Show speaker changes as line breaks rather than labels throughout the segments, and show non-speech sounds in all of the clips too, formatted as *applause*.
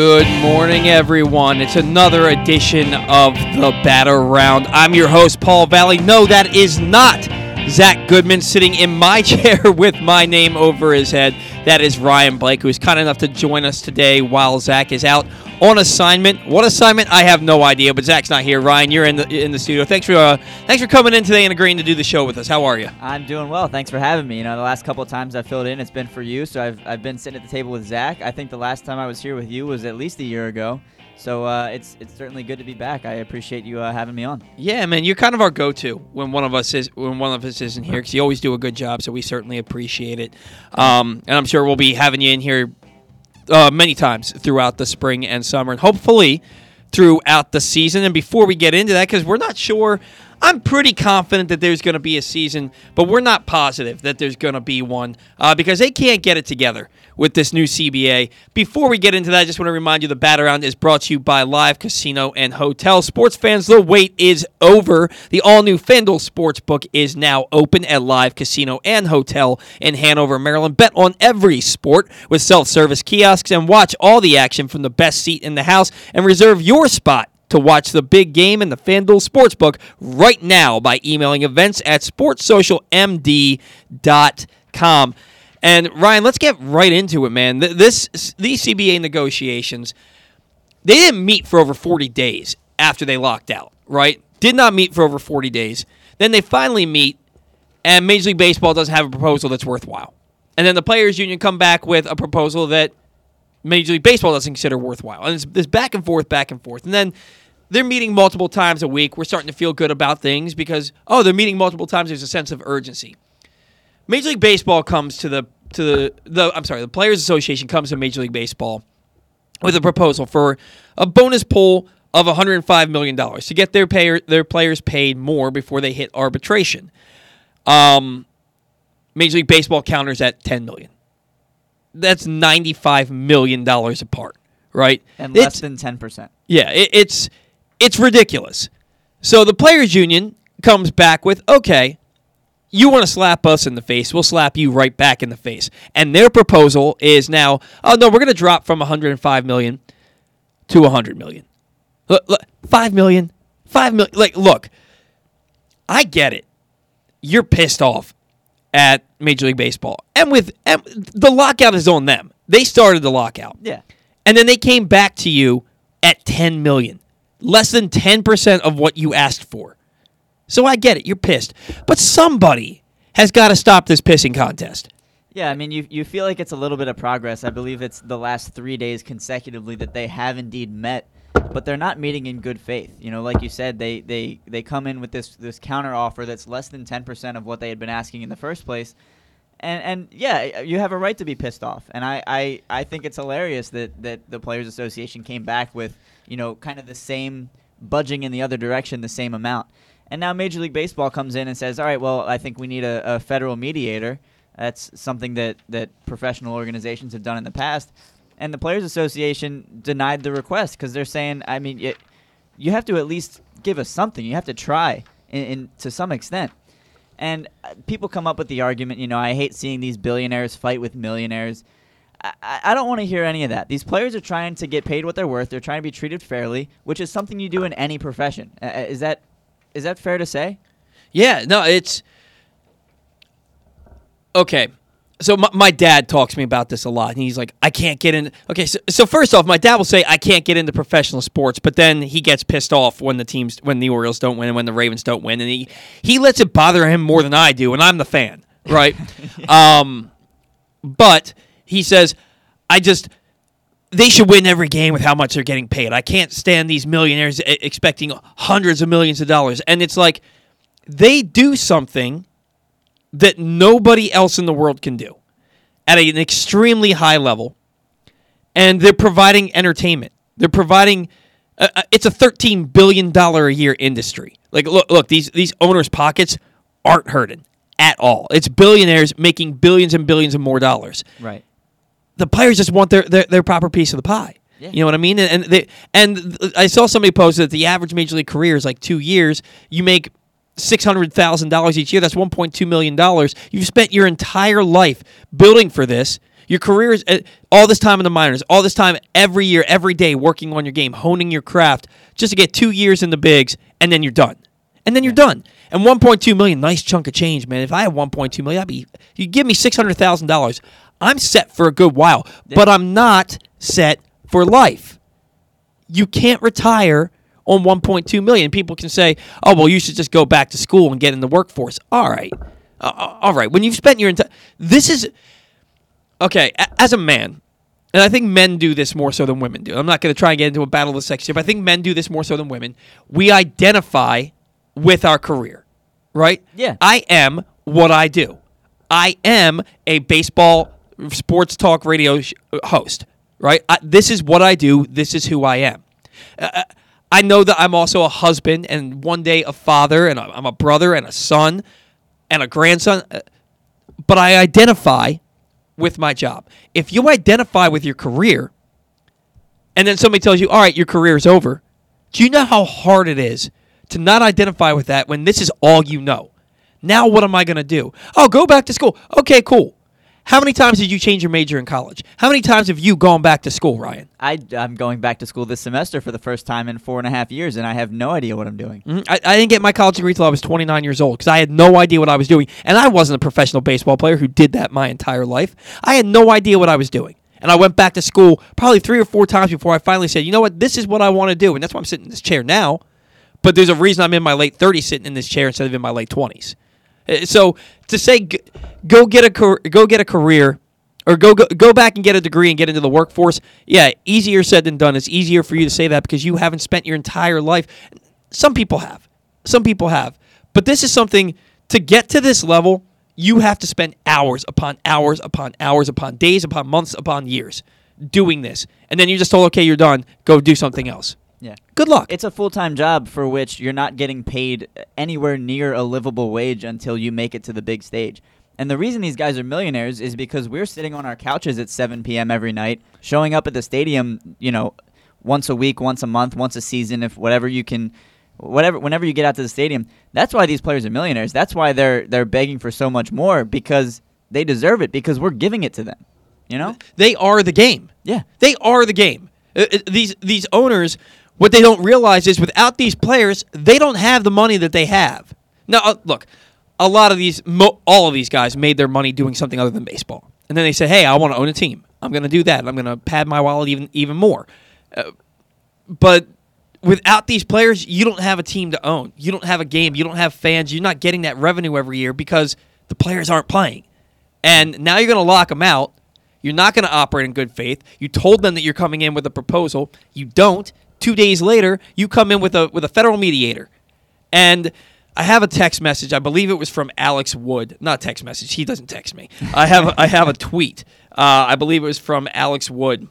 Good morning, everyone. It's another edition of the Bat Around. I'm your host, Paul Valley. No, that is not Zack Goodman sitting in my *laughs* chair with my name over his head. That is Ryan Blake, who is kind enough to join us today while Zack is out on assignment. What assignment? I have no idea, but Zack's not here. Ryan, you're in the in the studio. Thanks for uh, thanks for coming in today and agreeing to do the show with us. How are you?
I'm doing well. Thanks for having me. You know, the last couple of times I filled in, it's been for you. So I've, I've been sitting at the table with Zack. I think the last time I was here with you was at least a year ago. So uh, it's it's certainly good to be back. I appreciate you uh, having me on.
Yeah, man, you're kind of our go-to when one of us is when one of us isn't here because you always do a good job. So we certainly appreciate it. Um, and I'm sure we'll be having you in here uh, many times throughout the spring and summer, and hopefully throughout the season. And before we get into that, because we're not sure, I'm pretty confident that there's going to be a season, but we're not positive that there's going to be one uh, because they can't get it together with this new CBA. Before we get into that, I just want to remind you the Bat Around is brought to you by Live Casino and Hotel. Sports fans, the wait is over. The all new FanDuel Sportsbook is now open at Live Casino and Hotel in Hanover, Maryland. Bet on every sport with self service kiosks and watch all the action from the best seat in the house and reserve your spot to watch the big game in the FanDuel Sportsbook right now by emailing events at sportssocialmd.com. And Ryan, let's get right into it, man. This these CBA negotiations, they didn't meet for over 40 days after they locked out, right? Did not meet for over 40 days. Then they finally meet, and Major League Baseball doesn't have a proposal that's worthwhile. And then the players' union come back with a proposal that Major League Baseball doesn't consider worthwhile. And it's this back and forth, back and forth. And then they're meeting multiple times a week. We're starting to feel good about things because, oh, they're meeting multiple times. There's a sense of urgency. Major League Baseball comes to the to the, the I'm sorry, the Players Association comes to Major League Baseball with a proposal for a bonus pool of 105 million dollars to get their payer their players paid more before they hit arbitration. Um, Major League Baseball counters at 10 million. That's 95 million dollars apart, right?
And less it's, than 10%.
Yeah, it, it's it's ridiculous. So the players union comes back with, "Okay, you want to slap us in the face, we'll slap you right back in the face. And their proposal is now, oh no, we're going to drop from 105 million to 100 million. Look, look, 5 million, 5 million. Like, look, I get it. You're pissed off at Major League Baseball. And with and the lockout is on them. They started the lockout.
Yeah.
And then they came back to you at 10 million. Less than 10% of what you asked for. So I get it. You're pissed. But somebody has got to stop this pissing contest.
Yeah, I mean, you, you feel like it's a little bit of progress. I believe it's the last three days consecutively that they have indeed met, but they're not meeting in good faith. You know, like you said, they, they, they come in with this, this counter offer that's less than 10% of what they had been asking in the first place. And, and yeah, you have a right to be pissed off. And I, I, I think it's hilarious that, that the Players Association came back with, you know, kind of the same budging in the other direction, the same amount. And now Major League Baseball comes in and says, all right, well, I think we need a, a federal mediator. That's something that, that professional organizations have done in the past. And the Players Association denied the request because they're saying, I mean, it, you have to at least give us something. You have to try in, in, to some extent. And uh, people come up with the argument, you know, I hate seeing these billionaires fight with millionaires. I, I don't want to hear any of that. These players are trying to get paid what they're worth. They're trying to be treated fairly, which is something you do in any profession. Uh, is that is that fair to say?
Yeah, no, it's okay. So my, my dad talks to me about this a lot, and he's like, "I can't get in." Okay, so, so first off, my dad will say, "I can't get into professional sports," but then he gets pissed off when the teams, when the Orioles don't win, and when the Ravens don't win, and he he lets it bother him more than I do, and I'm the fan, right? *laughs* um, but he says, "I just." They should win every game with how much they're getting paid. I can't stand these millionaires expecting hundreds of millions of dollars. And it's like they do something that nobody else in the world can do at an extremely high level. And they're providing entertainment. They're providing uh, uh it's a 13 billion dollar a year industry. Like look look these these owners pockets aren't hurting at all. It's billionaires making billions and billions of more dollars.
Right
the players just want their, their, their proper piece of the pie. Yeah. You know what I mean? And, and they and I saw somebody post that the average major league career is like two years. You make six hundred thousand dollars each year. That's one point two million dollars. You've spent your entire life building for this. Your career is uh, all this time in the minors, all this time every year, every day working on your game, honing your craft, just to get two years in the bigs, and then you're done. And then you're done. And 1.2 million, nice chunk of change, man. If I had 1.2 million, I'd be. You give me six hundred thousand dollars, I'm set for a good while. But I'm not set for life. You can't retire on 1.2 million. People can say, "Oh, well, you should just go back to school and get in the workforce." All right, uh, uh, all right. When you've spent your entire, this is okay. As a man, and I think men do this more so than women do. I'm not going to try and get into a battle of the sexes but I think men do this more so than women. We identify with our career, right?
Yeah.
I am what I do. I am a baseball sports talk radio sh- host, right? I, this is what I do. This is who I am. Uh, I know that I'm also a husband and one day a father, and I'm a brother and a son and a grandson, uh, but I identify with my job. If you identify with your career, and then somebody tells you, all right, your career is over, do you know how hard it is to not identify with that when this is all you know? Now, what am I going to do? Oh, go back to school. Okay, cool. How many times did you change your major in college? How many times have you gone back to school, Ryan?
I, I'm going back to school this semester for the first time in four and a half years, and I have no idea what I'm doing.
Mhm. I, I didn't get my college degree until I was 29 years old because I had no idea what I was doing. And I wasn't a professional baseball player who did that my entire life. I had no idea what I was doing. And I went back to school probably three or four times before I finally said, you know what, this is what I want to do. And that's why I'm sitting in this chair now. But there's a reason I'm in my late 30s sitting in this chair instead of in my late 20s. Uh, So to say, go get a go get a career, or go, go go back and get a degree and get into the workforce. Yeah, easier said than done. It's easier for you to say that because you haven't spent your entire life. Some people have, some people have, but this is something to get to this level. You have to spend hours upon hours upon hours upon days upon months upon years doing this, and then you're just told, okay, you're done. Go do something else.
Yeah.
Good luck.
It's a full time job for which you're not getting paid anywhere near a livable wage until you make it to the big stage. And the reason these guys are millionaires is because we're sitting on our couches at 7 p.m. every night, showing up at the stadium, you know, once a week, once a month, once a season, if whatever you can, whatever, whenever you get out to the stadium. That's why these players are millionaires. That's why they're they're begging for so much more because they deserve it because we're giving it to them. You know?
they are the game.
Yeah.
They are the game. Uh, uh, these these owners, what they don't realize is without these players, they don't have the money that they have. Now, uh, look, a lot of these, mo- all of these guys made their money doing something other than baseball, and then they say, "Hey, I want to own a team. I'm going to do that. I'm going to pad my wallet even even more." Uh, but without these players, you don't have a team to own. You don't have a game. You don't have fans. You're not getting that revenue every year because the players aren't playing. And now you're going to lock them out. You're not going to operate in good faith. You told them that you're coming in with a proposal. You don't. Two days later, you come in with a with a federal mediator. And I have a text message. I believe it was from Alex Wood. Not text message. He doesn't text me. I have I have a tweet. Uh, I believe it was from Alex Wood.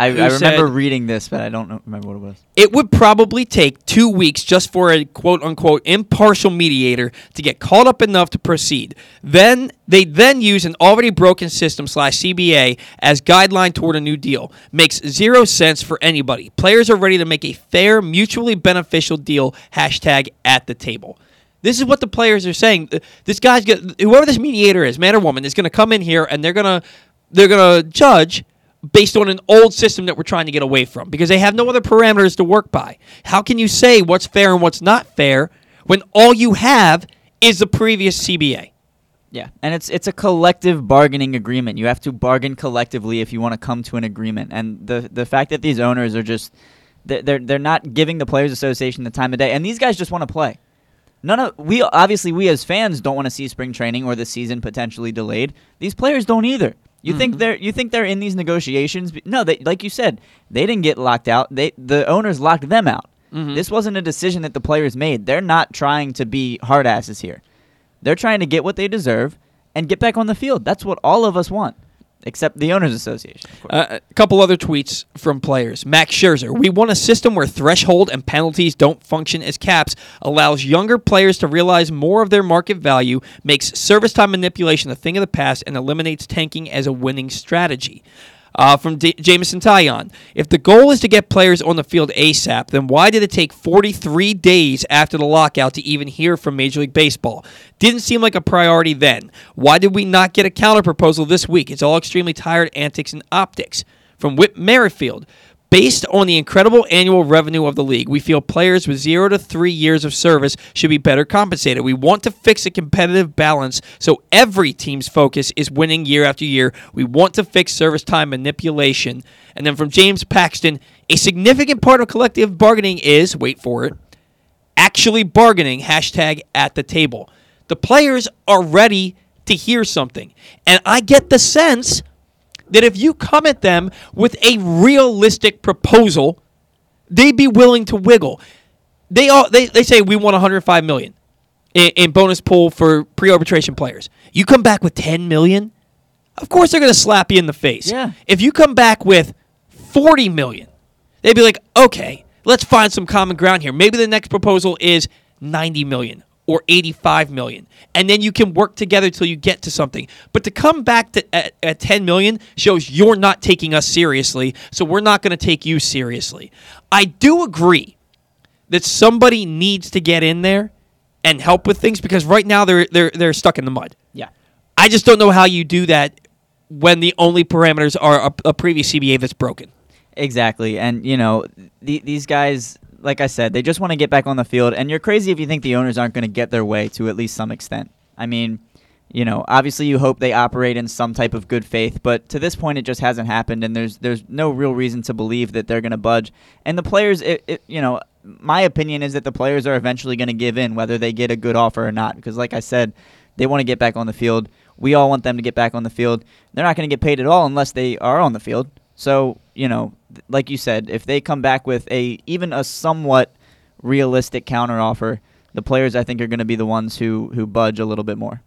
I, I remember
said-
reading this, but I don't know, remember what it was.
It would probably take two weeks just for a quote unquote impartial mediator to get caught up enough to proceed. Then they then use an already broken system slash CBA as guideline toward a new deal. Makes zero sense for anybody. Players are ready to make a fair, mutually beneficial deal. Hashtag at the table. This is what the players are saying. Uh, This guy's got whoever this mediator is, man or woman, is going to come in here and they're gonna they're gonna judge based on an old system that we're trying to get away from because they have no other parameters to work by. How can you say what's fair and what's not fair when all you have is the previous CBA?
Yeah, and it's it's a collective bargaining agreement. You have to bargain collectively if you want to come to an agreement. And the the fact that these owners are just they're they're, not giving the players association the time of day, and these guys just want to play. None of we obviously we as fans don't want to see spring training or the season potentially delayed. These players don't either. You think mm-hmm. they're you think they're in these negotiations? No, they like you said, they didn't get locked out. They the owners locked them out. Mm-hmm. This wasn't a decision that the players made. They're not trying to be hard asses here. They're trying to get what they deserve and get back on the field. That's what all of us want, except the owners association.
Uh, a couple other tweets from players. Max Scherzer. We want a system where threshold and penalties don't function as caps, allows younger players to realize more of their market value, makes service time manipulation a thing of the past, and eliminates tanking as a winning strategy. Uh, from D- Jameson Taillon. If the goal is to get players on the field ASAP, then why did it take 43 days after the lockout to even hear from Major League Baseball? Didn't seem like a priority then. Why did we not get a counterproposal this week? It's all extremely tired antics and optics. From Whit Merrifield. Based on the incredible annual revenue of the league, we feel players with zero to three years of service should be better compensated. We want to fix a competitive balance so every team's focus is winning year after year. We want to fix service time manipulation. And then from James Paxton, a significant part of collective bargaining is, wait for it, actually bargaining, hashtag at the table. The players are ready to hear something. And I get the sense that if you come at them with a realistic proposal, they'd be willing to wiggle. They all they, they say we want 105 million in, in bonus pool for pre-arbitration players. You come back with 10 million, of course they're going to slap you in the face.
Yeah.
If you come back with 40 million, they'd be like, "Okay, let's find some common ground here. Maybe the next proposal is 90 million or 85 million. And then you can work together till you get to something. But to come back to at, at 10 million shows you're not taking us seriously so we're not going to take you seriously. I do agree that somebody needs to get in there and help with things because right now they're they're they're stuck in the mud.
Yeah.
i just don't know how you do that when the only parameters are a, a previous cba that's broken.
Exactly, and you know the, these guys, like I said, they just want to get back on the field. And you're crazy if you think the owners aren't going to get their way to at least some extent. I mean, you know, obviously you hope they operate in some type of good faith, but to this point it just hasn't happened, and there's there's no real reason to believe that they're going to budge. And the players, it, it, you know, my opinion is that the players are eventually going to give in, whether they get a good offer or not, because like I said, they want to get back on the field. We all want them to get back on the field. They're not going to get paid at all unless they are on the field. So, you know, like you said, if they come back with a even a somewhat realistic counteroffer, the players I think are going to be the ones who who budge a little bit more.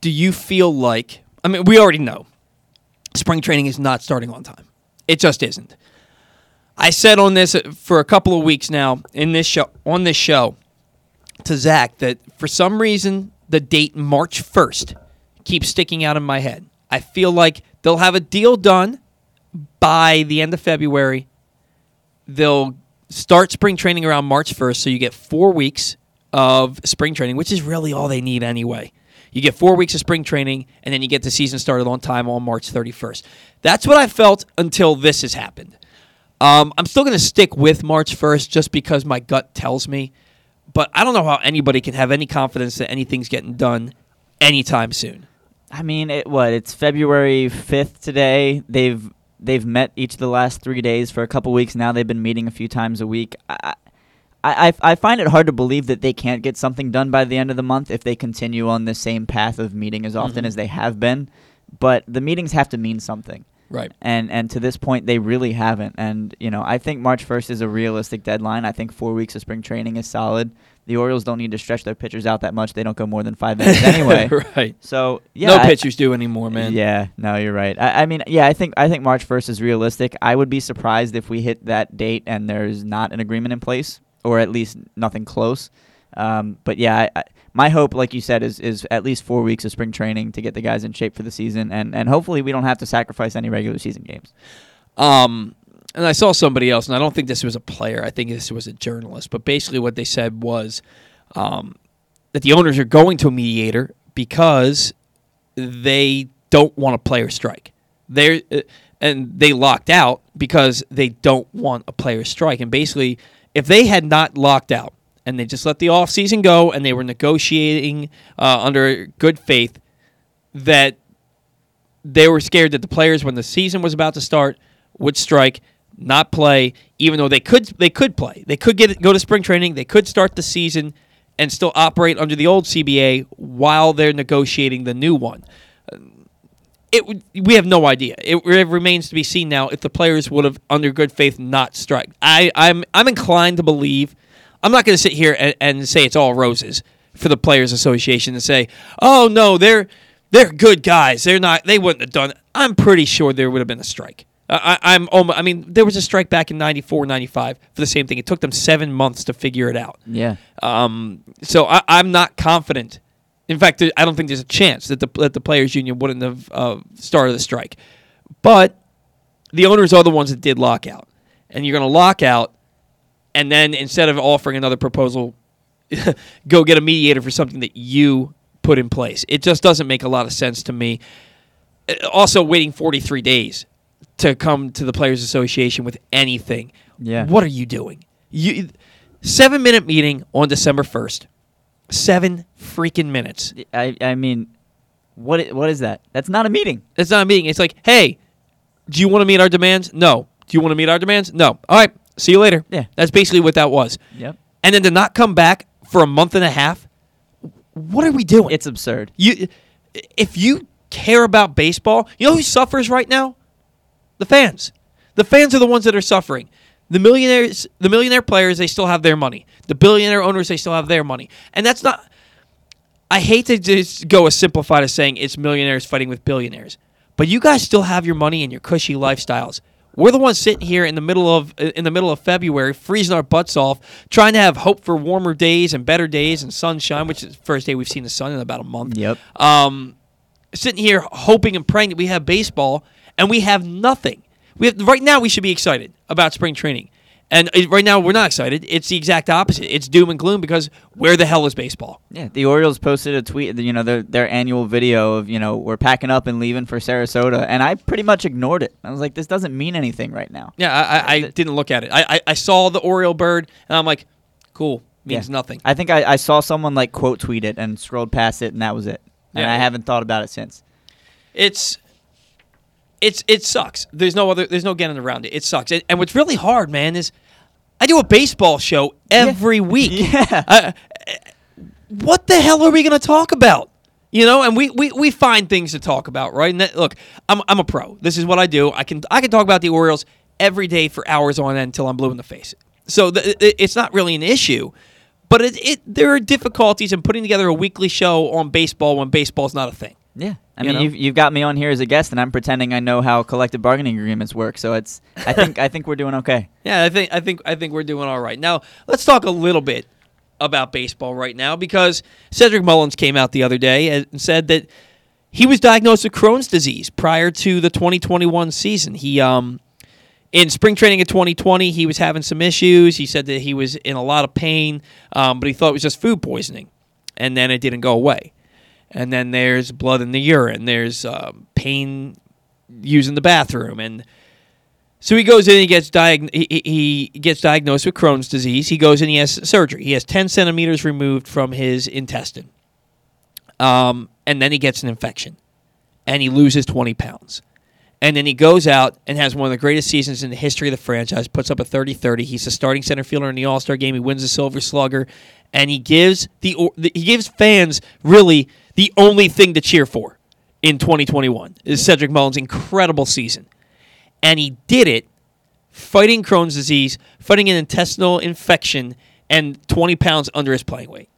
do you feel like I mean we already know spring training is not starting on time. It just isn't. I said on this uh, for a couple of weeks now in this show on this show to Zack that for some reason the date March 1st keeps sticking out in my head. I feel like they'll have a deal done by the end of February. They'll start spring training around March 1st, so you get four weeks of spring training, which is really all they need anyway. You get four weeks of spring training, and then you get the season started on time on March 31st. That's what I felt until this has happened. Um, I'm still going to stick with March 1st just because my gut tells me, but I don't know how anybody can have any confidence that anything's getting done anytime soon.
I mean, it what? It's February 5th today. They've they've met each of the last 3 days for a couple weeks now. They've been meeting a few times a week. I I, I- find it hard to believe that they can't get something done by the end of the month if they continue on the same path of meeting as often
Mhm.
as they have been. But the meetings have to mean something.
Right.
and and to this point they really haven't and you know i think march 1st is a realistic deadline i think four weeks of spring training is solid the orioles don't need to stretch their pitchers out that much. They don't go more than five innings anyway. *laughs*
Right.
so yeah
no
I-
pitchers do anymore, man.
yeah no you're right. I, I mean yeah i think i think march 1st is realistic. I would be surprised if we hit that date and there's not an agreement in place or at least nothing close. Um, but yeah I, I, my hope like you said is is at least four weeks of spring training to get the guys in shape for the season and and hopefully we don't have to sacrifice any regular season games.
Um, and I saw somebody else, and I don't think this was a player. I think this was a journalist. But basically, what they said was um, that the owners are going to a mediator because they don't want a player strike. They're uh, and they locked out because they don't want a player strike. And basically, if they had not locked out and they just let the offseason go and they were negotiating uh, under good faith, that they were scared that the players, when the season was about to start, would strike, not play, even though they could they could play. They could get go to spring training. They could start the season and still operate under the old CBA while they're negotiating the new one. Uh, it would, we have no idea. It, it remains to be seen now if the players would have, under good faith, not strike. I, I'm I'm inclined to believe. I'm not going to sit here and, and say it's all roses for the players' association and say, "Oh no, they're they're good guys. They're not. They wouldn't have done." it." I'm pretty sure there would have been a strike. I, I- I'm. I mean, there was a strike back in '94, '95 for the same thing. It took them seven months to figure it out.
yeah
Um, so I, I'm not confident. In fact, I don't think there's a chance that the that the players' union wouldn't have uh, started the strike. But the owners are the ones that did lockout, and you're going to lock out, and then instead of offering another proposal, *laughs* go get a mediator for something that you put in place. It just doesn't make a lot of sense to me. Uh, Also, waiting 43 days to come to the Players Association with anything.
Yeah.
What are you doing? You seven minute meeting on December 1st. Seven freaking minutes.
I I mean, what i- what is that? That's not a meeting.
It's not a meeting. It's like, hey, do you want to meet our demands? No. Do you want to meet our demands? No. All right. See you later.
Yeah.
That's basically what that was.
Yep.
And then to not come back for a month and a half. What are we doing?
It's absurd.
you. If you care about baseball, you know who suffers right now? The fans. The fans are the ones that are suffering. The millionaires, the millionaire players, they still have their money. The billionaire owners, they still have their money. And that's not. I hate to just go as simplified as saying it's millionaires fighting with billionaires, but you guys still have your money and your cushy lifestyles. We're the ones sitting here in the middle of in the middle of February, freezing our butts off, trying to have hope for warmer days and better days and sunshine, which is the first day we've seen the sun in about a month
Yep.
um, sitting here hoping and praying that we have baseball, and we have nothing. We have right now. We should be excited about spring training, and right now we're not excited. It's the exact opposite. It's doom and gloom because where the hell is baseball?
Yeah, the Orioles posted a tweet, you know, their their annual video of, you know, we're packing up and leaving for Sarasota, and I pretty much ignored it. I was like, this doesn't mean anything right now.
Yeah, I, I, I didn't look at it. I, I, I saw the Oriole bird, and I'm like, cool, means
Yeah.
nothing.
I think I, I saw someone like quote tweet it and scrolled past it, and that was it. And
Yeah.
I haven't thought about it since.
it's it's it sucks. There's no other. There's no getting around it. It sucks. And, and what's really hard, man, is I do a baseball show every *laughs* week.
Yeah.
Uh, what the hell are we going to talk about? You know, and we, we, we find things to talk about, right? And that, look, I'm, I'm a pro. This is what I do. I can I can talk about the Orioles every day for hours on end until I'm blue in the face. So th- it, it's not really an issue, but it, it there are difficulties in putting together a weekly show on baseball when baseball's not a thing.
Yeah, I
You
mean,
know?
you've, you've got me on here as a guest, and I'm pretending I know how collective bargaining agreements work. So it's, I *laughs* think, I think we're doing okay.
Yeah, I think I think I think we're doing all right. Now let's talk a little bit about baseball right now because Cedric Mullins came out the other day and said that he was diagnosed with Crohn's disease prior to the 2021 season. He um in spring training in 2020 he was having some issues. He said that he was in a lot of pain, um, but he thought it was just food poisoning, and then it didn't go away. And then there's blood in the urine. There's um, pain using the bathroom and so he goes in he gets diag- he, he gets diagnosed with Crohn's disease. He goes in he has surgery. He has 10 centimeters removed from his intestine. Um, and then he gets an infection. And he loses 20 pounds. And then he goes out and has one of the greatest seasons in the history of the franchise, puts up a 30 30. He's the starting center fielder in the All Star game. He wins the Silver Slugger. And he gives the he gives fans really the only thing to cheer for in 2021 is Cedric Mullins' incredible season and he did it fighting Crohn's disease, fighting an intestinal infection, and 20 pounds under his playing weight.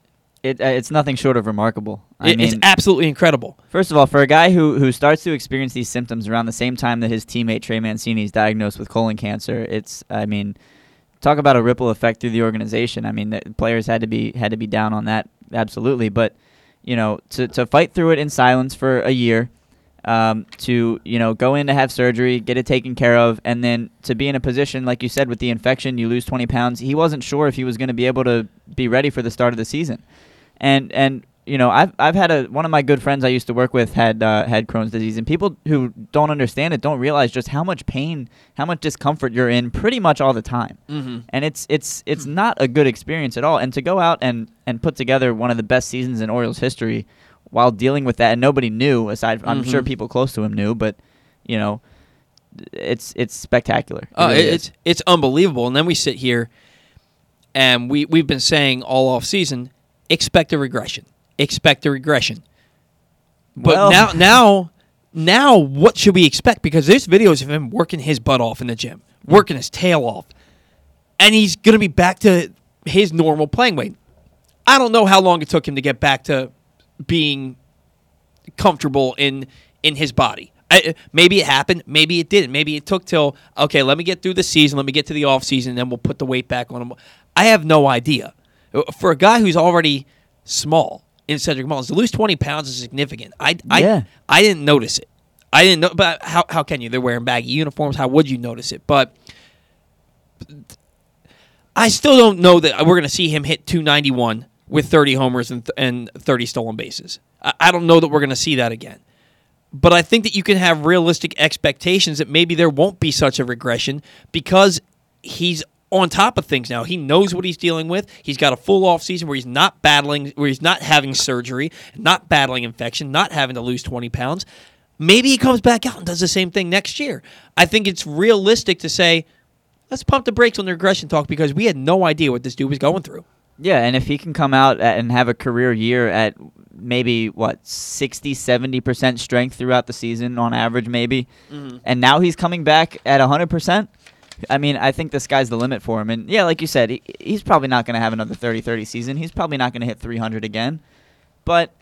It, uh, it's nothing short of remarkable. I
It-
mean,
it's absolutely incredible.
First of all, for a guy who, who starts to experience these symptoms around the same time that his teammate Trey Mancini is diagnosed with colon cancer, it's I mean, talk about a ripple effect through the organization. I mean, the players had to be had to be down on that absolutely, but you know, to to fight through it in silence for a year, um, to you know go in to have surgery, get it taken care of, and then to be in a position like you said with the infection, you lose 20 pounds. He wasn't sure if he was going to be able to be ready for the start of the season, and and you know I've I've had a one of my good friends I used to work with had uh, had Crohn's disease, and people who don't understand it don't realize just how much pain, how much discomfort you're in pretty much all the time
Mm-hmm.
and it's it's it's not a good experience at all. And to go out and and put together one of the best seasons in Orioles history while dealing with that, and nobody knew aside. I'm sure
Mhm.
people close to him knew, but you know, it's it's spectacular. It
Uh,
really
it-
is.
it's it's unbelievable. And then we sit here, and we we've been saying all off season, expect a regression, expect a regression. But
Well-
now now now what should we expect? Because there's videos of him working his butt off in the gym, working his tail off, and he's gonna be back to his normal playing weight. I don't know how long it took him to get back to being comfortable in in his body. I, maybe it happened, maybe it didn't. Maybe it took till okay, let me get through the season, let me get to the off season, and then we'll put the weight back on him. I have no idea. Uh, For a guy who's already small in Cedric Mullins, to lose twenty pounds is significant. I I,
Yeah.
I didn't notice it. I didn't know, but how how can you? They're wearing baggy uniforms. How would you notice it? But I still don't know that we're going to see him hit 291 with 30 homers and, th- and 30 stolen bases. I, I don't know that we're going to see that again. But I think that you can have realistic expectations that maybe there won't be such a regression because he's on top of things now. He knows what he's dealing with. He's got a full off season where he's not battling, where he's not having surgery, not battling infection, not having to lose 20 pounds. Maybe he comes back out and does the same thing next year. I think it's realistic to say, let's pump the brakes on the regression talk because we had no idea what this dude was going through.
Yeah, and if he can come out and have a career year at maybe what 60 70% strength throughout the season on average maybe
Mm-hmm.
and now he's coming back at 100% I mean, I think the sky's the limit for him. And yeah, like you said, he, he's probably not going to have another 30-30 season. He's probably not going to hit 300 again. But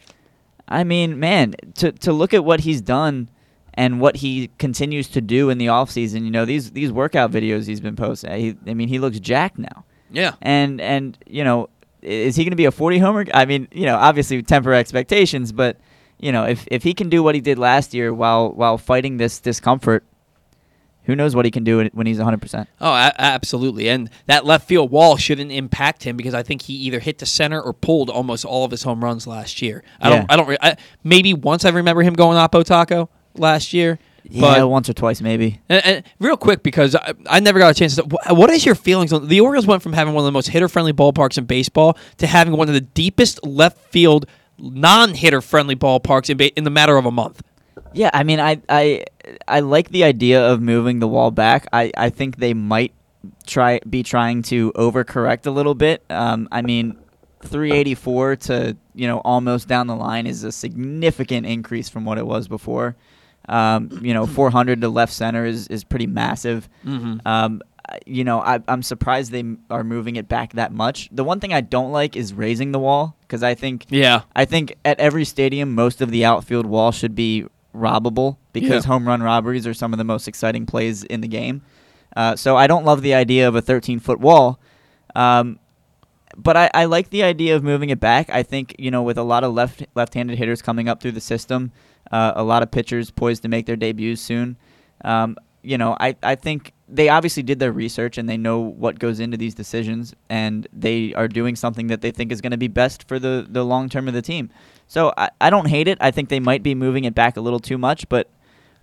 I mean, man, to to look at what he's done and what he continues to do in the offseason, you know, these these workout videos he's been posting. He, I mean, he looks jacked now.
Yeah.
And and you know, is he going to be a 40 homer? I mean, you know, obviously temper expectations, but you know, if if he can do what he did last year while while fighting this discomfort, who knows what he can do when he's 100%.
Oh, a- absolutely. And that left field wall shouldn't impact him because I think he either hit the center or pulled almost all of his home runs last year. I
Yeah.
don't. I don't. re- I, maybe once I remember him going Oppo Taco last year.
Yeah,
But
once or twice maybe.
and, and real quick, because I, I never got a chance to. What is your feelings on the Orioles? Went from having one of the most hitter-friendly ballparks in baseball to having one of the deepest left field non-hitter-friendly ballparks in, ba- in the matter of a month.
Yeah, I mean, I I I like the idea of moving the wall back. I I think they might try be trying to overcorrect a little bit. Um, I mean, 384 to you know almost down the line is a significant increase from what it was before. Um, you know, 400 to left center is is pretty massive.
Mm-hmm.
Um, you know, I, I'm surprised they are moving it back that much. The one thing I don't like is raising the wall because I think
Yeah.
I think at every stadium, most of the outfield wall should be robbable because
Yeah.
home run robberies are some of the most exciting plays in the game. Uh, so I don't love the idea of a 13 foot wall. Um, but I, I like the idea of moving it back. I think you know with a lot of left left-handed hitters coming up through the system, uh, a lot of pitchers poised to make their debuts soon. Um, you know, I, I think they obviously did their research and they know what goes into these decisions, and they are doing something that they think is going to be best for the, the long term of the team. So I, I don't hate it. I think they might be moving it back a little too much, but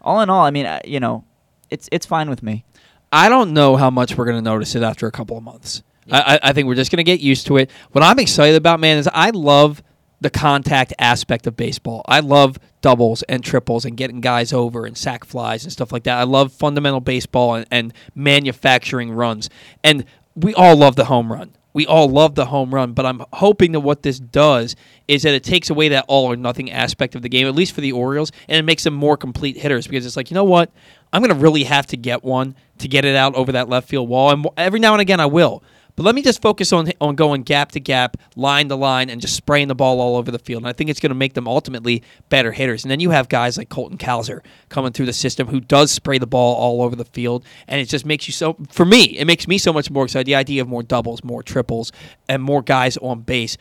all in all, I mean, I- you know, it's it's fine with me.
I don't know how much we're going to notice it after a couple of months. I, I I think we're just going to get used to it. What I'm excited about, man, is I love the contact aspect of baseball. I love doubles and triples and getting guys over and sac flies and stuff like that. I love fundamental baseball and, and manufacturing runs. And we all love the home run. We all love the home run, but I'm hoping that what this does is that it takes away that all or nothing aspect of the game, at least for the Orioles, and it makes them more complete hitters because it's like, you know what? I'm going to really have to get one to get it out over that left field wall. And every now and again, I will. But let me just focus on on going gap to gap, line to line, and just spraying the ball all over the field. And I think it's going to make them ultimately better hitters. And then you have guys like Colton Cowser coming through the system who does spray the ball all over the field, and it just makes you so. For me, it makes me so much more excited. The idea of more doubles, more triples, and more guys on base.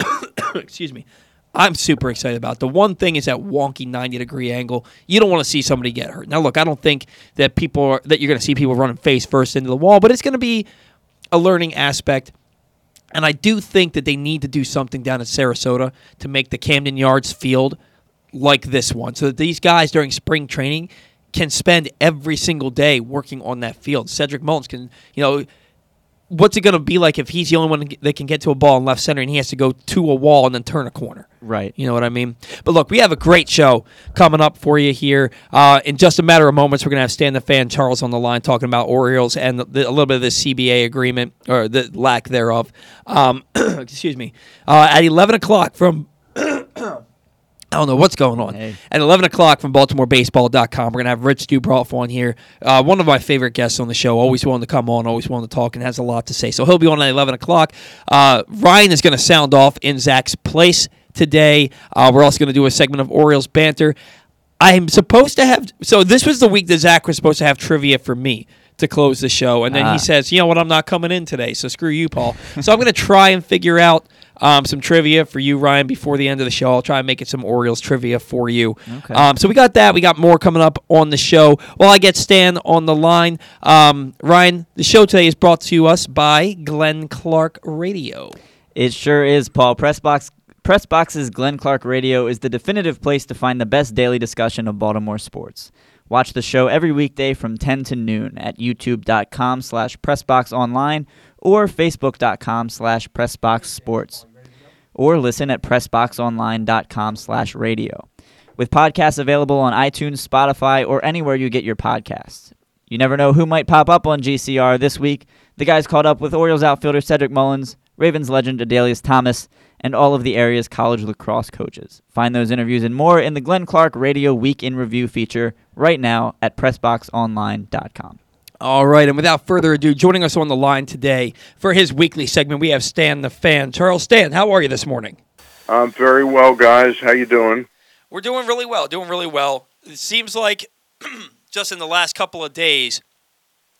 *coughs* Excuse me. I'm super excited about. The one thing is that wonky 90 degree angle. You don't want to see somebody get hurt. Now, look, I don't think that people are, that you're going to see people running face first into the wall, but it's going to be a learning aspect. And I do think that they need to do something down in Sarasota to make the Camden Yards field like this one, so that these guys during spring training can spend every single day working on that field. Cedric Mullins can, you know, what's it going to be like if he's the only one that can get to a ball in left center and he has to go to a wall and then turn a corner?
Right.
You know what I mean? But look, we have a great show coming up for you here. Uh, in just a matter of moments, we're going to have Stan the Fan Charles on the line talking about Orioles and the, the, a little bit of the CBA agreement or the lack thereof. Um, *clears throat* excuse me. Uh, at 11 o'clock from. I don't know what's going on.
Hey.
At 11 o'clock from BaltimoreBaseball.com, we're going to have Rich Dubroff on here. Uh, one of my favorite guests on the show. Always willing to come on, always willing to talk, and has a lot to say. So he'll be on at 11 o'clock. Uh, Ryan is going to sound off in Zack's place today. Uh, we're also going to do a segment of Orioles banter. I'm supposed to have. So this was the week that Zack was supposed to have trivia for me to close the show, and then
Ah.
he says, "You know what? I'm not coming in today, so screw you, Paul." so I'm going to try and figure out um, some trivia for you, Ryan, before the end of the show. I'll try and make it some Orioles trivia for you.
Okay.
Um, so we got that. We got more coming up on the show. While I get Stan on the line, um, Ryan, the show today is brought to us by Glenn Clark Radio.
It sure is, Paul. Pressbox Pressbox's Glenn Clark Radio is the definitive place to find the best daily discussion of Baltimore sports. Watch the show every weekday from 10 to noon at youtube.com slash pressboxonline or facebook.com slash pressboxsports. Or listen at pressboxonline.com slash radio. With podcasts available on iTunes, Spotify, or anywhere you get your podcasts. You never know who might pop up on GCR this week. The guys caught up with Orioles outfielder Cedric Mullins, Ravens legend Adalius Thomas, and all of the area's college lacrosse coaches. Find those interviews and more in the Glenn Clark Radio Week in Review feature right now at PressBoxOnline.com.
All right, and without further ado, joining us on the line today for his weekly segment, we have Stan the Fan. Charles Stan, how are you this morning?
I'm very well, guys. How you doing?
We're doing really well, doing really well. It seems like *clears throat* just in the last couple of days,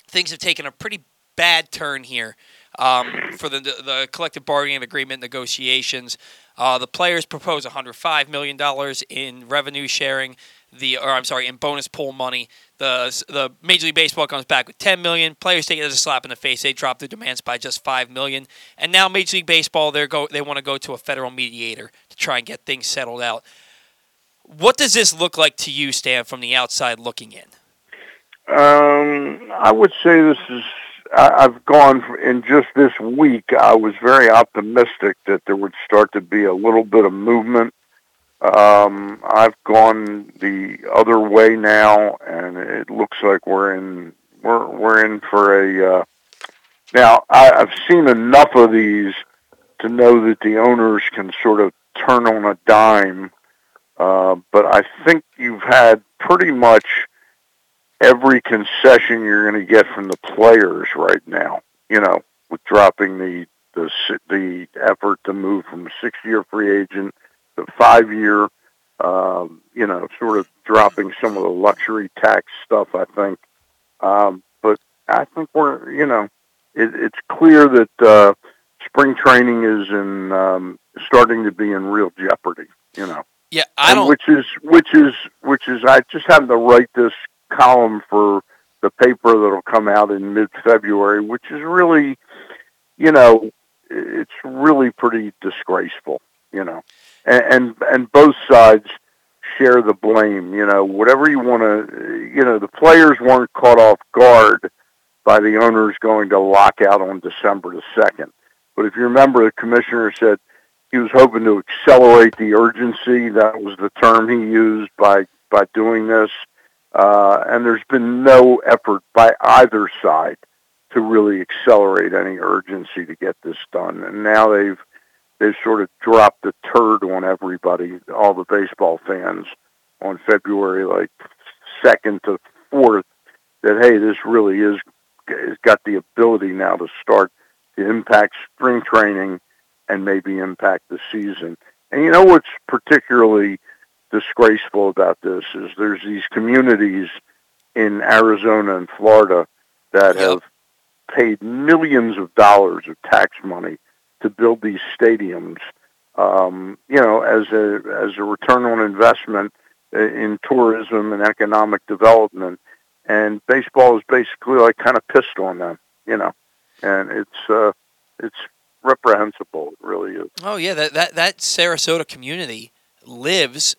things have taken a pretty bad turn here um, for the, the collective bargaining agreement negotiations. Uh, the players propose 105 million dollars in revenue sharing. The or I'm sorry, in bonus pool money. The the Major League Baseball comes back with 10 million. Players take it as a slap in the face. They drop their demands by just 5 million. And now Major League Baseball they go they want to go to a federal mediator to try and get things settled out. What does this look like to you, Stan, from the outside looking in?
Um, I would say this is. I, I've gone in just this week. I was very optimistic that there would start to be a little bit of movement. Um, I've gone the other way now, and it looks like we're in we're we're in for a. Uh, now I, I've seen enough of these to know that the owners can sort of turn on a dime, uh, but I think you've had pretty much every concession you're going to get from the players right now. You know, with dropping the the the effort to move from a six-year free agent to five-year. Um, you know, sort of dropping some of the luxury tax stuff. I think, um, but I think we're you know, it, it's clear that uh, spring training is in um, starting to be in real jeopardy. You know.
Yeah, I don't.
Which is which is which is I just had to write this column for the paper that'll come out in mid-February, which is really, you know, it's really pretty disgraceful, you know, and and, and both sides share the blame. You know, whatever you want to, you know, the players weren't caught off guard by the owners going to lockout on December the second. But if you remember, the commissioner said he was hoping to accelerate the urgency. That was the term he used by by doing this. Uh, and there's been no effort by either side to really accelerate any urgency to get this done. And now they've they've sort of dropped the turd on everybody, all the baseball fans, on February like second to fourth. That hey, this really is has got the ability now to start to impact spring training and maybe impact the season. And you know what's particularly disgraceful about this is there's these communities in Arizona and Florida that
Yep.
have paid millions of dollars of tax money to build these stadiums. Um, you know, as a as a return on investment in tourism and economic development, and baseball is basically like kind of pissed on them. You know, and it's uh, it's reprehensible. It really is.
Oh yeah, that that that Sarasota community lives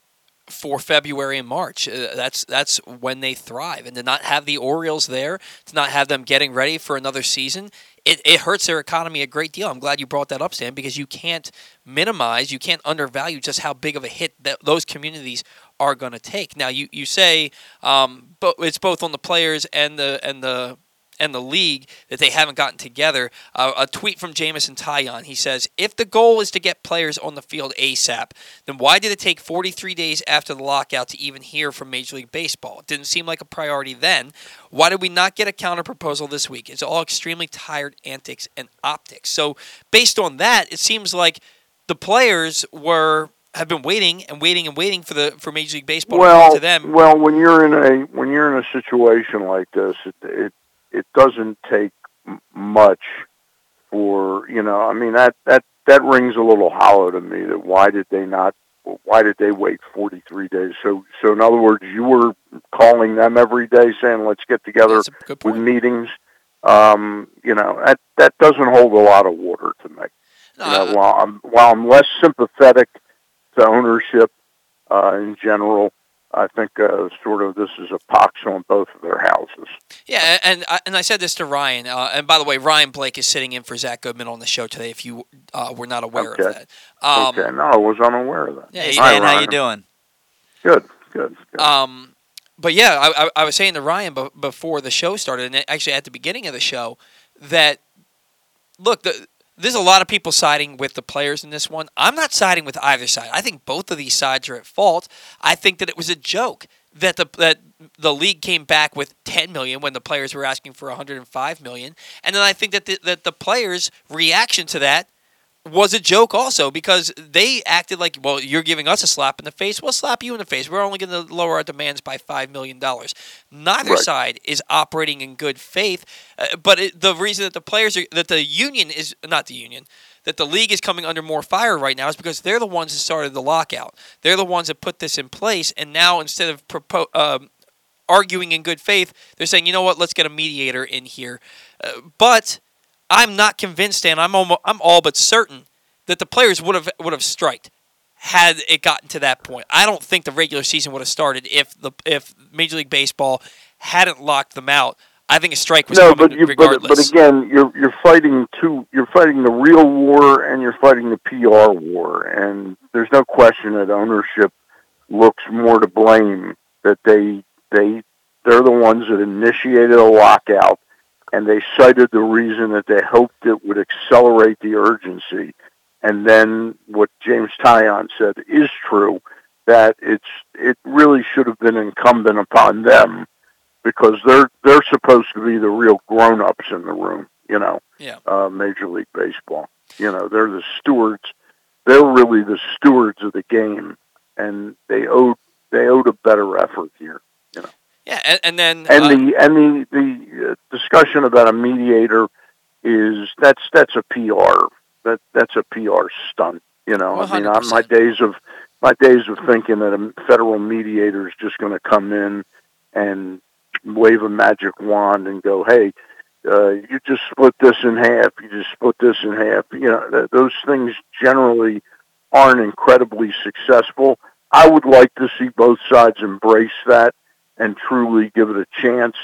for February and March. Uh, that's that's when they thrive, and to not have the Orioles there, to not have them getting ready for another season, it, it hurts their economy a great deal. I'm glad you brought that up, Sam, because you can't minimize, you can't undervalue just how big of a hit that those communities are going to take. Now you you say, um, but it's both on the players and the and the and the league that they haven't gotten together. Uh, a tweet from Jameson Taillon. He says, "If the goal is to get players on the field ASAP, then why did it take 43 days after the lockout to even hear from Major League Baseball? It didn't seem like a priority then. Why did we not get a counter proposal this week? It's all extremely tired antics and optics. So, based on that, it seems like the players were." Have been waiting and waiting and waiting for the for Major League Baseball to
well,
come to them.
well, when you're in a when you're in a situation like this, it it, it doesn't take m- much for you know. I mean that that that rings a little hollow to me. That why did they not? Why did they wait 43 days? So, so in other words, you were calling them every day, saying, "Let's get together
That's a good
with meetings." Um, you know, that that doesn't hold a lot of water to me.
No,
You know,
I-
while I'm while I'm less sympathetic to ownership uh, in general, I think uh, sort of this is a pox on both of their houses.
Yeah, and I, and I said this to Ryan. Uh, and by the way, Ryan Blake is sitting in for Zack Goodman on the show today. If you uh, were not aware
Okay.
of that, um,
okay, no, I was unaware of that.
Yeah,
Hey
he-
Stan,
Hi,
how you doing?
Good, good. good.
Um, but yeah, I, I, I was saying to Ryan before the show started, and actually at the beginning of the show, that look, the, there's a lot of people siding with the players in this one. I'm not siding with either side. I think both of these sides are at fault. I think that it was a joke that the that the league came back with 10 million when the players were asking for 105 million, and then I think that the, that the players' reaction to that was a joke also because they acted like, well, you're giving us a slap in the face. We'll slap you in the face. We're only going to lower our demands by $5 million. Neither
Right.
side is operating in good faith. Uh, but it, the reason that the players are, that the union is, not the union, that the league is coming under more fire right now is because they're the ones that started the lockout. They're the ones that put this in place. And now instead of propo- um, arguing in good faith, they're saying, you know what, let's get a mediator in here. Uh, but I'm not convinced, and I'm almost, I'm all but certain that the players would have would have striked had it gotten to that point. I don't think the regular season would have started if the if Major League Baseball hadn't locked them out. I think a strike was
no, but you, but, but again, you're you're fighting two. You're fighting the real war, and you're fighting the PR war. And there's no question that ownership looks more to blame. That they they they're the ones that initiated a lockout, and they cited the reason that they hoped it would accelerate the urgency. And then what Jameson Taillon said is true that it's it really should have been incumbent upon them because they're they're supposed to be the real grown ups in the room, you know.
Yeah.
Uh, Major League Baseball. You know, they're the stewards. They're really the stewards of the game, and they owed they owed a better effort here.
Yeah, and, and then
And
uh,
the and the the uh, discussion about a mediator is that's that's a PR that that's a PR stunt. You know, I mean, on my days of my days of thinking that a federal mediator is just going to come in and wave a magic wand and go, "Hey, uh, you just split this in half. You just split this in half." You know, th- those things generally aren't incredibly successful. I would like to see both sides embrace that and truly give it a chance,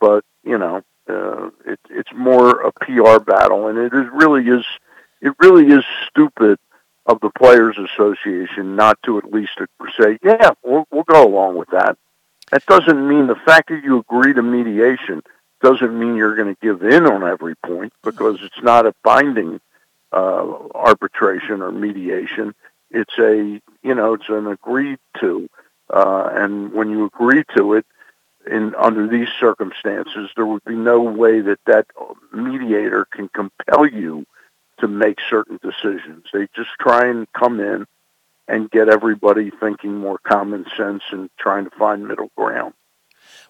but you know, uh, it, it's more a PR battle, and it is really is it really is stupid of the Players Association not to at least say, yeah, we'll, we'll go along with that. That doesn't mean the fact that you agree to mediation doesn't mean you're going to give in on every point because it's not a binding uh, arbitration or mediation. It's a you know it's an agreed to, uh, and when you agree to it, in under these circumstances, there would be no way that that mediator can compel you to make certain decisions. They just try and come in and get everybody thinking more common sense and trying to find middle ground.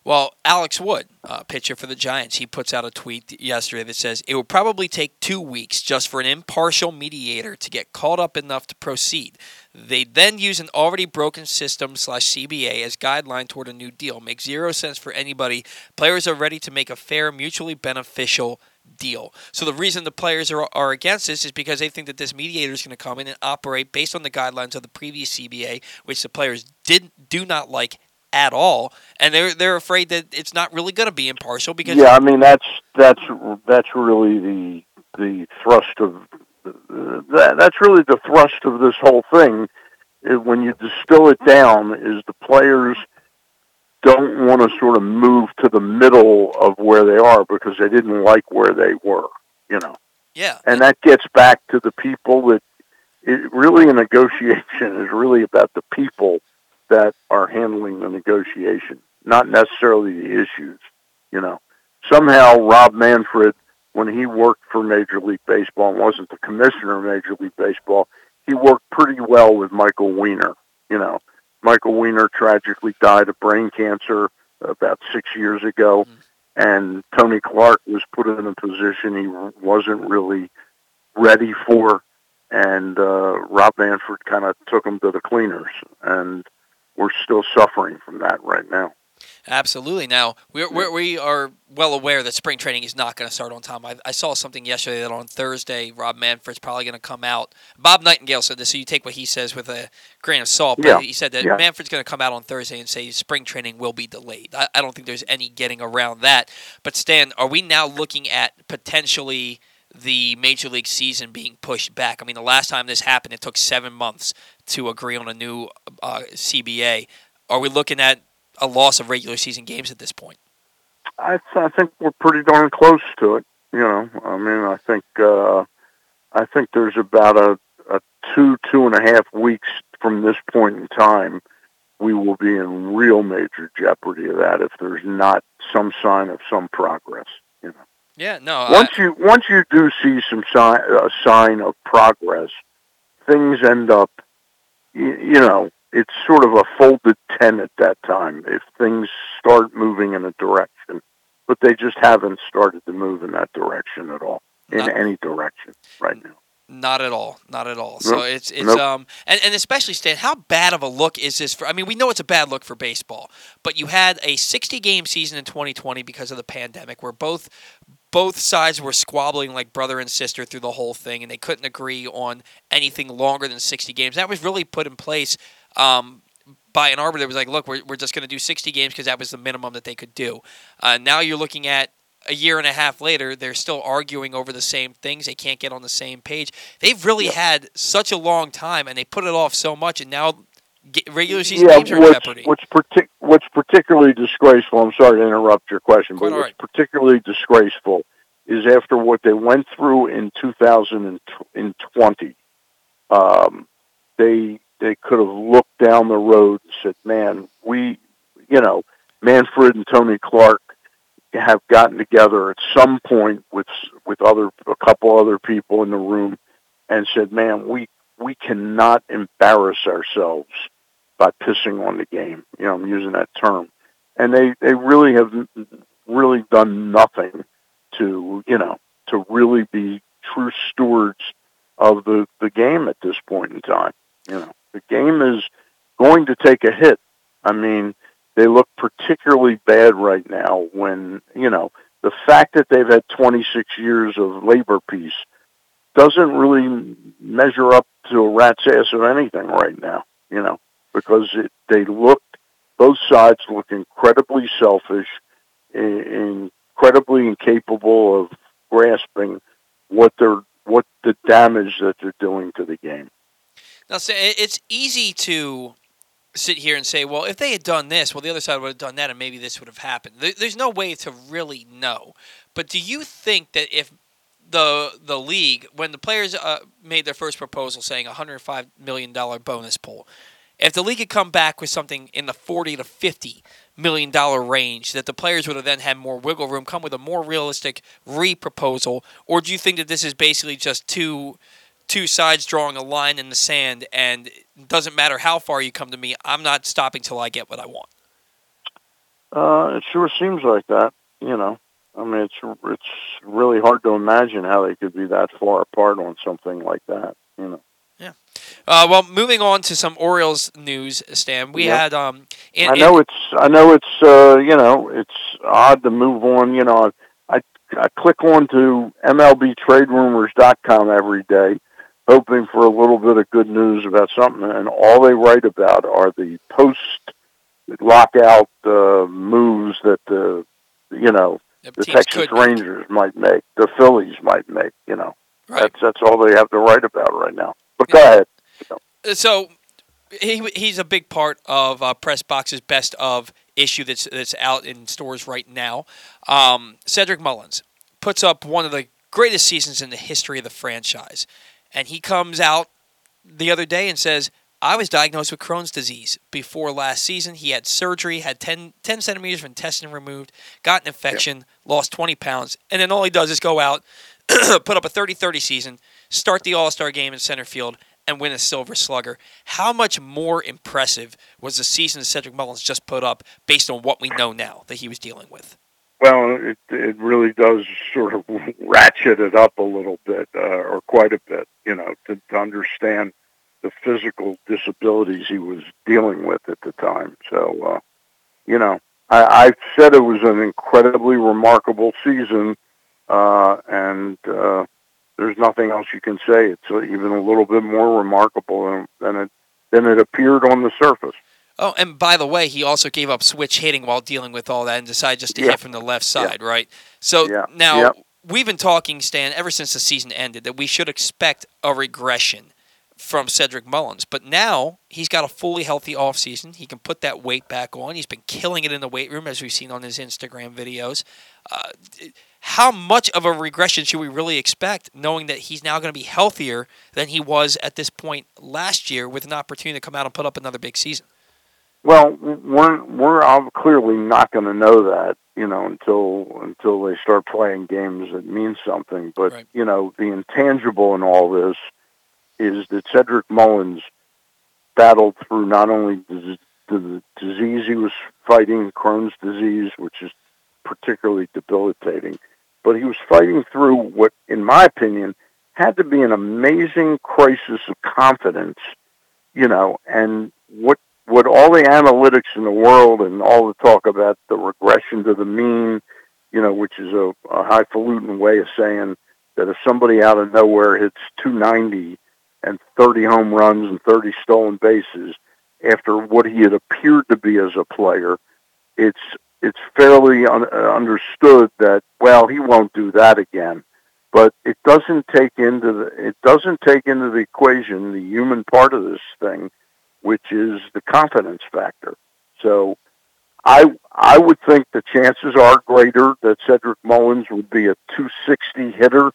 Well, Alex Wood, uh, pitcher for the Giants, he puts out a tweet yesterday that says it will probably take two weeks just for an impartial mediator to get caught up enough to proceed. They then use an already broken system slash CBA as guideline toward a new deal. Makes zero sense for anybody. Players are ready to make a fair, mutually beneficial deal. So the reason the players are, are against this is because they think that this mediator is going to come in and operate based on the guidelines of the previous CBA, which the players did do not like at all, and they're they're afraid that it's not really going to be impartial because
Yeah, I mean that's that's that's really the the thrust of that, that's really the thrust of this whole thing. When you distill it down, is the players don't want to sort of move to the middle of where they are because they didn't like where they were, you know.
yeah,
And that gets back to the people that it really a negotiation *laughs* is really about the people that are handling the negotiation, not necessarily the issues. You know, somehow Rob Manfred, when he worked for Major League Baseball and wasn't the commissioner of Major League Baseball, he worked pretty well with Michael Weiner. You know, Michael Weiner tragically died of brain cancer about six years ago, and Tony Clark was put in a position he wasn't really ready for, and uh, Rob Manfred kind of took him to the cleaners, and we're still suffering from that right now.
Absolutely. Now we're, we're we are well aware that spring training is not going to start on time. I, I, saw something yesterday that on Thursday Rob Manfred's probably going to come out. Bob Nightingale said this, so you take what he says with a grain of salt. But
yeah.
he said that
yeah.
Manfred's going to come out on Thursday and say spring training will be delayed. I, I don't think there's any getting around that. But Stan, are we now looking at potentially? the major league season being pushed back. I mean, the last time this happened, it took seven months to agree on a new uh, CBA. Are we looking at a loss of regular season games at this point?
I, I think we're pretty darn close to it. You know, I mean, I think uh, I think there's about a, a two two and a half weeks from this point in time, we will be in real major jeopardy of that if there's not some sign of some progress. You know.
Yeah. No.
Once
I,
you once you do see some sign a sign of progress, things end up, you, you know, it's sort of a folded ten at that time if things start moving in a direction, but they just haven't started to move in that direction at all, in
Not-
any direction right now.
Not at all. Not at all. So it's it's
Nope.
um and, and especially Stan, how bad of a look is this for I mean, we know it's a bad look for baseball, but you had a 60 game season in 2020 because of the pandemic where both both sides were squabbling like brother and sister through the whole thing and they couldn't agree on anything longer than 60 games. That was really put in place um by an arbiter It was like, look, we're, we're just going to do 60 games because that was the minimum that they could do. Uh, now you're looking at a year and a half later, they're still arguing over the same things. They can't get on the same page. They've really had such a long time, and they put it off so much, and now get, regular season
yeah,
games are in
what's,
jeopardy.
what's, partic- what's particularly disgraceful, I'm sorry to interrupt your question,
Quite
but what's particularly disgraceful is after what they went through in 2020, um, they they could have looked down the road and said, man, we, you know, Manfred and Tony Clark have gotten together at some point with with other a couple other people in the room and said, "Man, we we cannot embarrass ourselves by pissing on the game." You know, I'm using that term, and they they really have really done nothing to you know to really be true stewards of the the game at this point in time. You know, the game is going to take a hit. I mean, they look particularly bad right now when, you know, the fact that they've had 26 years of labor peace doesn't really measure up to a rat's ass of anything right now, you know, because it, they look, both sides look incredibly selfish, in- incredibly incapable of grasping what they're, what the damage that they're doing to the game.
Now, it's easy to sit here and say, well, if they had done this, well, the other side would have done that, and maybe this would have happened. There's no way to really know. But do you think that if the the league, when the players uh, made their first proposal saying 105 million dollar bonus pool, if the league had come back with something in the 40 to 50 million dollar range, that the players would have then had more wiggle room, come with a more realistic re-proposal, or do you think that this is basically just two two sides drawing a line in the sand, and it doesn't matter how far you come to me, I'm not stopping till I get what I want.
Uh, it sure seems like that. You know, I mean, it's it's really hard to imagine how they could be that far apart on something like that. You know. Yeah.
Uh, well, moving on to some Orioles news, Stan. We
Yeah.
had um. In,
I know it's I know it's uh, you know it's odd to move on. You know, I I click on to MLBTradeRumors.com every day, hoping for a little bit of good news about something, and all they write about are the post lockout uh, moves that the you know
in,
the Texas
could make.
Rangers might make, the Phillies might make. You know,
Right.
that's that's all they have to write about right now. But go ahead.
so he he's a big part of uh, Press Box's best of issue that's that's out in stores right now. Um, Cedric Mullins puts up one of the greatest seasons in the history of the franchise, and he comes out the other day and says. I was diagnosed with Crohn's disease before last season. He had surgery, had 10, 10 centimeters of intestine removed, got an infection, lost 20 pounds, and then all he does is go out, *clears throat* put up a 30 30 season, start the All Star game in center field, and win a Silver Slugger. How much more impressive was the season Cedric Mullins just put up based on what we know now that he was dealing with?
Well, it it really does sort of *laughs* ratchet it up a little bit, uh, or quite a bit. You know, to, to understand the physical disabilities he was dealing with at the time. So, uh, you know, I, I said it was an incredibly remarkable season, uh, and uh, there's nothing else you can say. It's even a little bit more remarkable than, than it than it appeared on the surface.
Oh, and by the way, he also gave up switch hitting while dealing with all that and decided just to
Yeah.
hit from the left side,
Yeah.
right? So
Yeah.
now
Yep.
We've been talking, Stan, ever since the season ended, that we should expect a regression from Cedric Mullins. But now he's got a fully healthy offseason. He can put that weight back on. He's been killing it in the weight room, as we've seen on his Instagram videos. Uh, how much of a regression should we really expect, knowing that he's now going to be healthier than he was at this point last year, with an opportunity to come out and put up another big season?
Well, we're we're ob- clearly not going to know that, you know, until until they start playing games that mean something. But
Right.
you know, the intangible in all this is that Cedric Mullins battled through not only the, the disease he was fighting, Crohn's disease, which is particularly debilitating, but he was fighting through what, in my opinion, had to be an amazing crisis of confidence, you know, and what what all the analytics in the world and all the talk about the regression to the mean, you know, which is a, a highfalutin way of saying that if somebody out of nowhere hits 290 and 30 home runs and 30 stolen bases after what he had appeared to be as a player, it's it's fairly un- understood that well he won't do that again. But it doesn't take into the it doesn't take into the equation the human part of this thing, which is the confidence factor. So I I would think the chances are greater that Cedric Mullins would be a 260 hitter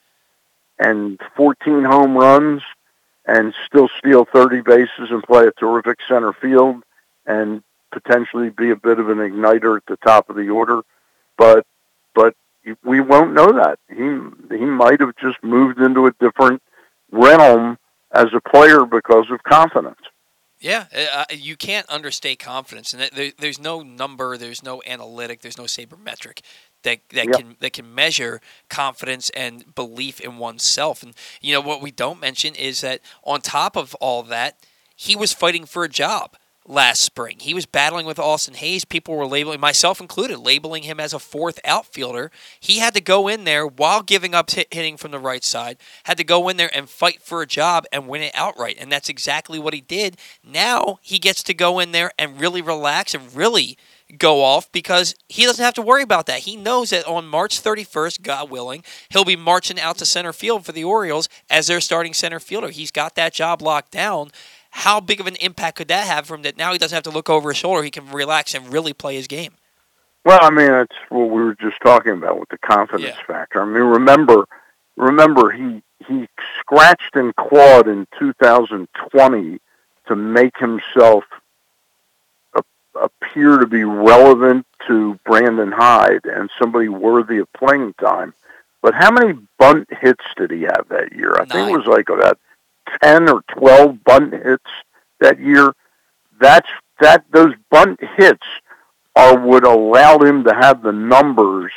and 14 home runs and still steal 30 bases and play a terrific center field and potentially be a bit of an igniter at the top of the order. But but we won't know that. He he might have just moved into a different realm as a player because of confidence.
Yeah, uh, you can't understate confidence, and there, there's no number, there's no analytic, there's no sabermetric that that
Yep.
can that can measure confidence and belief in oneself. And you know what we don't mention is that on top of all that, he was fighting for a job last spring. He was battling with Austin Hays. People were labeling, myself included, labeling him as a fourth outfielder. He had to go in there while giving up hit, hitting from the right side, had to go in there and fight for a job and win it outright. And that's exactly what he did. Now he gets to go in there and really relax and really go off because he doesn't have to worry about that. He knows that on March 31st, God willing, he'll be marching out to center field for the Orioles as their starting center fielder. He's got that job locked down. How big of an impact could that have for him that now he doesn't have to look over his shoulder? He can relax and really play his game.
Well, I mean, that's what we were just talking about with the confidence
Yeah.
factor. I mean, remember, remember, he he scratched and clawed in 2020 to make himself a, appear to be relevant to Brandon Hyde and somebody worthy of playing time. But how many bunt hits did he have that year? I think it was like about 10 or 12 bunt hits that year. That's that those bunt hits are what allowed him to have the numbers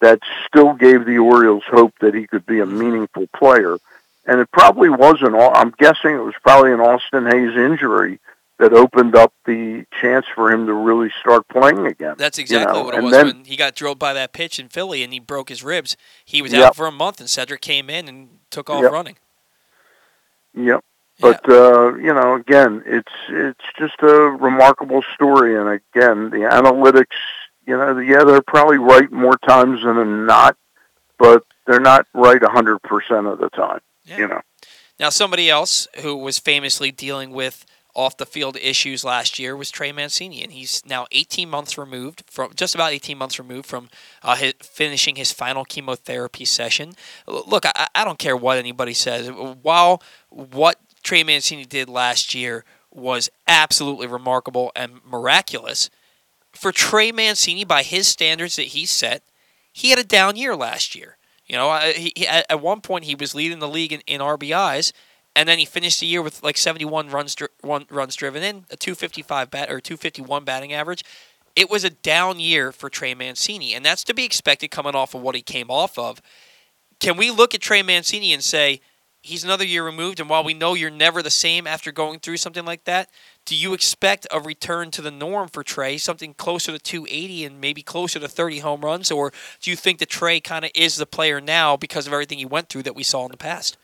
that still gave the Orioles hope that he could be a meaningful player. And it probably wasn't all, I'm guessing it was probably an Austin Hays injury that opened up the chance for him to really start playing again.
That's
you
exactly
know,
what it
and
was
then-
when he got drilled by that pitch in Philly and he broke his ribs. He was
Yep.
out for a month, and Cedric came in and took off
Yep.
running.
Yep. But uh, you know, again, it's it's just a remarkable story, and again, the analytics, you know, yeah, they're probably right more times than not, but they're not right a hundred percent of the time.
Yeah.
You know,
Now, somebody else who was famously dealing with off the field issues last year was Trey Mancini, and he's now 18 months removed from just about 18 months removed from uh, his, finishing his final chemotherapy session. Look, I, I don't care what anybody says. While what Trey Mancini did last year was absolutely remarkable and miraculous, for Trey Mancini, by his standards that he set, he had a down year last year. You know, he, at one point he was leading the league in, in RBIs, and then he finished the year with like 71 runs dri- runs driven in, a 255 bat or 251 batting average. It was a down year for Trey Mancini, and that's to be expected coming off of what he came off of. Can we look at Trey Mancini and say he's another year removed, and while we know you're never the same after going through something like that, do you expect a return to the norm for Trey, something closer to 280 and maybe closer to 30 home runs, or do you think that Trey kind of is the player now because of everything he went through that we saw in the past?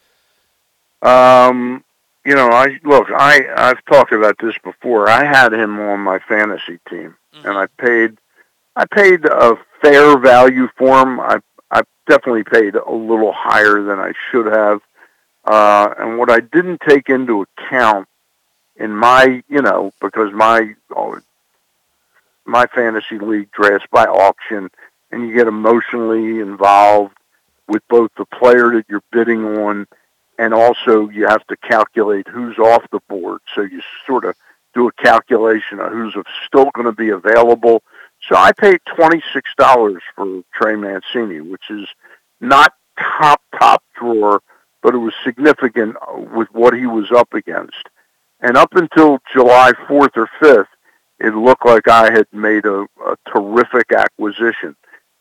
Um, you know, I look, I I've talked about this before. I had him on my fantasy team, mm-hmm. and I paid I paid a fair value for him. I I definitely paid a little higher than I should have. Uh, and what I didn't take into account in my, you know, because my oh, my fantasy league drafts by auction, and you get emotionally involved with both the player that you're bidding on, and also you have to calculate who's off the board. So you sort of do a calculation of who's still going to be available. So I paid twenty six dollars for Trey Mancini, which is not top top drawer but it was significant uh, with what he was up against. And up until July 4th or 5th, it looked like I had made a, a terrific acquisition.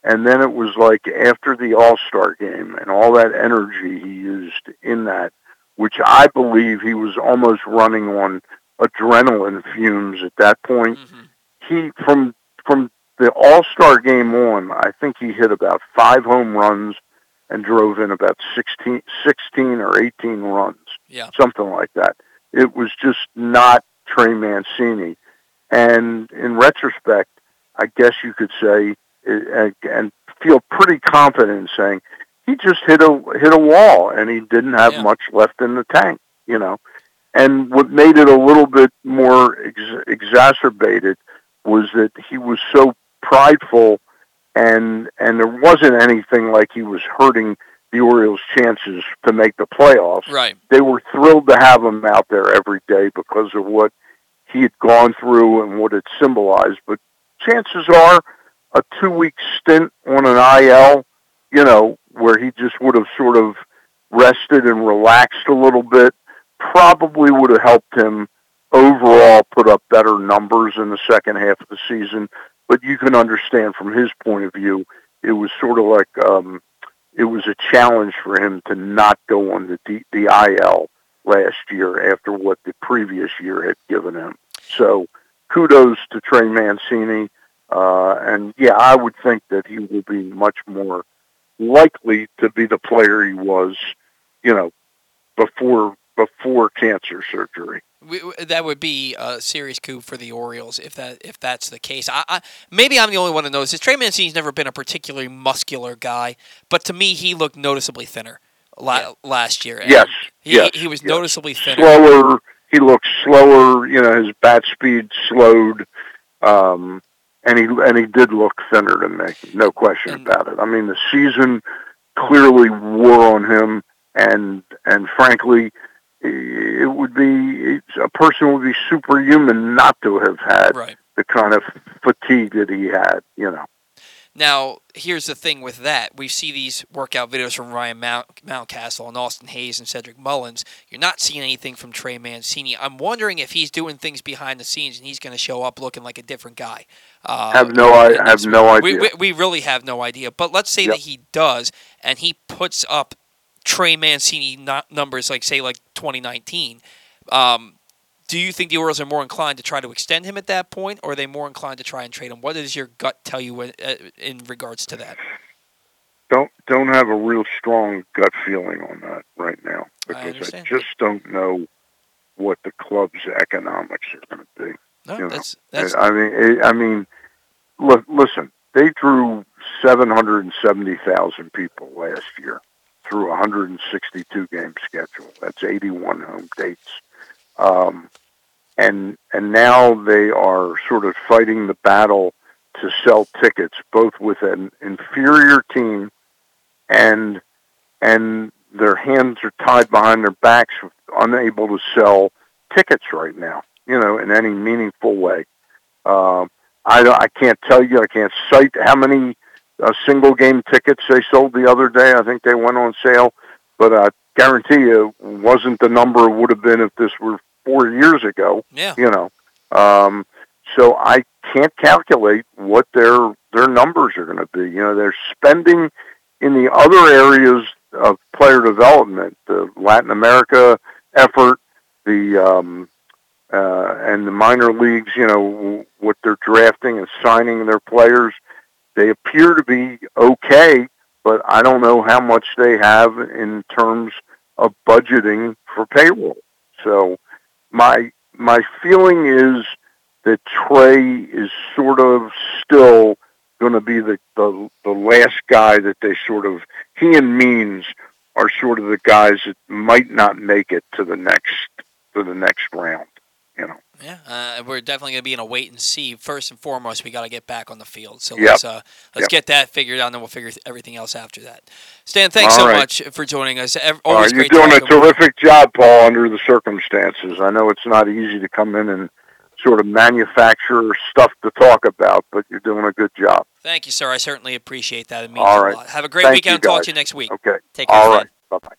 And then it was like after the All Star game and all that energy he used in that, which I believe he was almost running on adrenaline fumes at that point. Mm-hmm. He from from the All Star game on, I think he hit about five home runs and drove in about 16, 16 or 18 runs,
yeah.
something like that. It was just not Trey Mancini. And in retrospect, I guess you could say, Uh, and feel pretty confident in saying, he just hit a hit a wall, and he didn't have yeah. much left in the tank, you know. And what made it a little bit more ex- exacerbated was that he was so prideful and and there wasn't anything like he was hurting the Orioles' chances to make the playoffs.
Right.
They were thrilled to have him out there every day because of what he had gone through and what it symbolized. But chances are, a two-week stint on an IL, you know, where he just would have sort of rested and relaxed a little bit, probably would have helped him overall put up better numbers in the second half of the season but you can understand from his point of view, it was sort of like um, it was a challenge for him to not go on the D- the IL last year after what the previous year had given him. So kudos to Trey Mancini, uh, and yeah, I would think that he will be much more likely to be the player he was, you know, before before cancer surgery.
We, that would be a serious coup for the Orioles if that if that's the case. I, I maybe I'm the only one to notice this. Trey Mancini's never been a particularly muscular guy, but to me, he looked noticeably thinner la- last year.
Yes,
he,
yes,
he was
yes.
noticeably thinner.
Slower. He looked slower. You know, his bat speed slowed, um, and he and he did look thinner to me. No question and, about it. I mean, the season clearly wore on him, and and frankly it would be a person would be superhuman not to have had
right.
the kind of fatigue that he had. You know.
Now, here's the thing with that. We see these workout videos from Ryan Mount, Mountcastle and Austin Hays and Cedric Mullins. You're not seeing anything from Trey Mancini. I'm wondering if he's doing things behind the scenes and he's going to show up looking like a different guy.
Uh, have no, I have no idea.
We, we, we, really have no idea. But let's say yep. that he does, and he puts up Trey Mancini numbers, like say like 2019. Um, do you think the Orioles are more inclined to try to extend him at that point, or are they more inclined to try and trade him? What does your gut tell you in, uh, regards to that?
Don't don't have a real strong gut feeling on that right now because I, I just don't know what the club's economics are going to be.
No, you that's, that's
I mean I mean look listen they drew seven hundred and seventy thousand people last year through a 162 game schedule. That's 81 home dates. Um, and and now they are sort of fighting the battle to sell tickets, both with an inferior team and and their hands are tied behind their backs, unable to sell tickets right now. You know, in any meaningful way. Um, I I can't tell you. I can't cite how many uh, single game tickets they sold the other day. I think they went on sale, but I guarantee you, wasn't the number it would have been if this were four years ago.
Yeah,
you know. Um, so I can't calculate what their their numbers are going to be. You know, they're spending in the other areas of player development, the Latin America effort, the um, uh, and the minor leagues, you know, what they're drafting and signing their players, they appear to be okay, but I don't know how much they have in terms of budgeting for payroll. So my my feeling is that Trey is sort of still going to be the, the the last guy that they sort of he and Means are sort of the guys that might not make it to the next to the next round. You know.
Yeah, uh, we're definitely going to be in a wait and see. First and foremost, we got to get back on the field. So
Yep.
let's uh, let's
Yep.
get that figured out, and then we'll figure everything else after that. Stan, thanks
All
so
right.
much for joining us. Always
right, you're doing a
you.
terrific job, Paul, under the circumstances. I know it's not easy to come in and sort of manufacture stuff to talk about, but you're doing a good job.
Thank you, sir. I certainly appreciate that. It means
All
a lot. Have a great
Thank
weekend. Talk to you next week.
Okay.
Take care,
All right. Bye bye.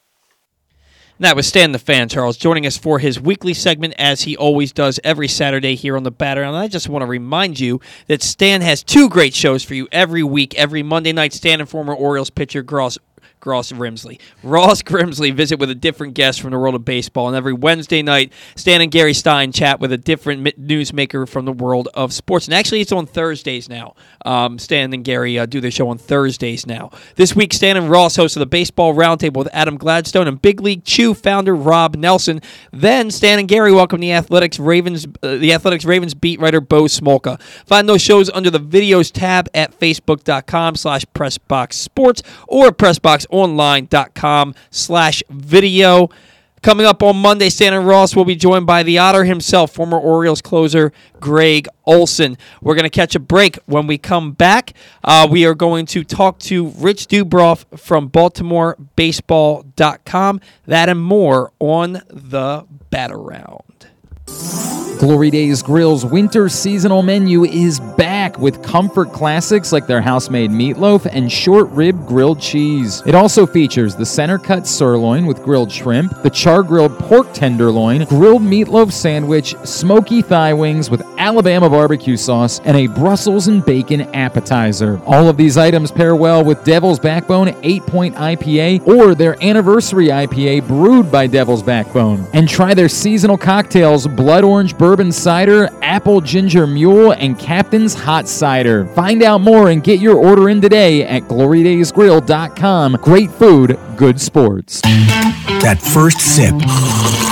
That was Stan the Fan, Charles, joining us for his weekly segment as he always does every Saturday here on the Bat Around. And I just want to remind you that Stan has two great shows for you every week. Every Monday night, Stan and former Orioles pitcher Gross. Gross Grimsley. Ross Grimsley visit with a different guest from the world of baseball. And every Wednesday night, Stan and Gary Stein chat with a different newsmaker from the world of sports. And actually, it's on Thursdays now. Um, Stan and Gary uh, do their show on Thursdays now. This week, Stan and Ross hosted the Baseball Roundtable with Adam Gladstone and Big League Chew founder Rob Nelson. Then Stan and Gary welcome the Athletics Ravens, uh, the Athletics Ravens beat writer Bo Smolka. Find those shows under the videos tab at facebook.com slash pressboxsports or pressboxonline.com slash video. Coming up on Monday, Stan Ross will be joined by the Otter himself, former Orioles closer Gregg Olson. We're going to catch a break. When we come back, uh, we are going to talk to Rich Dubroff from BaltimoreBaseball.com. That and more on the Bat Around.
Glory Days Grill's winter seasonal menu is back with comfort classics like their house-made meatloaf and short rib grilled cheese. It also features the center cut sirloin with grilled shrimp, the char grilled pork tenderloin, grilled meatloaf sandwich, smoky thigh wings with Alabama barbecue sauce, and a Brussels and bacon appetizer. All of these items pair well with Devil's Backbone 8-point IPA or their anniversary IPA brewed by Devil's Backbone. And try their seasonal cocktails Blood Orange Bourbon Urban cider, Apple Ginger Mule, and Captain's Hot Cider. Find out more and get your order in today at glorydaysgrill.com. Great food, good sports.
That first sip.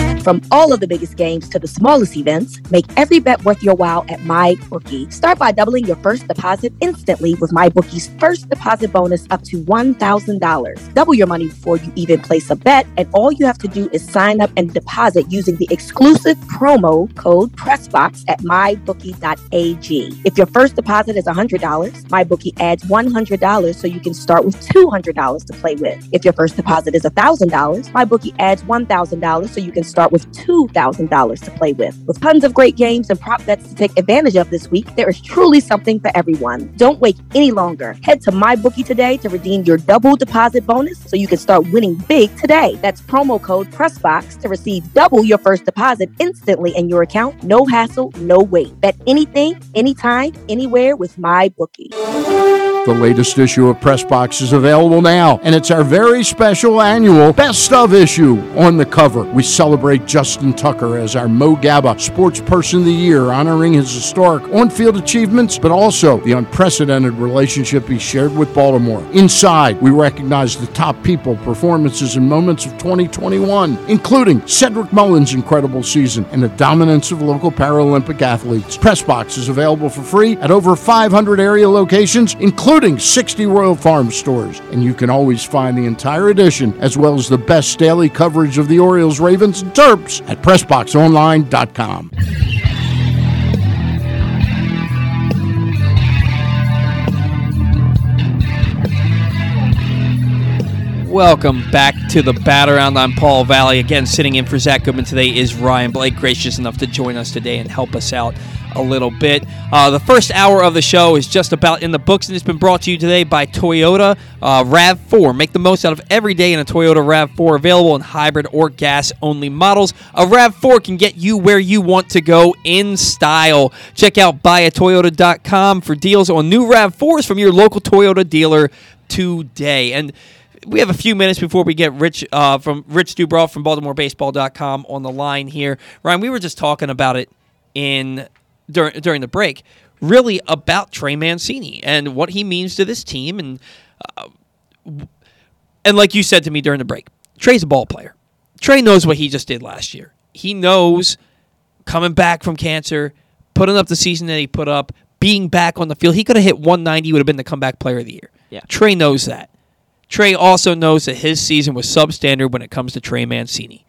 From all of the biggest games to the smallest events, make every bet worth your while at MyBookie. Start by doubling your first deposit instantly with MyBookie's first deposit bonus up to $1,000. Double your money before you even place a bet, and all you have to do is sign up and deposit using the exclusive promo code PRESSBOX at MyBookie.ag. If your first deposit is $100, MyBookie adds $100 so you can start with $200 to play with. If your first deposit is $1,000, MyBookie adds $1,000 so you can start with $2,000 to play with. With tons of great games and prop bets to take advantage of this week, there is truly something for everyone. Don't wait any longer. Head to MyBookie today to redeem your double deposit bonus so you can start winning big today. That's promo code PRESSBOX to receive double your first deposit instantly in your account. No hassle, no wait. Bet anything, anytime, anywhere with MyBookie.
The latest issue of Pressbox is available now, and it's our very special annual Best of issue. On the cover, we celebrate Justin Tucker as our Mo Gaba Sports Person of the Year, honoring his historic on field achievements, but also the unprecedented relationship he shared with Baltimore. Inside, we recognize the top people, performances, and moments of 2021, including Cedric Mullins' incredible season and the dominance of local Paralympic athletes. Pressbox is available for free at over 500 area locations, including 60 Royal Farm stores. And you can always find the entire edition, as well as the best daily coverage of the Orioles, Ravens, and at PressBoxOnline.com.
Welcome back to the Bat Around. I'm Paul Valley. Again, sitting in for Zack Goodman today is Ryan Blake, gracious enough to join us today and help us out a little bit. Uh, the first hour of the show is just about in the books, and it's been brought to you today by Toyota uh, RAV4. Make the most out of every day in a Toyota RAV4, available in hybrid or gas only models. A RAV4 can get you where you want to go in style. Check out buyatoyota.com for deals on new RAV4s from your local Toyota dealer today. And we have a few minutes before we get Rich uh, from Rich Dubroff from BaltimoreBaseball.com on the line here. Ryan, we were just talking about it in during during the break, really about Trey Mancini and what he means to this team, and uh, and like you said to me during the break, Trey's a ball player. Trey knows what he just did last year. He knows coming back from cancer, putting up the season that he put up, being back on the field. He could have hit 190, would have been the comeback player of the year.
Yeah.
Trey knows that. Trey also knows that his season was substandard when it comes to Trey Mancini.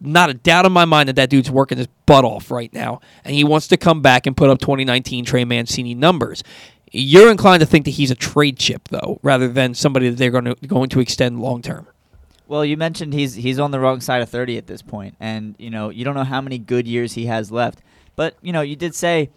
Not a doubt in my mind that that dude's working his butt off right now, and he wants to come back and put up 2019 Trey Mancini numbers. You're inclined to think that he's a trade chip, though, rather than somebody that they're going to going to extend long term.
Well, you mentioned he's he's on the wrong side of 30 at this point, and you know you don't know how many good years he has left. But you know you did say,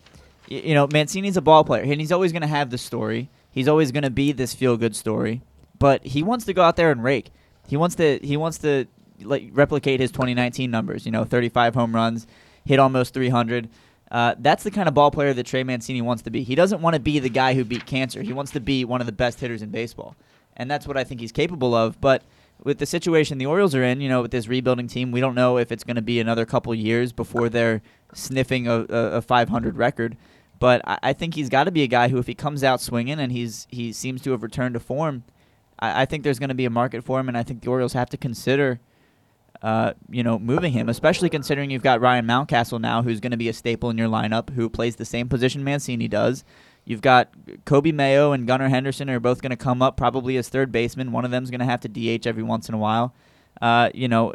you know Mancini's a ball player, and he's always going to have the story. He's always going to be this feel good story, but he wants to go out there and rake. He wants to he wants to like replicate his 2019 numbers. You know, 35 home runs, hit almost 300. Uh, that's the kind of ball player that Trey Mancini wants to be. He doesn't want to be the guy who beat cancer. He wants to be one of the best hitters in baseball, and that's what I think he's capable of. But with the situation the Orioles are in, you know, with this rebuilding team, we don't know if it's going to be another couple years before they're sniffing a, a, a 500 record. But I, I think he's got to be a guy who, if he comes out swinging and he's he seems to have returned to form, I, I think there's going to be a market for him, and I think the Orioles have to consider, uh, you know, moving him, especially considering you've got Ryan Mountcastle now, who's going to be a staple in your lineup, who plays the same position Mancini does. You've got Coby Mayo and Gunnar Henderson are both going to come up probably as third baseman. One of them's going to have to DH every once in a while. Uh, you know,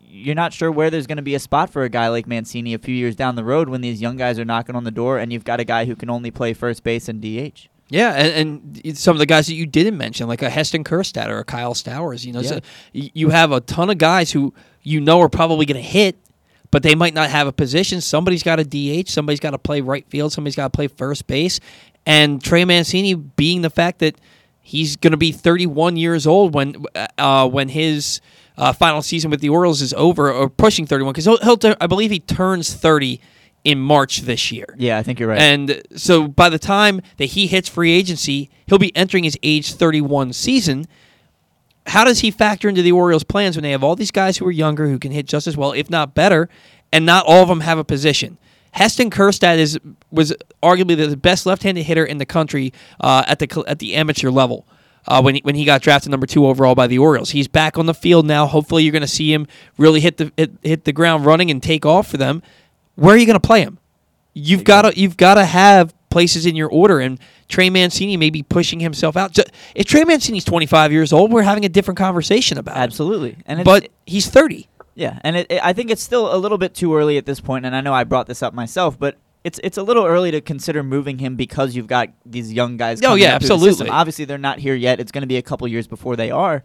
you're not sure where there's going to be a spot for a guy like Mancini a few years down the road when these young guys are knocking on the door, and you've got a guy who can only play first base and DH.
Yeah, and, and some of the guys that you didn't mention, like a Heston Kjerstad or a Kyle Stowers, you know, so you have a ton of guys who you know are probably going to hit, but they might not have a position. Somebody's got a DH, somebody's got to play right field, somebody's got to play first base, and Trey Mancini being the fact that he's going to be 31 years old when uh, when his uh, final season with the Orioles is over, or pushing 31, because he'll, he'll I believe he turns 30 in March this year.
Yeah, I think you're right.
And so by the time that he hits free agency, he'll be entering his age 31 season. How does he factor into the Orioles' plans when they have all these guys who are younger who can hit just as well, if not better, and not all of them have a position? Heston Kjerstad is was arguably the best left-handed hitter in the country uh, at the at the amateur level. Uh, when he, when he got drafted number two overall by the Orioles, he's back on the field now. Hopefully, you're going to see him really hit the hit, hit the ground running and take off for them where are you going to play him? You've got to you've got to have places in your order, and Trey Mancini may be pushing himself out. If Trey Mancini's 25 years old, we're having a different conversation about it.
Absolutely, and it's,
But he's 30.
Yeah, and it, it, I think it's still a little bit too early at this point, and I know I brought this up myself, but it's it's a little early to consider moving him because you've got these young guys.
Oh,
coming
yeah,
up through the
absolutely.
Obviously, they're not here yet. It's going to be a couple years before they are,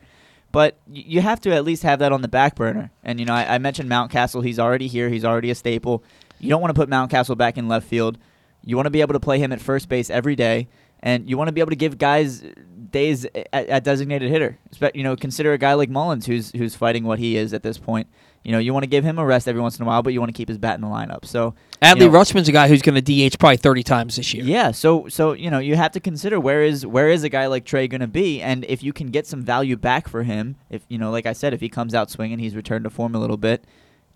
but you have to at least have that on the back burner. And you know, I, I mentioned Mountcastle. He's already here. He's already a staple. You don't want to put Mountcastle back in left field. You want to be able to play him at first base every day, and you want to be able to give guys days at, at designated hitter. You know, consider a guy like Mullins, who's who's fighting what he is at this point. You know, you want to give him a rest every once in a while, but you want to keep his bat in the lineup. So,
Adley
you know,
Rutschman's a guy who's going to DH probably 30 times this year.
yeah. So, so you know, you have to consider where is where is a guy like Trey going to be, and if you can get some value back for him, if you know, like I said, if he comes out swinging, he's returned to form a little bit.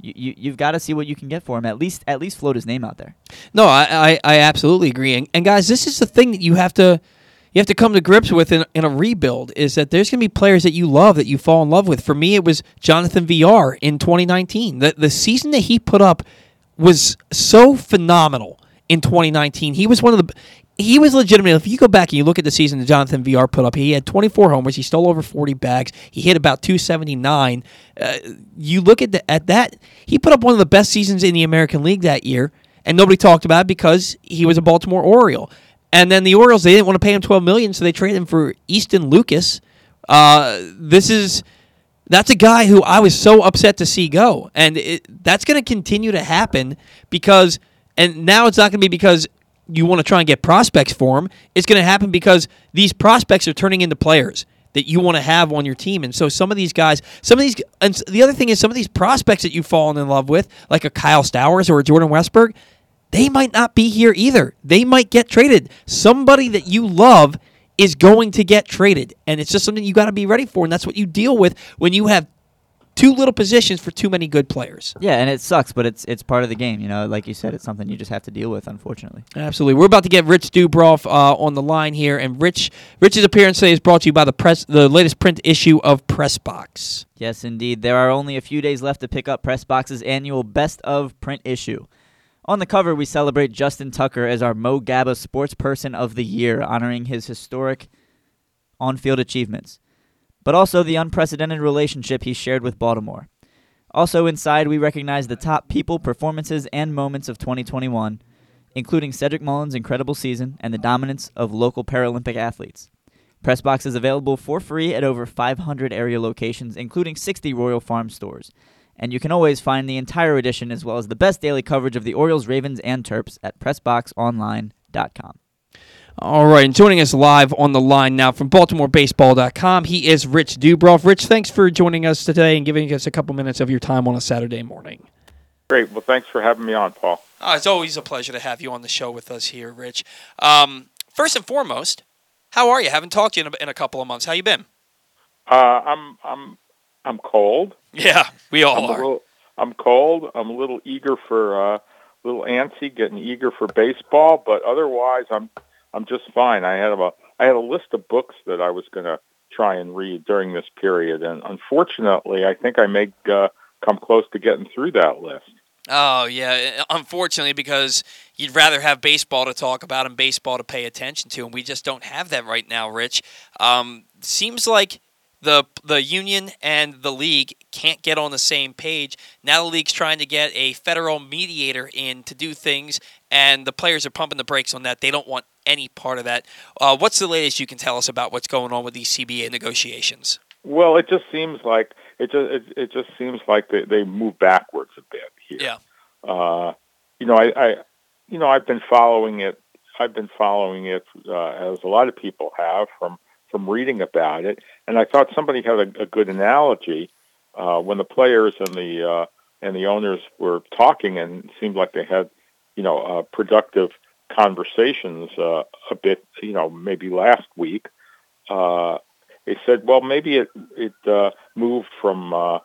You, you you've got to see what you can get for him. At least at least float his name out there.
No, I, I, I absolutely agree. And, and guys, this is the thing that you have to you have to come to grips with in, in a rebuild is that there's going to be players that you love that you fall in love with. For me, it was Jonathan Villar in 2019. The the season that he put up was so phenomenal in 2019. He was one of the he was legitimate. If you go back and you look at the season that Jonathan Villar put up, he had 24 homers. He stole over 40 bags. He hit about 279. Uh, you look at the, at that, he put up one of the best seasons in the American League that year, and nobody talked about it because he was a Baltimore Oriole. And then the Orioles they didn't want to pay him 12 million, so they traded him for Easton Lucas. Uh, this is that's a guy who I was so upset to see go, and it, that's going to continue to happen because, and now it's not going to be because you want to try and get prospects for him. It's going to happen because these prospects are turning into players that you want to have on your team. And so some of these guys, some of these, and the other thing is some of these prospects that you've fallen in love with, like a Kyle Stowers or a Jordan Westburg, they might not be here either. They might get traded. Somebody that you love is going to get traded. And it's just something you got to be ready for. And that's what you deal with when you have too little positions for too many good players.
Yeah, and it sucks, but it's it's part of the game. You know, like you said, it's something you just have to deal with. Unfortunately.
Absolutely. We're about to get Rich Dubroff uh, on the line here, and Rich Rich's appearance today is brought to you by the press, the latest print issue of Pressbox.
Yes, indeed. There are only a few days left to pick up Pressbox's annual Best of print issue. On the cover, we celebrate Justin Tucker as our Mo Gaba Sports Person of the Year, honoring his historic on-field achievements but also the unprecedented relationship he shared with Baltimore. Also inside, we recognize the top people, performances, and moments of 2021, including Cedric Mullins' incredible season and the dominance of local Paralympic athletes. Pressbox is available for free at over 500 area locations, including 60 Royal Farm stores. And you can always find the entire edition as well as the best daily coverage of the Orioles, Ravens, and Terps at PressBoxOnline.com.
All right, and joining us live on the line now from BaltimoreBaseball.com, he is Rich Dubroff. Rich, thanks for joining us today and giving us a couple minutes of your time on a Saturday morning.
Great. Well, thanks for having me on, Paul.
Oh, it's always a pleasure to have you on the show with us here, Rich. Um, first and foremost, how are you? Haven't talked to you in a, in a couple of months. How you been?
Uh, I'm I'm I'm cold.
Yeah, we all
I'm
are.
Little, I'm cold. I'm a little eager for uh, a little antsy, getting eager for baseball, but otherwise, I'm I'm just fine. I had a I had a list of books that I was going to try and read during this period, and unfortunately, I think I may uh, come close to getting through that list.
Oh yeah, unfortunately, because you'd rather have baseball to talk about and baseball to pay attention to, and we just don't have that right now, Rich. Um, seems like the the union and the league can't get on the same page. Now the league's trying to get a federal mediator in to do things, and the players are pumping the brakes on that. They don't want any part of that. Uh, what's the latest you can tell us about what's going on with these CBA negotiations?
Well, it just seems like it just it, it just seems like they they move backwards a bit here.
Yeah.
Uh, you know, I, I you know I've been following it. I've been following it uh, as a lot of people have from from reading about it, and I thought somebody had a, a good analogy uh, when the players and the uh, and the owners were talking, and it seemed like they had you know uh, productive conversations uh, a bit, you know, maybe last week. Uh, they said, well, maybe it it uh, moved from uh,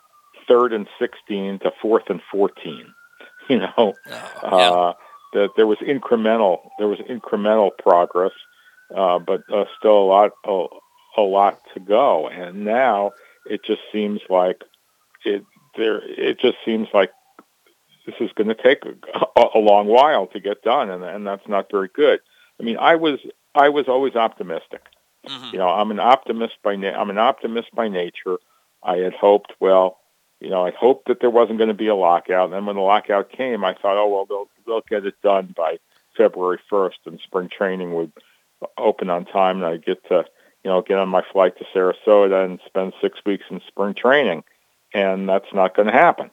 third and sixteen to fourth and fourteen. *laughs* You know, oh, yeah. uh, that there was incremental there was incremental progress, uh, but uh, still a lot a, a lot to go. And now it just seems like it there it just seems like this is going to take a, a long while to get done, and, and that's not very good. I mean, I was I was always optimistic. Mm-hmm. You know, I'm an optimist by na- I'm an optimist by nature. I had hoped, well, you know, I hoped that there wasn't going to be a lockout. And then when the lockout came, I thought, oh well, they'll they'll get it done by February 1st, and spring training would open on time, and I'd get to you know get on my flight to Sarasota and spend six weeks in spring training, and that's not going to happen.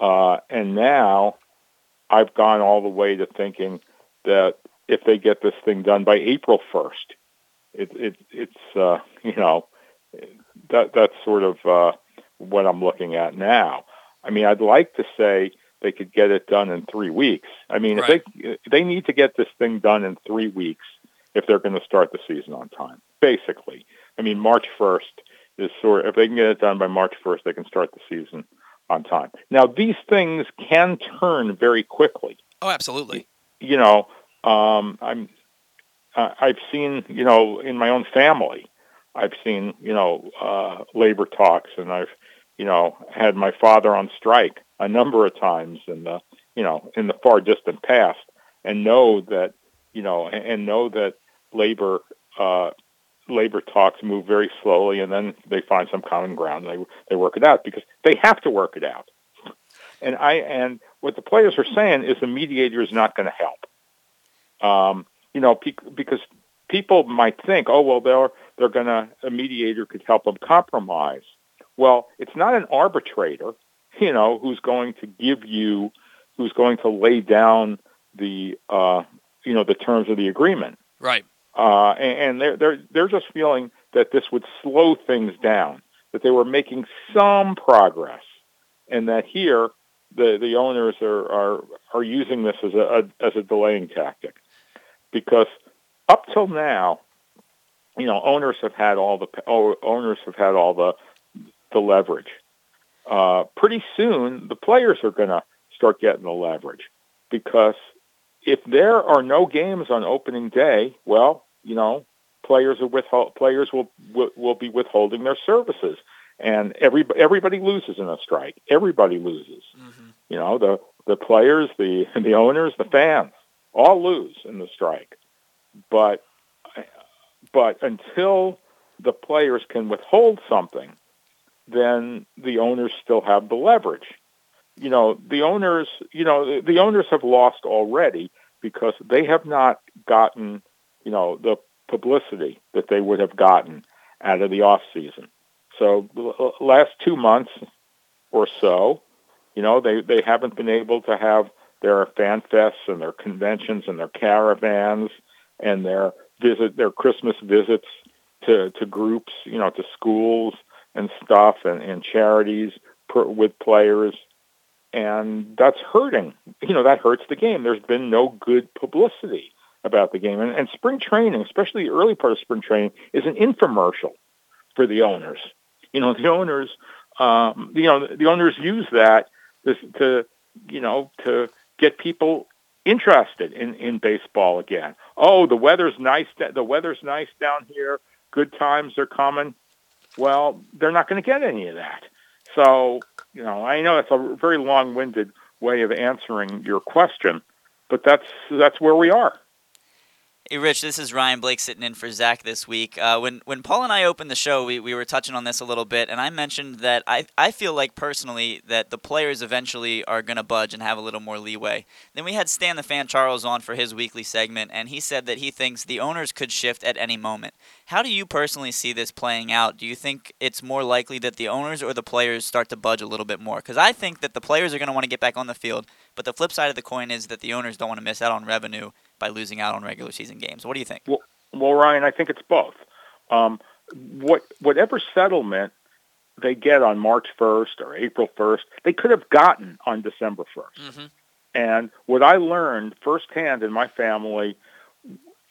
Uh, and now I've gone all the way to thinking that if they get this thing done by April 1st, it, it, it's, uh, you know, that, that's sort of uh, what I'm looking at now. I mean, I'd like to say they could get it done in three weeks. I mean, right. if they, they need to get this thing done in three weeks if they're going to start the season on time, basically. I mean, March 1st is sort of, if they can get it done by March 1st, they can start the season on time. Now, these things can turn very quickly.
Oh, absolutely.
You know, um, I'm uh, I've seen you know in my own family, I've seen you know uh, labor talks, and I've you know had my father on strike a number of times in the you know in the far distant past, and know that you know and know that labor uh, labor talks move very slowly, and then they find some common ground. And they they work it out because they have to work it out. And I and what the players are saying is the mediator is not going to help. Um, you know, because people might think, oh well, they're they're gonna a mediator could help them compromise. Well, it's not an arbitrator, you know, who's going to give you, who's going to lay down the, uh, you know, the terms of the agreement.
Right.
Uh, and, and they're they're they're just feeling that this would slow things down, that they were making some progress, and that here the the owners are are, are using this as a, a as a delaying tactic, because up till now, you know, owners have had all the owners have had all the the leverage. Uh, pretty soon, the players are going to start getting the leverage because if there are no games on opening day, well, you know, players are withhold, players will, will will be withholding their services, and every everybody loses in a strike. Everybody loses. Mm-hmm. You know, the the players, the the owners, the fans, all lose in the strike. But but until the players can withhold something, then the owners still have the leverage. You know, the owners, you know, the, the owners have lost already because they have not gotten, you know, the publicity that they would have gotten out of the off season. So the last two months or so, you know, they, they haven't been able to have their fan fests and their conventions and their caravans and their visit their Christmas visits to, to groups, you know, to schools and stuff and, and charities per, with players. And that's hurting. You know, that hurts the game. There's been no good publicity about the game. And, and spring training, especially the early part of spring training, is an infomercial for the owners. You know, the owners, um, you know, the owners use that to, to you know, to get people interested in, in baseball again. Oh, the weather's nice. The weather's nice down here. Good times are coming. Well, they're not going to get any of that. So, you know, I know it's a very long-winded way of answering your question, but that's that's where we are.
Hey, Rich, this is Ryan Blake sitting in for Zack this week. Uh, when when Paul and I opened the show, we, we were touching on this a little bit, and I mentioned that I, I feel like personally that the players eventually are going to budge and have a little more leeway. Then we had Stan the Fan Charles on for his weekly segment, and he said that he thinks the owners could shift at any moment. How do you personally see this playing out? Do you think it's more likely that the owners or the players start to budge a little bit more? Because I think that the players are going to want to get back on the field, but the flip side of the coin is that the owners don't want to miss out on revenue by losing out on regular season games. What do you think?
Well, well Ryan, I think it's both. Um, what whatever settlement they get on March 1st or April 1st, they could have gotten on December 1st. Mm-hmm. And what I learned firsthand in my family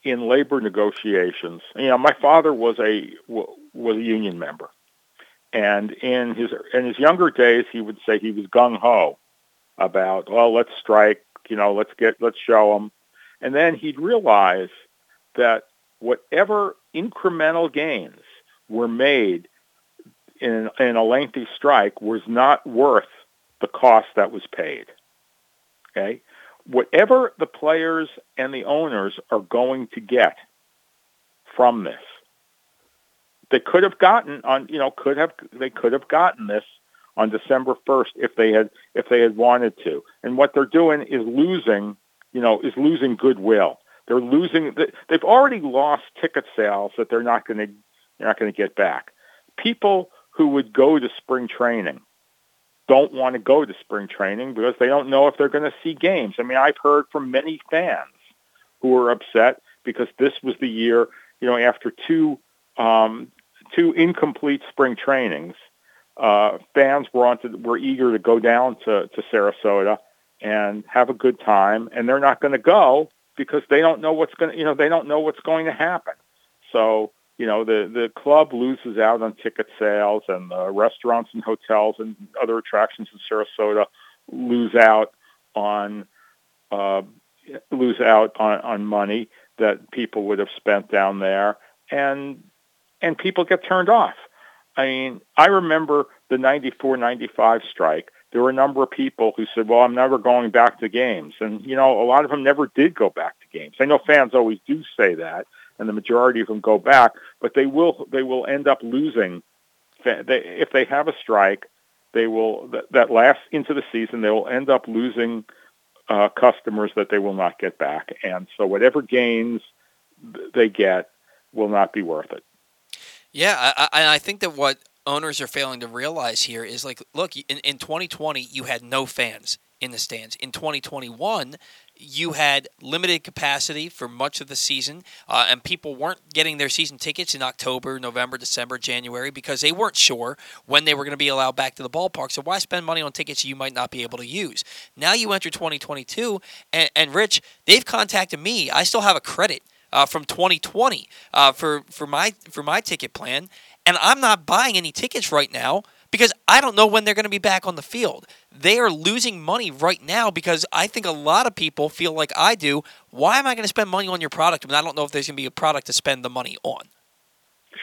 in labor negotiations, you know, my father was a was a union member, and in his in his younger days, he would say he was gung ho about, well, let's strike, you know, let's get let's show them, and then he'd realize that whatever incremental gains were made in, in a lengthy strike was not worth the cost that was paid. Okay? Whatever the players and the owners are going to get from this, they could have gotten on, you know, could have, they could have gotten this on December 1st if they had, if they had wanted to. And what they're doing is losing you know, is losing goodwill. They're losing. They've already lost ticket sales that they're not going to they're not going to get back. People who would go to spring training don't want to go to spring training because they don't know if they're going to see games. I mean, I've heard from many fans who are upset because this was the year, you know, after two um, two incomplete spring trainings, uh, fans were on to, were eager to go down to, to Sarasota and have a good time and they're not going to go because they don't know what's going to you know they don't know what's going to happen so you know the the club loses out on ticket sales and the restaurants and hotels and other attractions in Sarasota lose out on uh, lose out on, on money that people would have spent down there and and people get turned off. I mean, I remember the 94-95 strike there were a number of people who said, well, I'm never going back to games. And, you know, a lot of them never did go back to games. I know fans always do say that, and the majority of them go back, but they will, they will end up losing. If they have a strike, they will, that last into the season, they will end up losing uh, customers that they will not get back. And so whatever gains they get, will not be worth it.
Yeah, I, I, I think that what owners are failing to realize here is like, look, in, in 2020, you had no fans in the stands. In 2021, you had limited capacity for much of the season, uh, and people weren't getting their season tickets in October, November, December, January because they weren't sure when they were going to be allowed back to the ballpark. So why spend money on tickets you might not be able to use? Now you enter 2022, and, and Rich, they've contacted me. I still have a credit. Uh, from 2020 uh, for for my for my ticket plan, and I'm not buying any tickets right now because I don't know when they're going to be back on the field. They are losing money right now because I think a lot of people feel like I do. Why am I going to spend money on your product when I don't know if there's going to be a product to spend the money on?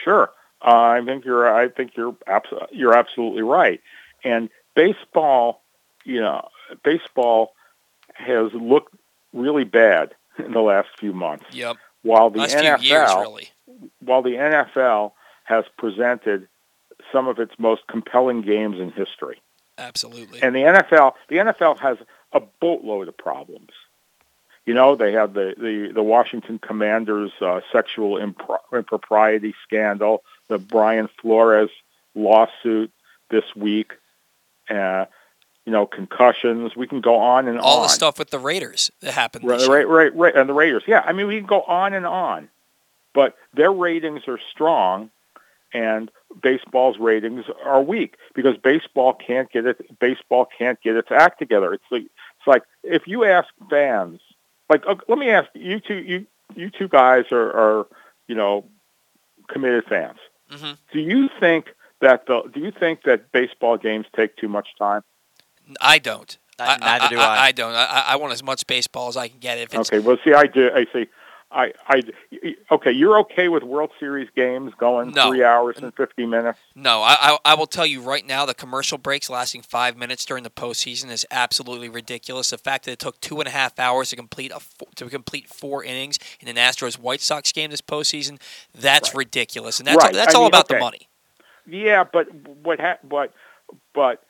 Sure, uh, I think you're. I think you're. Abs- you're absolutely right. And baseball, you know, baseball has looked really bad in the last few months.
Yep.
While the
Last
NFL,
few years, really.
while the NFL has presented some of its most compelling games in history.
Absolutely.
And the NFL, the NFL has a boatload of problems. You know, they have the the, the Washington Commanders uh, sexual impro- impropriety scandal, the Brian Flores lawsuit this week. Uh, you know, concussions. We can go on and
All
on.
the stuff with the Raiders that happened.
Right, right, right, right, and the Raiders. Yeah, I mean, we can go on and on, but their ratings are strong, and baseball's ratings are weak because baseball can't get it. Baseball can't get its act together. It's like it's like if you ask fans, like uh, let me ask you two, you you two guys are, are you know committed fans.
hmm
Do you think that the do you think that baseball games take too much time?
I don't.
Uh, neither do I.
I don't. I, I want as much baseball as I can get. If it's
Okay, well, see, I do. I see. I, I, okay, you're okay with World Series games going
No.
three hours and fifty minutes?
No, I, I I will tell you right now, the commercial breaks lasting five minutes during the postseason is absolutely ridiculous. The fact that it took two and a half hours to complete a to complete four innings in an Astros White Sox game this postseason, that's
Right.
ridiculous, and that's
Right.
that's
I
all
mean,
about the money.
Yeah, but what? Ha- but, but,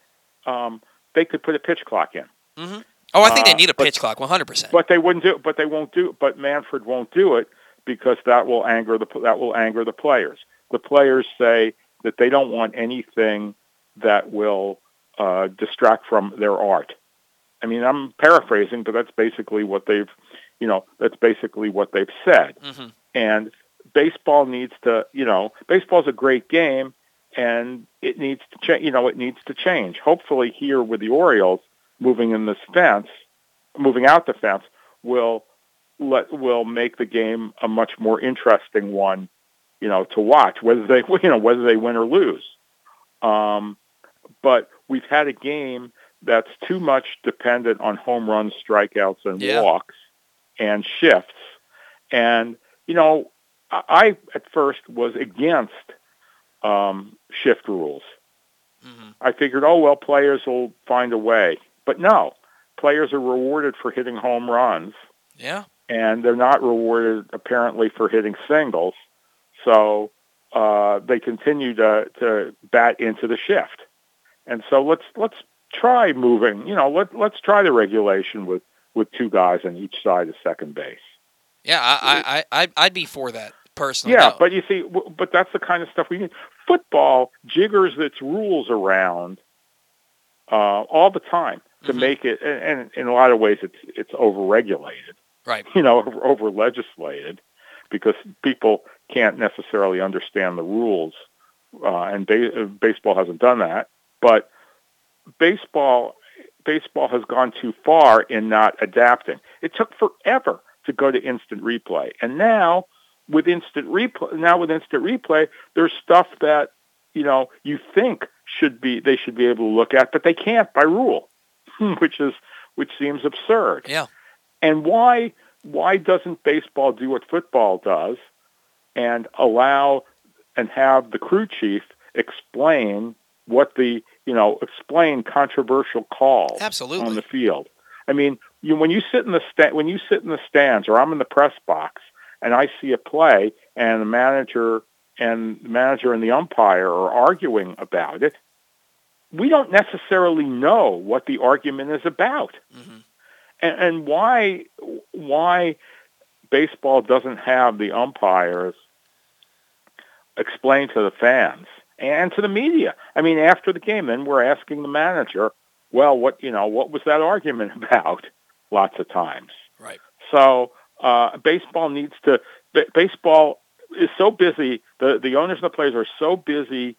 um, they could put a pitch clock in,
hmm Oh, I think they
Uh,
need a
but-
pitch clock, one hundred percent.
but they wouldn't do. But they won't do. But Manfred won't do it because that will anger the that will anger the players. The players say that they don't want anything that will uh, distract from their art. I mean, I'm paraphrasing, but that's basically what they've, you know, that's basically what they've said.
hmm
And baseball needs to, you know, baseball's a great game, and it needs to change. You know, it needs to change. Hopefully, here with the Orioles moving in this fence, moving out the fence, will let will make the game a much more interesting one, you know, to watch. Whether they, *laughs* you know, whether they win or lose. Um, but we've had a game that's too much dependent on home runs, strikeouts, and
Yeah.
walks, and shifts. And you know, I at first was against um, shift rules.
hmm
I figured, oh well, players will find a way. But no, players are rewarded for hitting home runs,
Yeah.
and they're not rewarded apparently for hitting singles. So uh, they continue to to bat into the shift. And so let's let's try moving. You know, let let's try the regulation with with two guys on each side of second base.
Yeah, I, I, I, I'd- be for that personally.
Yeah,
No.
but you see, but that's the kind of stuff we need. Football jiggers its rules around uh, all the time to make it, and, and in a lot of ways, it's it's overregulated.
right.
You know, *laughs* over legislated because people can't necessarily understand the rules, uh, and ba- uh, baseball hasn't done that. But baseball baseball has gone too far in not adapting. It took forever to go to instant replay, and now with instant replay, now with instant replay, there's stuff that you know you think should be they should be able to look at, but they can't by rule, *laughs* which is which seems absurd.
Yeah.
And why why doesn't baseball do what football does and allow and have the crew chief explain what the you know explain controversial calls
Absolutely.
on the field? I mean, you, when you sit in the sta- when you sit in the stands or I'm in the press box and I see a play and the manager and the manager and the umpire are arguing about it, we don't necessarily know what the argument is about
hmm
and, and why why baseball doesn't have the umpires explain to the fans and to the media. I mean, after the game, then we're asking the manager, well, what you know, what was that argument *laughs* about? Lots of times.
Right.
So uh, baseball needs to. B- baseball is so busy. The the owners and the players are so busy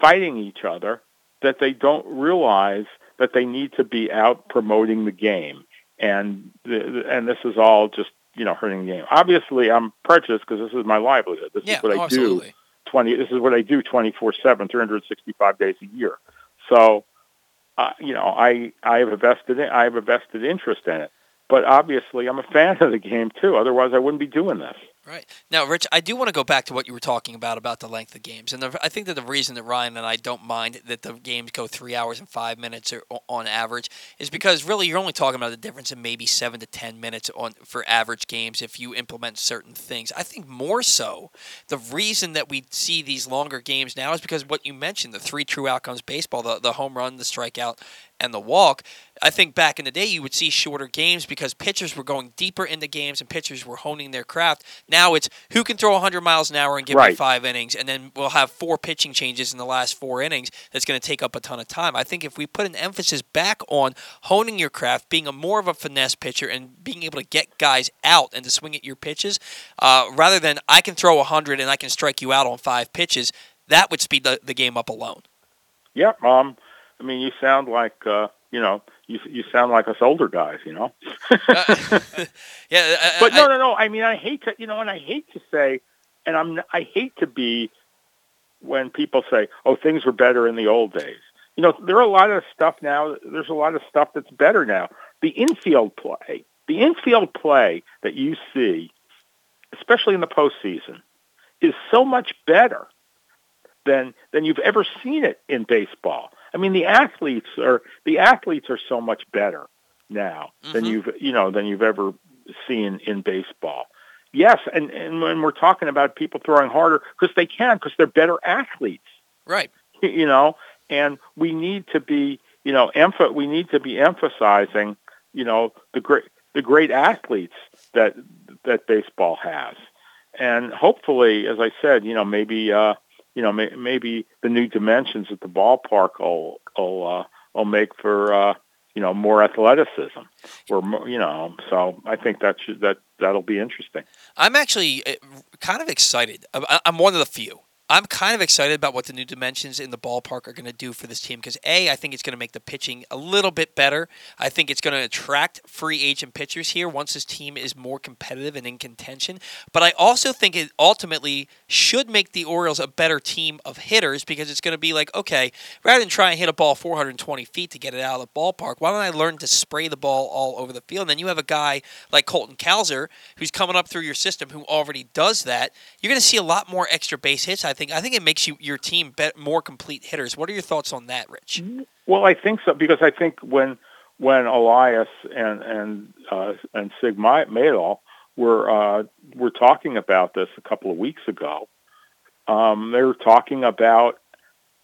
fighting each other that they don't realize that they need to be out promoting the game. And the, and this is all just you know hurting the game. Obviously, I'm prejudiced because this is my livelihood. This
Yeah,
is what
oh,
I
absolutely.
do. Twenty. This is what I do twenty four seven, three hundred sixty five days a year. So, uh, you know, I I have a vested I have a vested interest in it. But obviously, I'm a fan of the game too. Otherwise, I wouldn't be doing this.
Right. Now, Rich, I do want to go back to what you were talking about about the length of games. And the, I think that the reason that Ryan and I don't mind that the games go three hours and five minutes or, on average is because really you're only talking about the difference in maybe seven to ten minutes on for average games if you implement certain things. I think more so the reason that we see these longer games now is because what you mentioned, the three true outcomes baseball, the, the home run, the strikeout, and the walk. I think back in the day you would see shorter games because pitchers were going deeper into games and pitchers were honing their craft. Now it's who can throw 100 miles an hour and give me five innings, and then we'll have four pitching changes in the last four innings. That's going to take up a ton of time. I think if we put an emphasis back on honing your craft, being a more of a finesse pitcher, and being able to get guys out and to swing at your pitches, uh, rather than I can throw 100 and I can strike you out on five pitches, that would speed the, the game up alone.
Yep. Um. I mean, you sound like uh, you know, you you sound like us older guys. You know.
Uh, *laughs* yeah, I-
But
I-
no, no, no. I mean, I hate to, you know, and I hate to say, and I'm, I hate to be when people say, "Oh, things were better in the old days." You know, there are a lot of stuff now. There's a lot of stuff that's better now. The infield play, the infield play that you see, especially in the postseason, is so much better than than you've ever seen it in baseball. I mean, the athletes are the athletes are so much better now than
Mhm.
you've you know than you've ever seen in baseball. Yes, and and when we're talking about people throwing harder because they can because they're better athletes,
right. *laughs*
you know, and we need to be you know emph- we need to be emphasizing you know the great the great athletes that that baseball has, and hopefully, as I said, you know maybe uh, you know may, maybe the new dimensions at the ballpark will will uh, will make for uh, you know more athleticism or you know so I think that should that that'll be interesting.
I'm actually uh, kind of excited. I'm one of the few. I'm kind of excited about what the new dimensions in the ballpark are going to do for this team because a, I think it's going to make the pitching a little bit better. I think it's going to attract free agent pitchers here once this team is more competitive and in contention. But I also think it ultimately should make the Orioles a better team of hitters because it's going to be like, okay, rather than try and hit a ball 420 feet to get it out of the ballpark, why don't I learn to spray the ball all over the field? And then you have a guy like Colton Cowser who's coming up through your system who already does that. You're going to see a lot more extra base hits. I think. I think it makes you your team bet more complete hitters. What are your thoughts on that, Rich?
Well, I think so because I think when when Elias and and uh, and Sig were uh, were talking about this a couple of weeks ago, um, they were talking about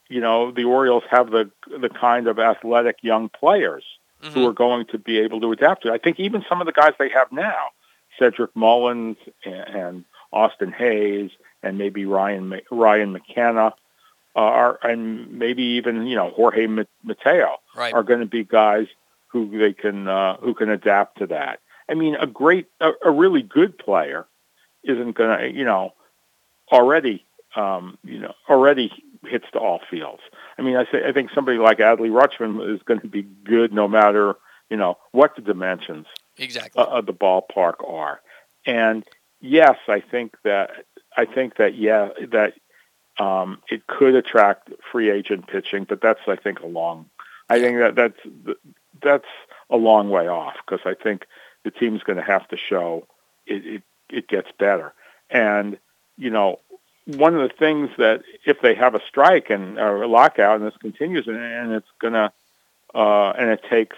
you know the Orioles have the the kind of athletic young players who
Mhm.
are going to be able to adapt to. it. I think even some of the guys they have now, Cedric Mullins and, and Austin Hays, and maybe Ryan Ryan McKenna, uh, are and maybe even you know Jorge Mateo
Right.
are going to be guys who they can uh, who can adapt to that. I mean, a great, a, a really good player isn't going to, you know, already, um, you know, already hits to all fields. I mean, I say I think somebody like Adley Rutschman is going to be good no matter, you know, what the dimensions
Exactly.
of the ballpark are. And yes, I think that I think that yeah that um, it could attract free agent pitching, but that's I think a long. I think that that's that's a long way off because I think the team's going to have to show it, it it gets better. And you know, one of the things that if they have a strike and or a lockout and this continues and, and it's going to uh, and it takes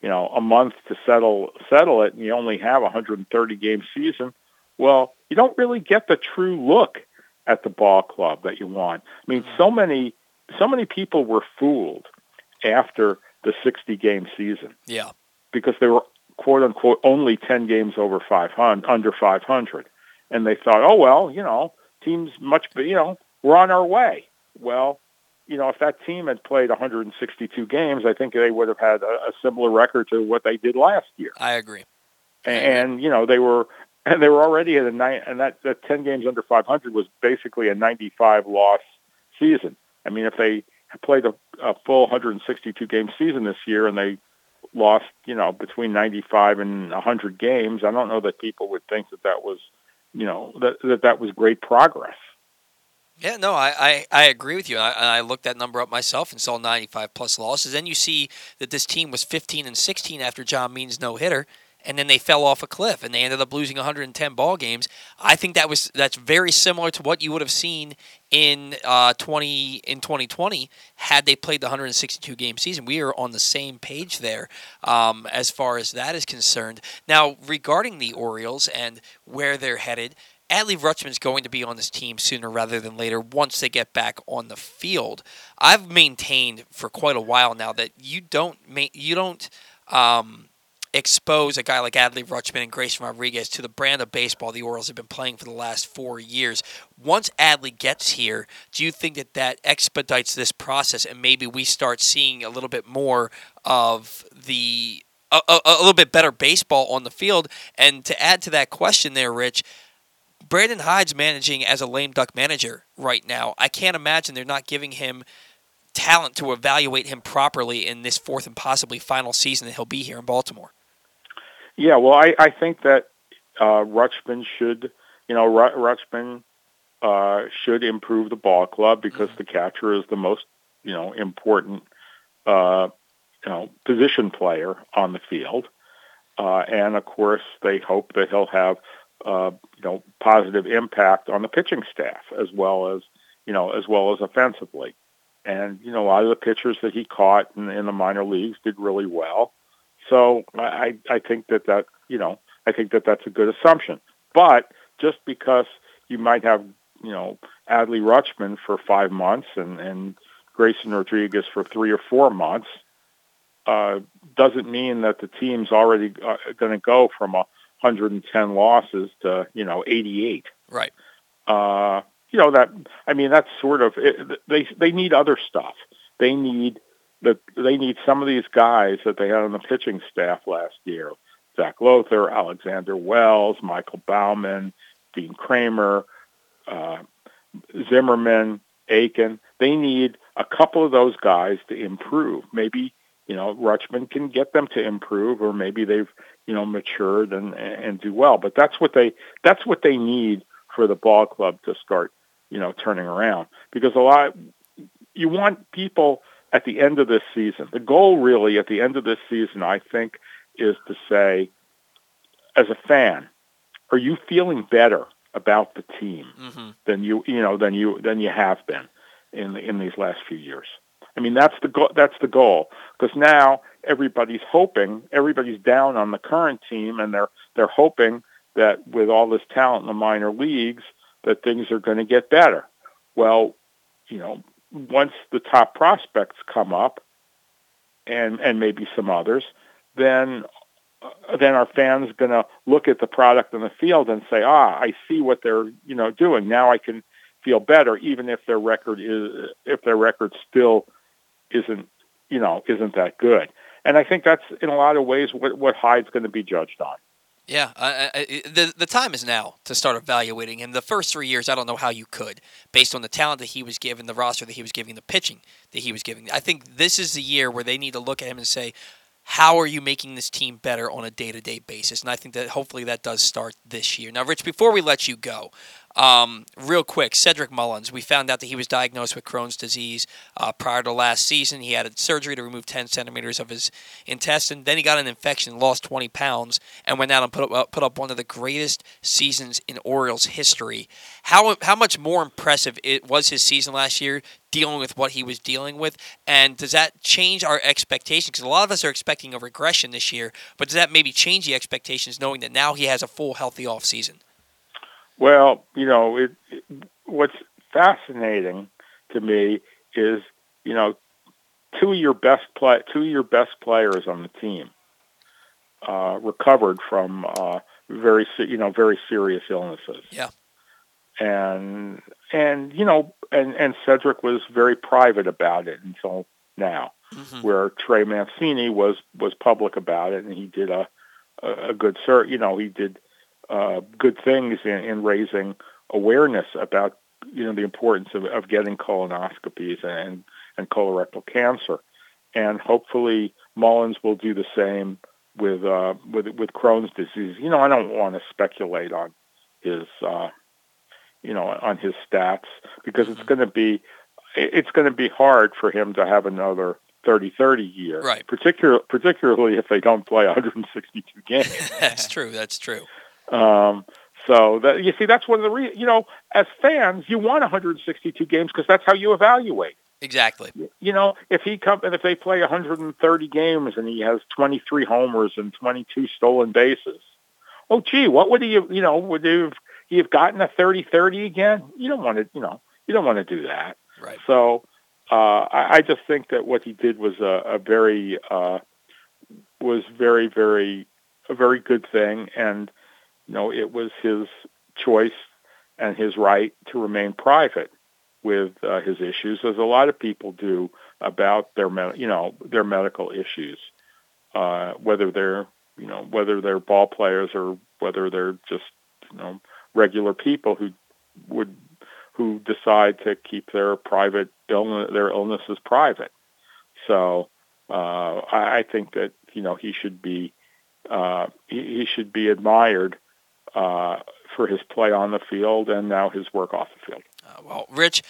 you know a month to settle settle it, and you only have a 130 game season. Well, you don't really get the true look at the ball club that you want. I mean, so mm-hmm. many so many people were fooled after the 60 game season
Yeah.
because they were quote unquote only 10 games over 500 under 500 and they thought oh well you know teams much, you know, we're on our way. Well, you know, if that team had played 162 games, I think they would have had a, a similar record to what they did last year.
I agree.
And, and you know, they were and they were already at a nine, and that, that 10 games under 500 was basically a 95 loss season. I mean, if they played a, a full 162 game season this year and they lost, you know, between 95 and 100 games, I don't know that people would think that that was, you know, that that, that was great progress.
Yeah, no, I, I, I agree with you. I, I looked that number up myself and saw 95 plus losses. Then you see that this team was 15 and 16 after John Means no hitter and then they fell off a cliff and they ended up losing 110 ball games. I think that was that's very similar to what you would have seen in uh, 20 in 2020 had they played the 162 game season. We are on the same page there um, as far as that is concerned. Now, regarding the Orioles and where they're headed. Adley Rutschman's going to be on this team sooner rather than later once they get back on the field. I've maintained for quite a while now that you don't you don't um, expose a guy like Adley Rutschman and Grayson Rodriguez to the brand of baseball the Orioles have been playing for the last four years. Once Adley gets here, do you think that that expedites this process and maybe we start seeing a little bit more of the a, a, a little bit better baseball on the field? And to add to that question, there, Rich. Brandon Hyde's managing as a lame duck manager right now. I can't imagine they're not giving him talent to evaluate him properly in this fourth and possibly final season that he'll be here in Baltimore.
Yeah, well, I, I think that uh, Rutschman should, you know, Rutschman uh, should improve the ball club because mm-hmm. the catcher is the most, you know, important, uh, you know, position player on the field. Uh, and of course, they hope that he'll have, uh, you know, positive impact on the pitching staff as well as, you know, as well as offensively. And you know, a lot of the pitchers that he caught in, in the minor leagues did really well. So I, I think that that, you know, I think that that's a good assumption. But just because you might have, you know, Adley Rutschman for five months and, and Grayson Rodriguez for three or four months, uh, doesn't mean that the team's already uh, going to go from 110 losses to, you know, 88.
Right.
Uh, you know, that, I mean, that's sort of, it, they, they need other stuff. They need that they need some of these guys that they had on the pitching staff last year. Zac Lowther, Alexander Wells, Michael Baumann, Dean Kremer, uh, Zimmermann, Akin. They need a couple of those guys to improve. Maybe, you know, Rutschman can get them to improve or maybe they've, you know, matured and, and do well. But that's what they that's what they need for the ball club to start, you know, turning around. Because a lot you want people at the end of this season. The goal really at the end of this season, I think, is to say, as a fan, are you feeling better about the team mm-hmm. than you you know than you than you have been in in these last few years? I mean, that's the go- that's the goal because now everybody's hoping, everybody's down on the current team, and they're they're hoping that with all this talent in the minor leagues, that things are going to get better. Well, you know, once the top prospects come up, and and maybe some others, then uh, then our fans going to look at the product in the field and say, ah, I see what they're you know doing. Now I can feel better, even if their record is if their record still isn't you know isn't that good. And I think that's in a lot of ways what what Hyde's going to be judged on.
Yeah, I, I, the the time is now to start evaluating him. The first three years, I don't know how you could, based on the talent that he was given, the roster that he was giving, the pitching that he was giving. I think this is the year where they need to look at him and say, how are you making this team better on a day to day basis? And I think that hopefully that does start this year. Now, Rich, before we let you go, um, real quick, Cedric Mullins. We found out that he was diagnosed with Crohn's disease uh, prior to last season. He had surgery to remove 10 centimeters of his intestine. Then he got an infection, lost 20 pounds, and went out and put up, uh, put up one of the greatest seasons in Orioles history. How how much more impressive it was his season last year, dealing with what he was dealing with, and does that change our expectations? Because a lot of us are expecting a regression this year, but does that maybe change the expectations, knowing that now he has a full healthy off season?
Well, you know, it, it, what's fascinating to me is, you know, two of your best play, two of your best players on the team uh, recovered from uh, very, you know, very serious illnesses.
Yeah.
and and you know, and and Cedric was very private about it until now,
Mm-hmm.
where Trey Mancini was was public about it, and he did a a, a good sir, you know, he did uh, good things in, in raising awareness about you know the importance of, of getting colonoscopies and and colorectal cancer, and hopefully Mullins will do the same with uh, with with Crohn's disease. You know, I don't want to speculate on his uh, you know on his stats because it's going to be it's going to be hard for him to have another 30-30 year,
Right.
Particular, particularly if they don't play 162 games. *laughs*
That's true. That's true.
Um, so that you see, that's one of the reasons. you know, as fans, you want 162 games because that's how you evaluate.
Exactly.
You know, if he come and if they play 130 games and he has 23 homers and 22 stolen bases, oh gee, what would he? You know, would he have, he have gotten a 30-30 again? You don't want to, you know, you don't want to do that.
Right.
So uh, I, I just think that what he did was a, a very uh, was very very a very good thing, and know it was his choice and his right to remain private with uh, his issues, as a lot of people do about their med- you know their medical issues, uh, whether they're you know whether they're ball players or whether they're just you know regular people who would who decide to keep their private illness their illnesses private. So uh, I, I think that you know he should be uh, he, he should be admired uh, for his play on the field and now his work off the field.
Uh, well, Rich,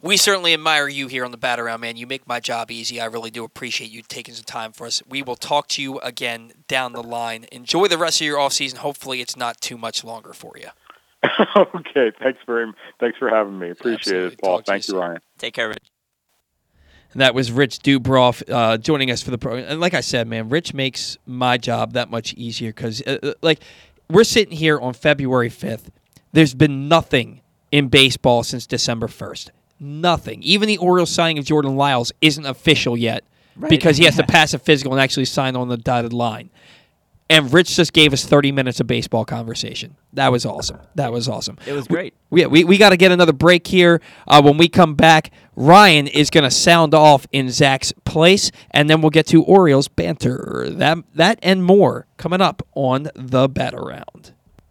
we certainly admire you here on the Bat Around, man. You make my job easy. I really do appreciate you taking some time for us. We will talk to you again down the line. Enjoy the rest of your off season. Hopefully, it's not too much longer for you. *laughs*
okay, thanks very thanks for having me. Appreciate
Absolutely.
it, Paul.
Talk to you
Thank you. Ryan.
Take care, Rich.
And that was Rich Dubroff uh, joining us for the program. And like I said, man, Rich makes my job that much easier because, uh, uh, like, we're sitting here on February 5th. There's been nothing in baseball since December 1st. Nothing. Even the Orioles signing of Jordan Lyles isn't official yet because he has to *laughs* pass a physical and actually sign on the dotted line. And Rich just gave us 30 minutes of baseball conversation. That was awesome. That was awesome.
It was great.
Yeah, we, we got to get another break here. Uh, when we come back, Ryan is going to sound off in Zack's place, and then we'll get to Orioles banter. That that and more coming up on the Bat Around.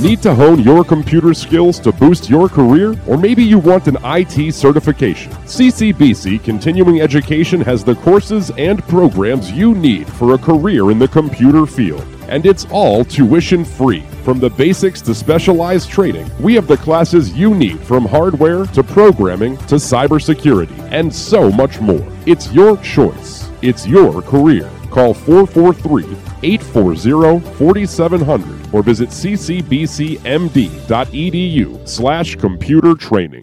Need to hone your computer skills to boost your career? Or maybe you want an IT certification? CCBC Continuing Education has the courses and programs you need for a career in the computer field. And it's all tuition free. From the basics to specialized training, we have the classes you need from hardware to programming to cybersecurity and so much more. It's your choice. It's your career. Call 443 840 4700 or visit ccbcmd.edu slash computer training.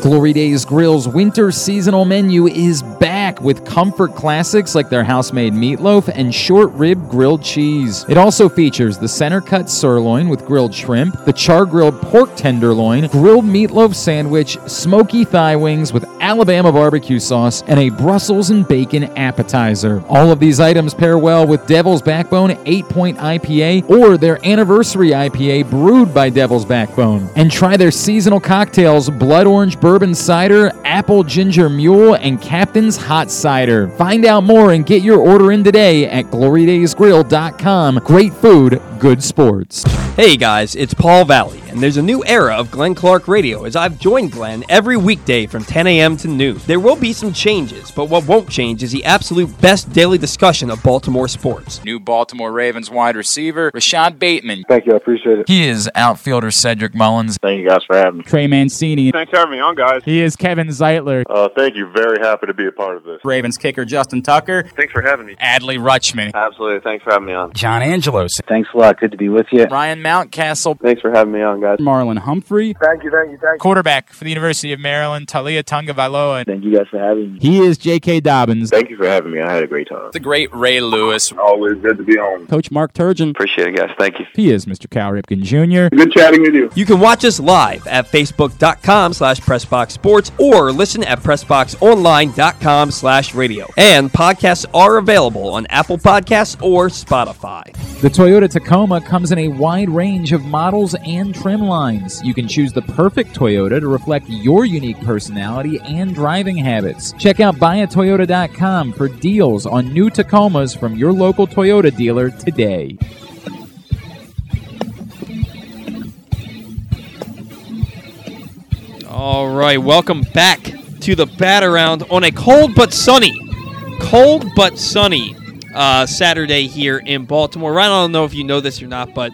Glory Days Grill's winter seasonal menu is back with comfort classics like their house-made meatloaf and short rib grilled cheese. It also features the center cut sirloin with grilled shrimp, the char grilled pork tenderloin, grilled meatloaf sandwich, smoky thigh wings with Alabama barbecue sauce, and a Brussels and bacon appetizer. All of these items pair well with Devil's Backbone 8-point IPA or their anniversary IPA brewed by Devil's Backbone. And try their seasonal cocktails Blood Orange Urban cider, Apple Ginger Mule, and Captain's Hot Cider. Find out more and get your order in today at glorydaysgrill.com. Great food, good sports.
Hey guys, it's Paul Valle, and there's a new era of Glenn Clark Radio as I've joined Glenn every weekday from 10 a.m. to noon. There will be some changes, but what won't change is the absolute best daily discussion of Baltimore sports.
New Baltimore Ravens wide receiver, Rashod Bateman.
Thank you. I appreciate it.
He is outfielder Cedric Mullins.
Thank you guys for having me.
Trey Mancini.
Thanks for having me on, guys.
He is Kevin Zeitler.
Uh, thank you. Very happy to be a part of this.
Ravens kicker Justin Tucker.
Thanks for having me.
Adley Rutschman.
Absolutely. Thanks for having me on.
John Angelos.
Thanks a lot. Uh, good to be with you.
Ryan Mountcastle.
Thanks for having me on, guys.
Marlon Humphrey.
Thank you, thank you, thank you.
Quarterback for the University of Maryland, Taulia Tagovailoa.
Thank you guys for having me.
He is J.K. Dobbins.
Thank you for having me. I had a great time.
The great Ray Lewis.
Always good to be on.
Coach Mark Turgeon.
Appreciate it, guys. Thank you.
He is Mr. Cal Ripken Jr.
Good chatting with you.
You can watch us live at facebook.com slash pressboxsports or listen at pressboxonline.com slash radio. And podcasts are available on Apple Podcasts or Spotify.
The Toyota Tacoma comes in a wide range of models and trim lines. You can choose the perfect Toyota to reflect your unique personality and driving habits. Check out buyatoyota.com for deals on new Tacomas from your local Toyota dealer today.
All right, welcome back to the bat around on a cold but sunny, cold but sunny uh, Saturday here in Baltimore. Ryan, I don't know if you know this or not, but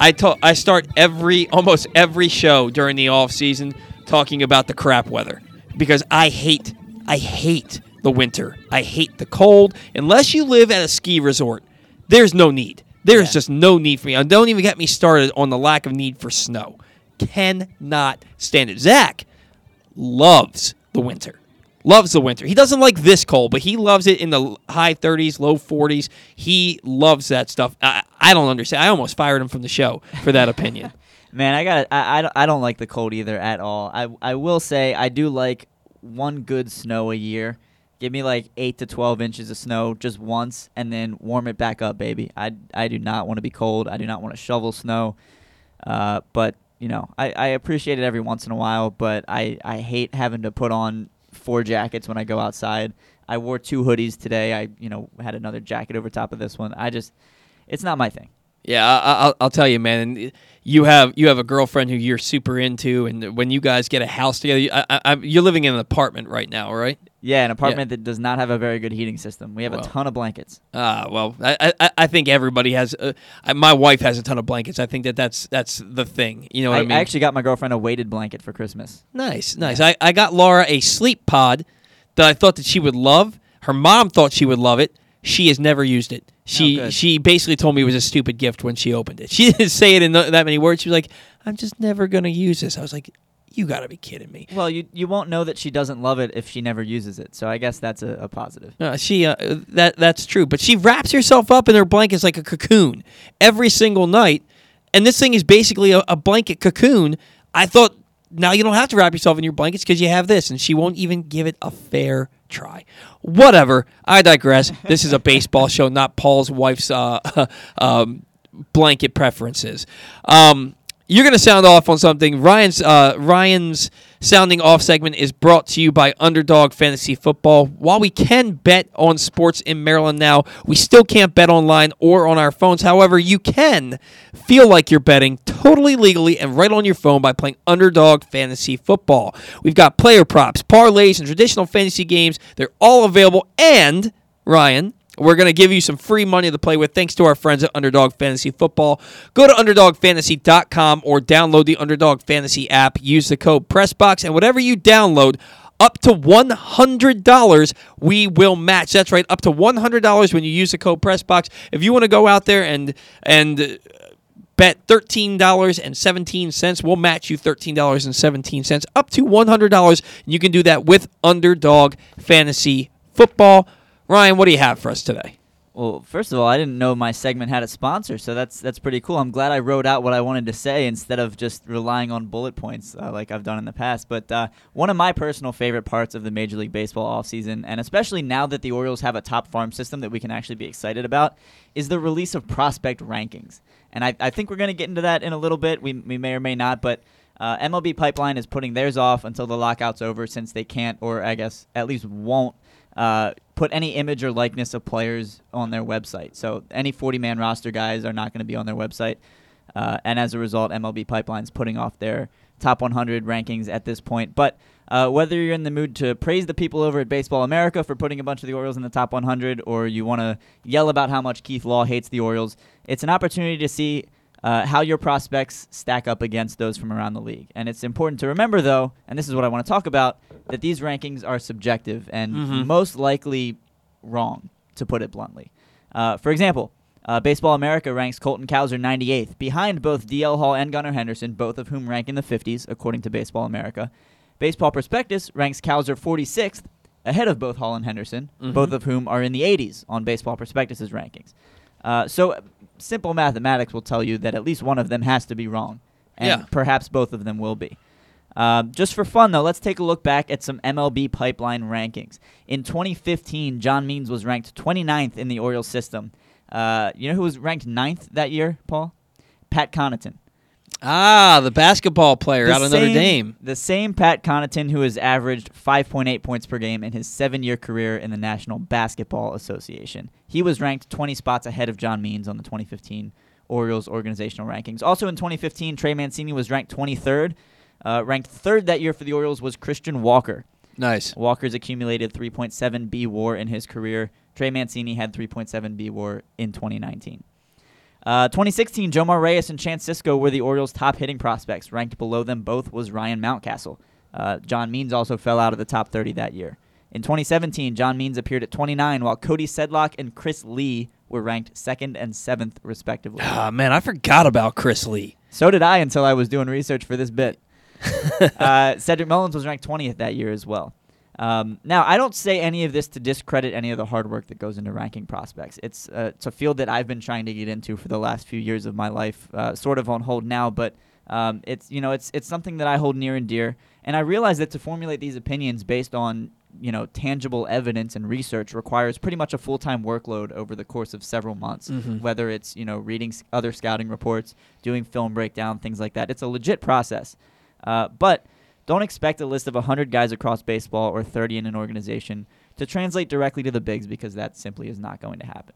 I ta- I start every almost every show during the off season talking about the crap weather because I hate I hate the winter. I hate the cold. Unless you live at a ski resort, there's no need. There's just no need for me. And don't even get me started on the lack of need for snow. Cannot stand it. Zack loves the winter. Loves the winter. He doesn't like this cold, but he loves it in the high 30s, low 40s. He loves that stuff. I, I don't understand. I almost fired him from the show for that opinion. *laughs*
Man, I got I, I, don't- I don't like the cold either at all. I I will say I do like one good snow a year. Give me like 8 to 12 inches of snow just once and then warm it back up, baby. I I do not want to be cold. I do not want to shovel snow. Uh, but, you know, I, I appreciate it every once in a while, but I, I hate having to put on four jackets when I go outside. I wore two hoodies today. I, you know, had another jacket over top of this one. I just it's not my thing.
Yeah, I, I- I'll, tell you, man. You have you have a girlfriend who you're super into, and when you guys get a house together, I, I- you're living in an apartment right now, right?
Yeah, an apartment that does not have a very good heating system. We have
Well.
a ton of blankets.
Ah, well, I, I, I think everybody has. Uh, I, my wife has a ton of blankets. I think that that's that's the thing. You know what I,
I,
mean?
actually got my girlfriend a weighted blanket for Christmas.
Nice, nice. I, I got Laura a sleep pod that I thought that she would love. Her mom thought she would love it. She has never used it. She
good.
she basically told me it was a stupid gift when she opened it. *laughs* She didn't say it in that many words. She was like, "I'm just never gonna use this." I was like, "You got to be kidding me."
Well, you you won't know that she doesn't love it if she never uses it. So I guess that's a, a positive.
Uh, she uh, that that's true, but she wraps herself up in her blankets like a cocoon every single night, and this thing is basically a, a blanket cocoon. I thought now you don't have to wrap yourself in your blankets because you have this, and she won't even give it a fair try. Whatever. I digress. this is a baseball show, not Paul's wife's uh, *laughs* um, blanket preferences. Um, you're going to sound off on something. Ryan's uh, Ryan's sounding off segment is brought to you by Underdog Fantasy Football. While we can bet on sports in Maryland now, we still can't bet online or on our phones. However, you can feel like you're betting totally legally and right on your phone by playing Underdog Fantasy Football. We've got player props, parlays, and traditional fantasy games. They're all available. And Ryan, we're going to give you some free money to play with thanks to our friends at Underdog Fantasy Football. Go to underdogfantasy.com or download the Underdog Fantasy app. Use the code PRESSBOX, and whatever you download, up to $100 we will match. That's right, up to $100 when you use the code PRESSBOX. If you want to go out there and and uh, bet $13.17. We'll match you $13.17 up to $100. You can do that with Underdog Fantasy Football. Ryan, what do you have for us today?
Well, first of all, I didn't know my segment had a sponsor, so that's that's pretty cool. I'm glad I wrote out what I wanted to say instead of just relying on bullet points uh, like I've done in the past. But uh, one of my personal favorite parts of the Major League Baseball offseason, and especially now that the Orioles have a top farm system that we can actually be excited about, is the release of prospect rankings. And I, I think we're going to get into that in a little bit. We, we may or may not, but uh, MLB Pipeline is putting theirs off until the lockout's over since they can't, or I guess at least won't, uh, put any image or likeness of players on their website. So any 40 man roster guys are not going to be on their website. Uh, and as a result, MLB Pipeline's putting off their top 100 rankings at this point. But uh, whether you're in the mood to praise the people over at Baseball America for putting a bunch of the Orioles in the top 100, or you want to yell about how much Keith Law hates the Orioles, it's an opportunity to see uh, how your prospects stack up against those from around the league. And it's important to remember, though, and this is what I want to talk about, that these rankings are subjective and
Mhm.
most likely wrong, to put it bluntly. Uh, for example, Uh, Baseball America ranks Colton Cowser 98th, behind both DL Hall and Gunnar Henderson, both of whom rank in the 50s, according to Baseball America. Baseball Prospectus ranks Cowser 46th, ahead of both Hall and Henderson,
Mhm.
both of whom are in the 80s on Baseball Prospectus's rankings. Uh, so, simple mathematics will tell you that at least one of them has to be wrong, and
Yeah.
perhaps both of them will be. Um, just for fun, though, let's take a look back at some MLB pipeline rankings. In 2015, John Means was ranked 29th in the Orioles system. Uh, you know who was ranked 9th that year, Paul? Pat Connaughton.
Ah, the basketball player
The
out of Notre
same-
Dame.
The same Pat Connaughton who has averaged 5.8 points per game in his seven year career in the National Basketball Association. He was ranked 20 spots ahead of John Means on the 2015 Orioles organizational rankings. Also in 2015, Trey Mancini was ranked 23rd. Uh, ranked third that year for the Orioles was Christian Walker.
Nice.
Walker's accumulated 3.7 B WAR in his career. Trey Mancini had 3.7 B WAR in 2019. Uh, 2016, Jomar Reyes and Chance Sisco were the Orioles' top hitting prospects. Ranked below them both was Ryan Mountcastle. Uh, John Means also fell out of the top 30 that year. In 2017, John Means appeared at 29, while Cody Sedlock and Chris Lee were ranked second and seventh, respectively.
Ah, man, I forgot about Chris Lee.
So did I until I was doing research for this bit. *laughs* uh, Cedric Mullins was ranked 20th that year as well. Um, now, I don't say any of this to discredit any of the hard work that goes into ranking prospects. It's, uh, it's a field that I've been trying to get into for the last few years of my life, uh, sort of on hold now, but um, it's you know it's it's something that I hold near and dear, and I realize that to formulate these opinions based on you know tangible evidence and research requires pretty much a full time workload over the course of several months.
Mhm.
Whether it's you know reading other scouting reports, doing film breakdown, things like that. It's a legit process, uh, but don't expect a list of 100 guys across baseball or 30 in an organization to translate directly to the bigs because that simply is not going to happen.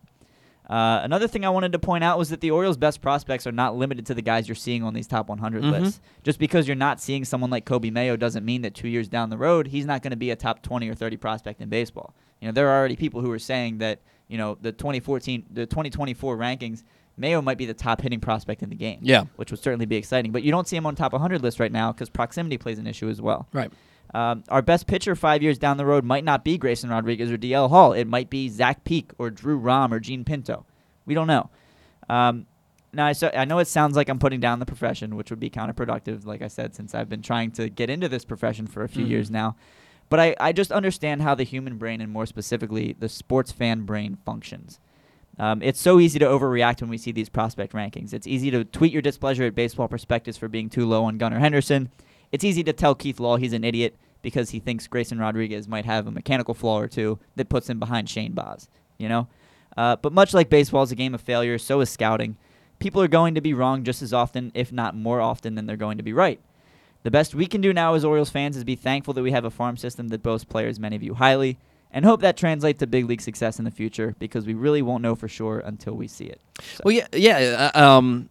Uh, another thing I wanted to point out was that the Orioles' best prospects are not limited to the guys you're seeing on these top 100
Mhm.
lists. Just because you're not seeing someone like Coby Mayo doesn't mean that two years down the road he's not going to be a top 20 or 30 prospect in baseball. You know, there are already people who are saying that you know the 2014, the 2024 rankings, Mayo might be the top hitting prospect in the game.
Yeah.
which would certainly be exciting. But you don't see him on top 100 list right now because proximity plays an issue as well.
Right.
Um, our best pitcher five years down the road might not be Grayson Rodriguez or DL Hall. It might be Zach Peek or Drew Rom or Jean Pinto. We don't know. Um, now, I, so, I know it sounds like I'm putting down the profession, which would be counterproductive, like I said, since I've been trying to get into this profession for a few
Mhm.
years now. But I, I just understand how the human brain, and more specifically, the sports fan brain, functions. Um, it's so easy to overreact when we see these prospect rankings. It's easy to tweet your displeasure at Baseball Prospectus for being too low on Gunnar Henderson. It's easy to tell Keith Law he's an idiot because he thinks Grayson Rodriguez might have a mechanical flaw or two that puts him behind Shane Baz. You know, uh, but much like baseball is a game of failure, so is scouting. People are going to be wrong just as often, if not more often, than they're going to be right. The best we can do now as Orioles fans is be thankful that we have a farm system that boasts players many view highly, and hope that translates to big league success in the future because we really won't know for sure until we see it.
Well, yeah, yeah. uh, Um,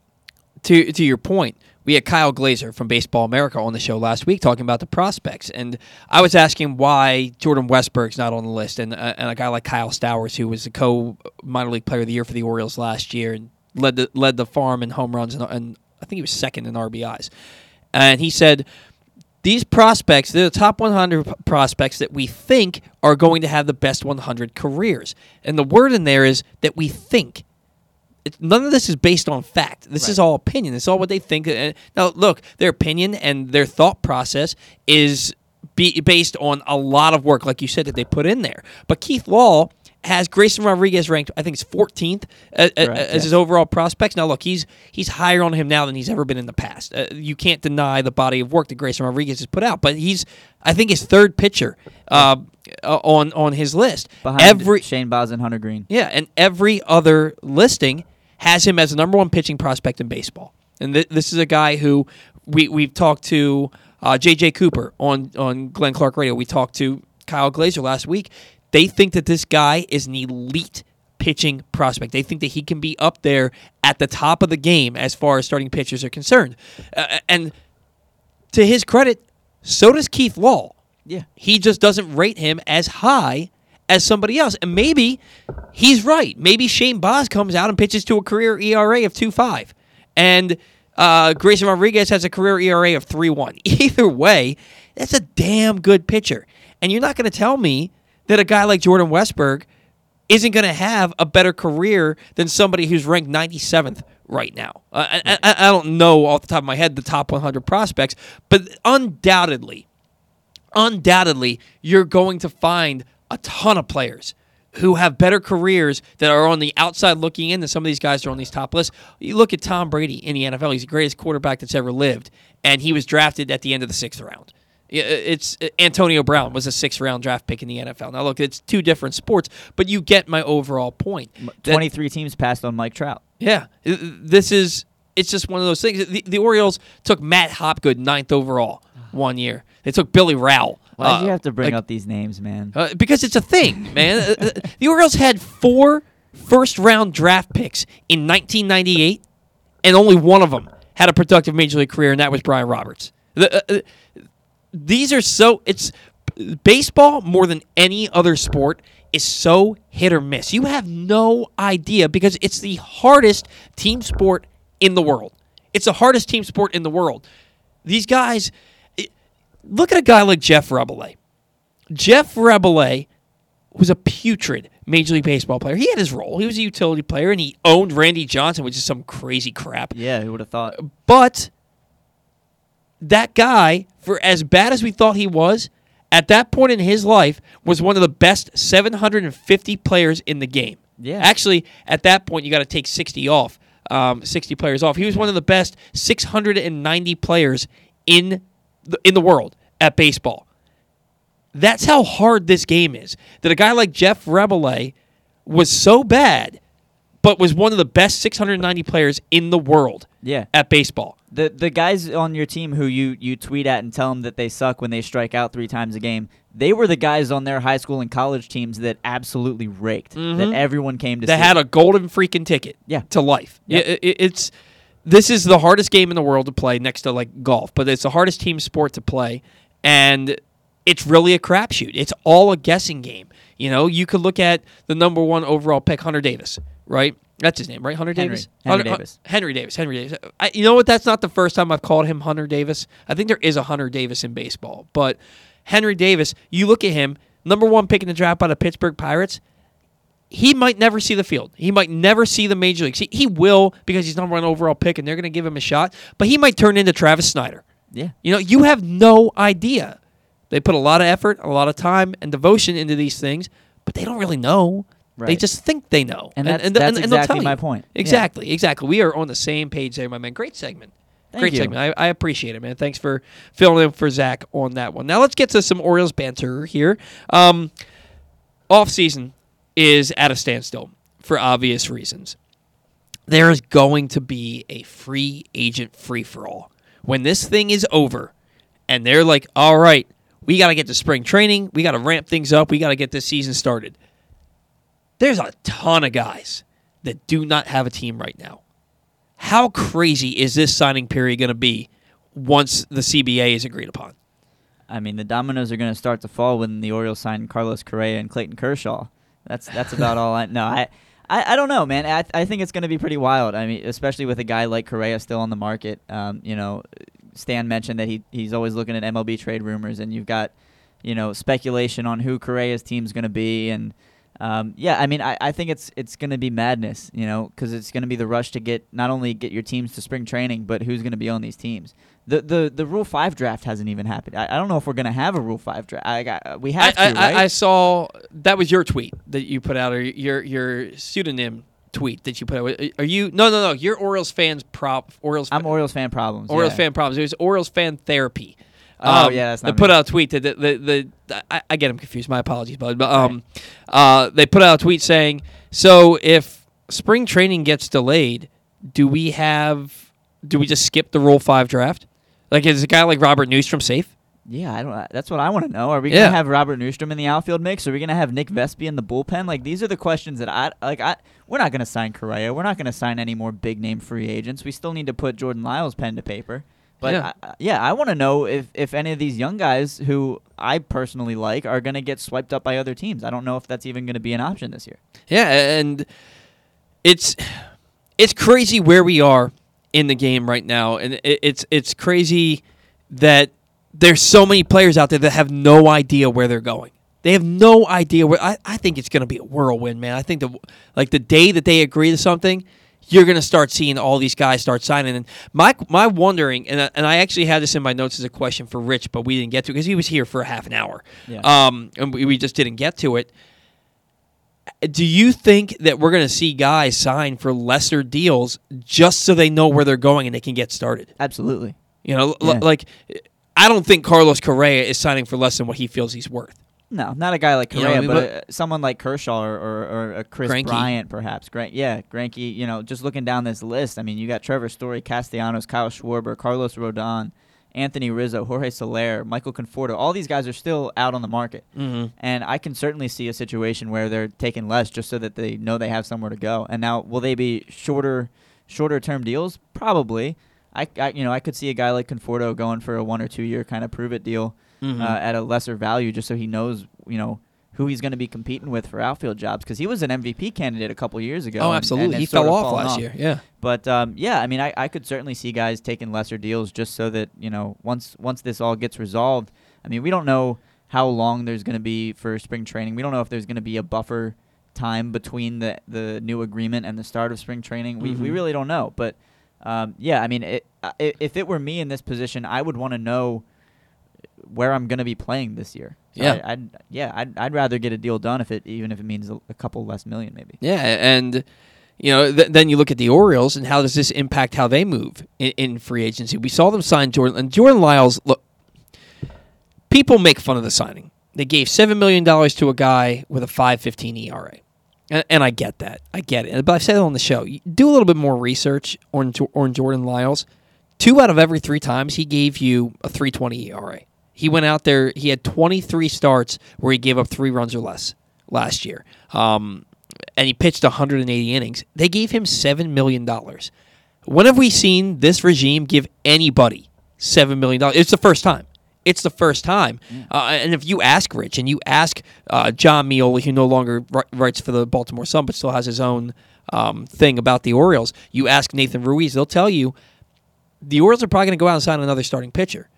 to to your point, we had Kyle Glaser from Baseball America on the show last week talking about the prospects, and I was asking why Jordan Westburg's not on the list, and uh, and a guy like Kyle Stowers, who was the co minor league player of the year for the Orioles last year and led the led the farm in home runs, and, and I think he was second in RBIs, and he said. These prospects, they're the top 100 p- prospects that we think are going to have the best 100 careers. And the word in there is that we think none of this is based on fact. This is all opinion. It's all what they think. Uh, Now, look, their opinion and their thought process is be, based on a lot of work, like you said, that they put in there. But Keith Law has Grayson Rodriguez ranked, I think it's 14th as, as his overall prospects. Now, look, he's he's higher on him now than he's ever been in the past. Uh, you can't deny the body of work that Grayson Rodriguez has put out. But he's, I think, his third pitcher uh, uh, on on his list.
Behind
Every
Shane Baz and Hunter Greene.
yeah, and every other listing has him as the number one pitching prospect in baseball. And th- this is a guy who we we've talked to uh, J.J. Cooper on on Glenn Clark Radio. We talked to Kyle Glaser last week. They think that this guy is an elite pitching prospect. They think that he can be up there at the top of the game as far as starting pitchers are concerned. Uh, and to his credit, so does Keith Law.
Yeah.
He just doesn't rate him as high as somebody else. And maybe he's right. Maybe Shane Baz comes out and pitches to a career ERA of 2.5. And uh, Grayson Rodriguez has a career ERA of 3.1. *laughs* Either way, that's a damn good pitcher. And you're not going to tell me that a guy like Jordan Westburg isn't going to have a better career than somebody who's ranked 97th right now. Uh, I, I, I don't know off the top of my head the top 100 prospects, but undoubtedly, undoubtedly, you're going to find a ton of players who have better careers that are on the outside looking in than some of these guys are on these top lists. You look at Tom Brady in the NFL; he's the greatest quarterback that's ever lived, and he was drafted at the end of the sixth round. Yeah, It's Antonio Brown was a sixth round draft pick in the NFL. Now, look, it's two different sports, but you get my overall point.
23 teams passed on Mike Trout.
yeah, this is it's just one of those things. The, the Orioles took Matt Hobgood ninth overall one year. They took Billy Rowell.
Why do
uh,
you have to bring
like-
up these names, man?
uh, because it's a thing, *laughs* man. Uh, uh, the Orioles had four first round draft picks in 1998, and only one of them had a productive major league career, and that was Brian Roberts. The, uh, uh, these are so it's baseball more than any other sport is so hit or miss. You have no idea because it's the hardest team sport in the world. It's the hardest team sport in the world. These guys, it- look at a guy like Jeff Reboulet. Jeff Reboulet was a putrid Major League Baseball player. He had his role. He was a utility player, and he owned Randy Johnson, which is some crazy crap.
Yeah, who would have thought?
But that guy, for as bad as we thought he was, at that point in his life, was one of the best 750 players in the game.
Yeah.
Actually, at that point, you got to take 60 off, um, 60 players off. He was one of the best 690 players in the, in the world at baseball. That's how hard this game is. That a guy like Jeff Reboulet was so bad, but was one of the best 690 players in the world
Yeah.
at baseball.
The the guys on your team who you, you tweet at and tell them that they suck when they strike out three times a game, they were the guys on their high school and college teams that absolutely raked. That
Mhm.
everyone came to
They
see.
had a golden freaking ticket
Yeah.
to life.
Yeah.
It- it- it's this is the hardest game in the world to play next to like golf, but it's the hardest team sport to play, and it's really a crapshoot. It's all a guessing game. You know, you could look at the number one overall pick, Hunter Davis, right? That's his name, right? Hunter
Henry.
Davis.
Henry
Hunter-
Davis.
Henry Davis. Henry Davis. I, you know what? That's not the first time I've called him Hunter Davis. I think there is a Hunter Davis in baseball, but Henry Davis. You look at him, number one pick in the draft by the Pittsburgh Pirates he might never see the field. He might never see the major leagues. He, he will because he's number one overall pick, and they're going to give him a shot. But he might turn into Travis Snider.
Yeah.
You know, you have no idea. They put a lot of effort, a lot of time, and devotion into these things, but they don't really know. They just think they know.
And that's-
they'll-
that's
they'll
exactly
tell
my point. Yeah.
Exactly, exactly. We are on the same page there, my man. Great segment.
Thank
Great
you.
segment. I, I appreciate it, man. Thanks for filling in for Zack on that one. Now let's get to some Orioles banter here. Um, off season is at a standstill for obvious reasons. There is going to be a free agent free for all. When this thing is over and they're like, all right, we got to get to spring training, we got to ramp things up, we got to get this season started. There's a ton of guys that do not have a team right now. How crazy is this signing period going to be once the CBA is agreed upon?
I mean, the dominoes are going to start to fall when the Orioles sign Carlos Correa and Clayton Kershaw. That's that's about all I no. I, I I don't know, man. I I think it's going to be pretty wild. I mean, especially with a guy like Correa still on the market. Um, you know, Stan mentioned that he he's always looking at MLB trade rumors, and you've got, you know, speculation on who Correa's team's going to be, and um, yeah, I mean, I, I think it's it's going to be madness, you know, because it's going to be the rush to get not only get your teams to spring training, but who's going to be on these teams. The, the the Rule Five draft hasn't even happened. I, I don't know if we're going to have a Rule Five draft. I got, we have
I,
to,
I,
right?
I saw that was your tweet that you put out, or your your pseudonym tweet that you put out. Are you? No, no, no. You're Orioles fans. Prop Orioles.
I'm Orioles fan problems.
Orioles
yeah.
fan problems. It was Orioles fan therapy.
Oh,
Um,
yeah, that's
they
not
put out a tweet that the the, the I, I get them confused. My apologies, bud. But um, uh, they put out a tweet saying, "So if spring training gets delayed, do we have? Do we just skip the Rule Five draft? Like is a guy like Robert Neustrom safe?
Yeah, I don't. That's what I want to know. Are we
Yeah.
gonna have Robert Neustrom in the outfield mix? Are we gonna have Nick Vespi in the bullpen? Like these are the questions that I like. I we're not gonna sign Correa. We're not gonna sign any more big name free agents. We still need to put Jordan Lyles pen to paper. But
Yeah.
I, yeah, I want to know if if any of these young guys who I personally like are gonna get swiped up by other teams. I don't know if that's even gonna be an option this year.
Yeah, and it's it's crazy where we are in the game right now, and it, it's it's crazy that there's so many players out there that have no idea where they're going. They have no idea where. I, I think it's going to be a whirlwind, man. I think the like the day that they agree to something, you're going to start seeing all these guys start signing. And my my wondering, and I, and I actually had this in my notes as a question for Rich, but we didn't get to it because he was here for a half an hour.
Yeah.
Um, and we, we just didn't get to it. Do you think that we're going to see guys sign for lesser deals just so they know where they're going and they can get started?
Absolutely.
You know, l-
Yeah.
like I don't think Carlos Correa is signing for less than what he feels he's worth.
No, not a guy like
You know
Correa,
I mean?
but uh, someone like Kershaw or, or, or a Chris. Bryant, perhaps. Gran- yeah, Greinke. You know, just looking down this list, I mean, you got Trevor Story, Castellanos, Kyle Schwarber, Carlos Rodon, Anthony Rizzo, Jorge Soler, Michael Conforto. All these guys are still out on the market,
Mhm.
and I can certainly see a situation where they're taking less just so that they know they have somewhere to go. And now, will they be shorter, shorter term deals? Probably. I, I you know, I could see a guy like Conforto going for a one or two year kind of prove it deal
Mhm.
uh, at a lesser value, just so he knows, you know, who he's going to be competing with for outfield jobs because he was an MVP candidate a couple years ago.
Oh,
and-
absolutely.
and
He fell
of
off last year, yeah.
But um, yeah, I mean, I, I could certainly see guys taking lesser deals just so that you know once once this all gets resolved. I mean, we don't know how long there's going to be for spring training. We don't know if there's going to be a buffer time between the the new agreement and the start of spring training. We we
Mhm.
really don't know. But um, yeah, I mean, it, uh, i- if it were me in this position, I would want to know where I'm going to be playing this year. So
Yeah.
I, I'd yeah, I'd, I'd rather get a deal done if it even if it means a, a couple less million maybe.
Yeah, and you know, th- then you look at the Orioles and how does this impact how they move in, in free agency? We saw them sign Jordan and Jordan Lyles. Look, people make fun of the signing. They gave seven million dollars to a guy with a five fifteen ERA, and, and I get that. I get it. But I've said it on the show. Do a little bit more research on on Jordan Lyles. Two out of every three times he gave you a three twenty ERA. He went out there. He had twenty three starts where he gave up three runs or less last year. Um, and he pitched 180 innings. They gave him seven million dollars. When have we seen this regime give anybody seven million dollars? It's the first time. It's the first time. Uh, and if you ask Rich and you ask uh, Jon Meoli, who no longer ri- writes for the Baltimore Sun but still has his own um, thing about the Orioles, you ask Nathan Ruiz, they'll tell you the Orioles are probably going to go out and sign another starting pitcher.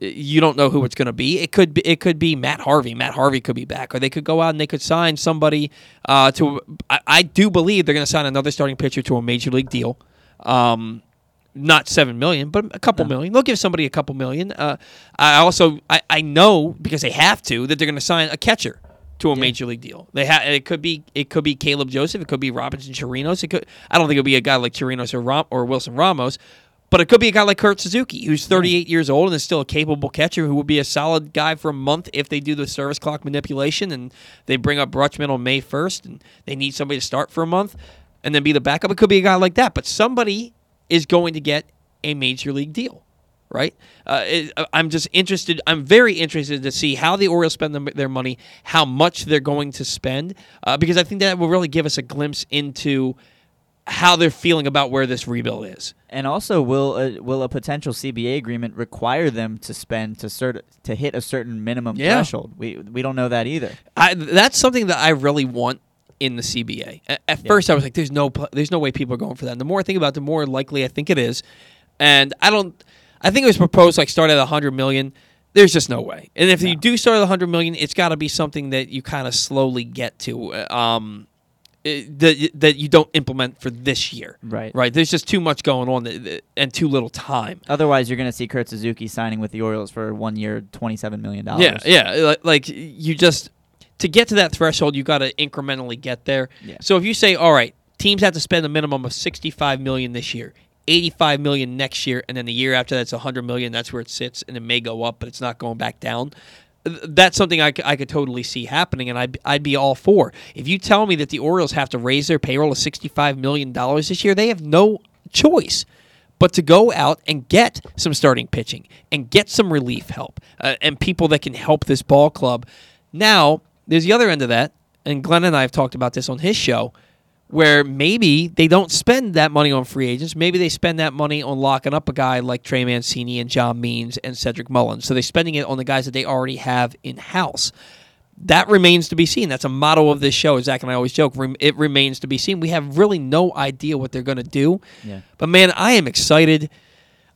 You don't know who it's going to be. It could be it could be Matt Harvey. Matt Harvey could be back, or they could go out and they could sign somebody uh, to. I, I do believe they're going to sign another starting pitcher to a major league deal. Um, not seven million, but a couple million. They'll give somebody a couple million. Uh, I also I, I know because they have to that they're going to sign a catcher to a major league deal. They ha- it could be it could be Caleb Joseph, it could be Robinson Chirinos. It could I don't think it'll be a guy like Chirinos or Ram- or Wilson Ramos, but it could be a guy like Kurt Suzuki, who's 38 years old and is still a capable catcher who would be a solid guy for a month if they do the service clock manipulation and they bring up Rutschman on May 1st and they need somebody to start for a month and then be the backup. It could be a guy like that, but somebody is going to get a major league deal. Right, uh, it, I'm just interested. I'm very interested to see how the Orioles spend them, their money, how much they're going to spend, uh, because I think that will really give us a glimpse into how they're feeling about where this rebuild is.
And also, will a, will a potential CBA agreement require them to spend to cert- to hit a certain minimum
Yeah.
threshold? We we don't know that either.
I, that's something that I really want in the CBA. At, at first, I was like, "There's no, there's no way people are going for that." And the more I think about it, the more likely I think it is. And I don't. I think it was proposed like start at 100 million. There's just no way. And if you do start at 100 million, it's got to be something that you kind of slowly get to. uh, Um, Eh, that that you don't implement for this year.
Right.
Right. There's just too much going on that- that- and too little time.
Otherwise, you're going to see Kurt Suzuki signing with the Orioles for one year, twenty-seven million dollars.
Yeah, yeah. Like, like you just to get to that threshold, you got to incrementally get there.
Yeah.
So if you say, all right, teams have to spend a minimum of sixty-five million this year, eighty-five million next year, and then the year after that's hundred million. That's where it sits, and it may go up, but it's not going back down. Th- That's something I could totally see happening, and I'd, I'd be all for. If you tell me that the Orioles have to raise their payroll to $65 million this year, they have no choice but to go out and get some starting pitching and get some relief help uh, and people that can help this ball club. Now, there's the other end of that, and Glenn and I have talked about this on his show, where maybe they don't spend that money on free agents. Maybe they spend that money on locking up a guy like Trey Mancini and John Means and Cedric Mullins. So they're spending it on the guys that they already have in house. That remains to be seen. That's a motto of this show. Zack and I always joke. It remains to be seen. We have really no idea what they're going to do.
Yeah.
But man, I am excited.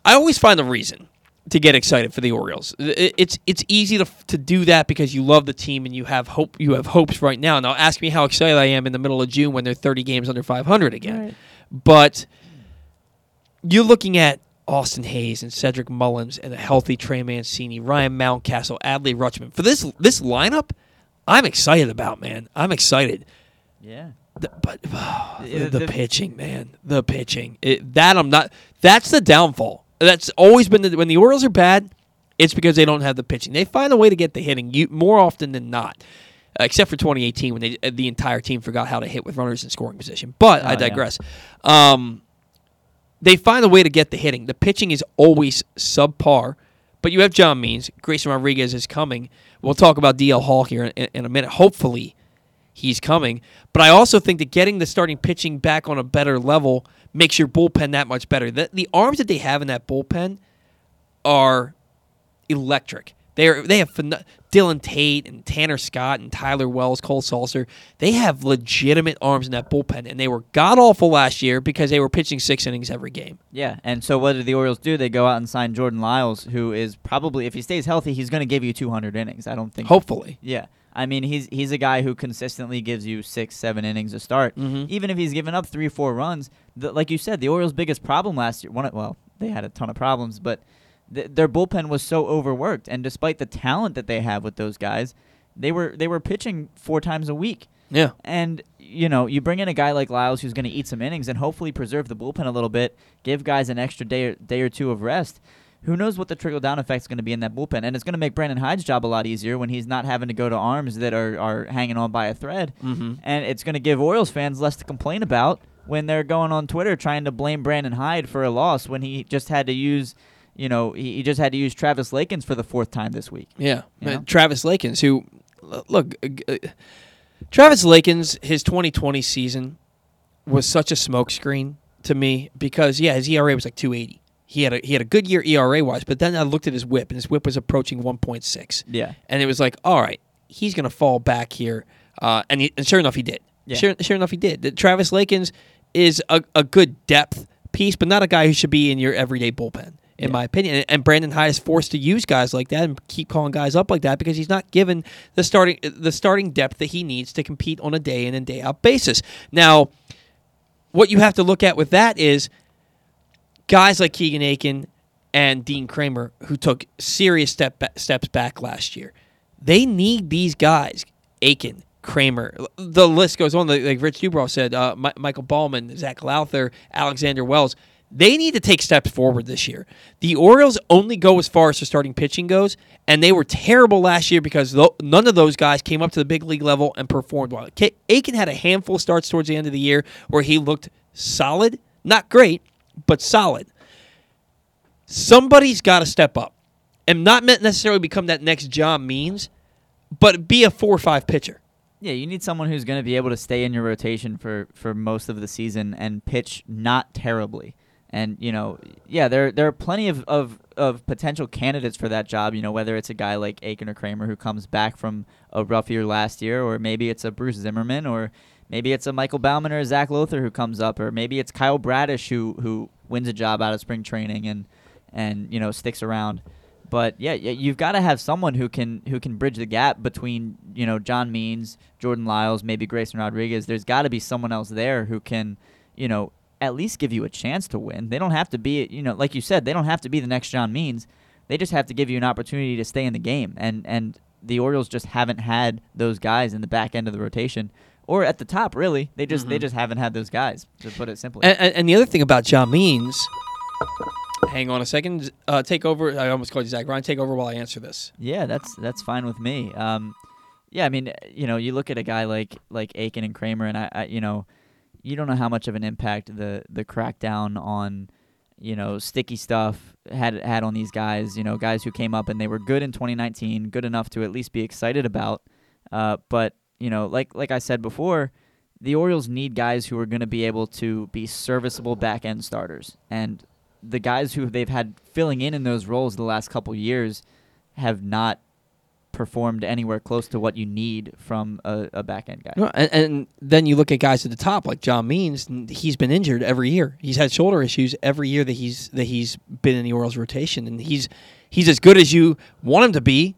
I always find a reason to get excited for the Orioles. It's it's easy to to do that because you love the team and you have hope. You have hopes right now. Now ask me how excited I am in the middle of June when they're 30 games under 500 again. But you're looking at Austin Hays and Cedric Mullins and a healthy Trey Mancini, Ryan Mountcastle, Adley Rutschman. For this this lineup, I'm excited about, man. I'm excited.
Yeah.
The, but the, *sighs*
The-
the
the-
pitching, man, the pitching. It, that I'm not. That's the downfall. That's always been the, when the Orioles are bad. It's because they don't have the pitching. They find a way to get the hitting you, more often than not, uh, except for 2018 when they, uh, the entire team forgot how to hit with runners in scoring position. But
Oh,
I
yeah.
digress. Um, they find a way to get the hitting. The pitching is always subpar. But you have John Means. Grayson Rodriguez is coming. We'll talk about DL Hall here in, in a minute. Hopefully, he's coming. But I also think that getting the starting pitching back on a better level makes your bullpen that much better. The, the arms that they have in that bullpen are electric. They're they have phen- Dylan Tate and Tanner Scott and Tyler Wells, Cole Sulser. They have legitimate arms in that bullpen, and they were god awful last year because they were pitching six innings every game.
Yeah, and so what did the Orioles do? They go out and sign Jordan Lyles, who is probably, if he stays healthy, he's going to give you 200 innings. I don't think.
Hopefully.
Yeah, I mean he's he's a guy who consistently gives you six, seven innings a start.
Mhm.
Even if he's given up three, four runs, the, like you said, the Orioles' biggest problem last year. One, well, they had a ton of problems, but th- their bullpen was so overworked, and despite the talent that they have with those guys, they were they were pitching four times a week.
Yeah.
And you know, you bring in a guy like Lyles who's going to eat some innings and hopefully preserve the bullpen a little bit, give guys an extra day or, day or two of rest. Who knows what the trickle down effect is going to be in that bullpen? And it's going to make Brandon Hyde's job a lot easier when he's not having to go to arms that are, are hanging on by a thread.
Mhm.
And it's going to give Orioles fans less to complain about when they're going on Twitter trying to blame Brandon Hyde for a loss when he just had to use, you know, he, he just had to use Travis Lakins for the fourth time this week.
Yeah. Travis Lakins, who look, uh, uh, Travis Lakins, his 2020 season was such a smokescreen to me because yeah, his ERA was like 280. He had a he had a good year ERA wise, but then I looked at his WHIP and his WHIP was approaching 1.6.
Yeah.
and it was like, all right, he's gonna fall back here, uh, and, he, and sure enough, he did.
Yeah.
Sure, sure enough, he did. That Travis Lakins is a, a good depth piece, but not a guy who should be in your everyday bullpen, in my opinion. And, and Brandon Hyde is forced to use guys like that and keep calling guys up like that because he's not given the starting the starting depth that he needs to compete on a day in and day out basis. Now, what you have to look at with that is guys like Keegan Akin and Dean Kremer who took serious step ba- steps back last year. They need these guys, Akin, Kremer. The list goes on. Like Rich Dubroff said, uh, Mi- Michael Baumann, Zac Lowther, Alexander Wells. They need to take steps forward this year. The Orioles only go as far as the starting pitching goes, and they were terrible last year because tho- none of those guys came up to the big league level and performed well. K- Akin had a handful of starts towards the end of the year where he looked solid, not great, but solid somebody's got to step up and not necessarily become that next John Means, but be a four or five pitcher.
Yeah, you need someone who's going to be able to stay in your rotation for, for most of the season and pitch not terribly. And you know, yeah, there there are plenty of, of, of potential candidates for that job. You know, whether it's a guy like Akin or Kremer who comes back from a rough year last year, or maybe it's a Bruce Zimmermann, or maybe it's a Michael Baumann or a Zac Lowther who comes up, or maybe it's Kyle Bradish who who wins a job out of spring training and and you know sticks around. But yeah, you've got to have someone who can who can bridge the gap between you know John Means, Jordan Lyles, maybe Grayson Rodriguez. There's got to be someone else there who can you know at least give you a chance to win. They don't have to be you know like you said they don't have to be the next John Means. They just have to give you an opportunity to stay in the game. And and the Orioles just haven't had those guys in the back end of the rotation or at the top really. They just they
Mhm.
just haven't had those guys to put it simply.
And, and, and the other thing about John Means, hang on a second, uh, take over. I almost called you Zack Ryan. Take over while I answer this.
Yeah, that's that's fine with me. Um, yeah, I mean, you know, you look at a guy like like Akin and Kremer, and I, I, you know, you don't know how much of an impact the the crackdown on, you know, sticky stuff had had on these guys. You know, guys who came up and they were good in 2019, good enough to at least be excited about. Uh, but you know, like like I said before, the Orioles need guys who are going to be able to be serviceable back end starters, and the guys who they've had filling in in those roles the last couple years have not performed anywhere close to what you need from a, a back end guy.
No, and, and then you look at guys at the top like John Means. He's been injured every year. He's had shoulder issues every year that he's that he's been in the Orioles rotation, and he's he's as good as you want him to be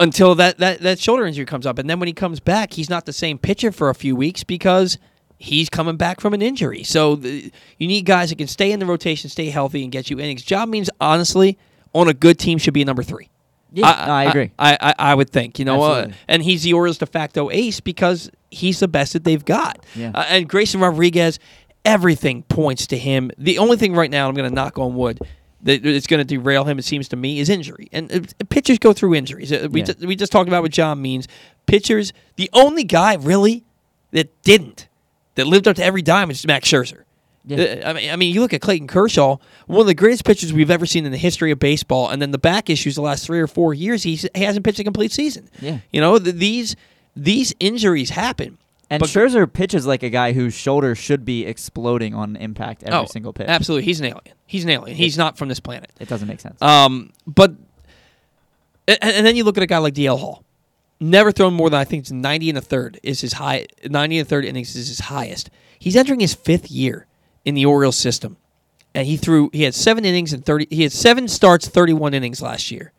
until that, that, that shoulder injury comes up. And then when he comes back, he's not the same pitcher for a few weeks because he's coming back from an injury. So the, you need guys that can stay in the rotation, stay healthy, and get you innings. John Means, honestly, on a good team should be number three.
Yeah, no, I agree.
I, I, I would think, you know, uh, and he's the Orioles de facto ace because he's the best that they've got.
Yeah.
Uh, and Grayson Rodriguez, everything points to him. The only thing right now, I'm going to knock on wood, that it's going to derail him, it seems to me, is injury. And uh, pitchers go through injuries. Uh, We,
Yeah.
ju- we just talked about what John means. Pitchers, the only guy really that didn't, that lived up to every dime is Max Scherzer.
Yeah.
Uh, I mean, I mean, you look at Clayton Kershaw, one of the greatest pitchers we've ever seen in the history of baseball, and then the back issues the last three or four years, he's, he hasn't pitched a complete season.
Yeah.
you know th- these these injuries happen.
And
But-
Scherzer pitches like a guy whose shoulder should be exploding on impact every
oh,
single pitch.
Absolutely, he's an alien. He's an alien. He's not from this planet.
It doesn't make sense.
Um, but and, and then you look at a guy like DL Hall, never thrown more than I think it's ninety and a third is his high. Ninety and a third innings is his highest. He's entering his fifth year in the Orioles system, and he threw. He had seven innings and thirty. He had seven starts, thirty-one innings last year,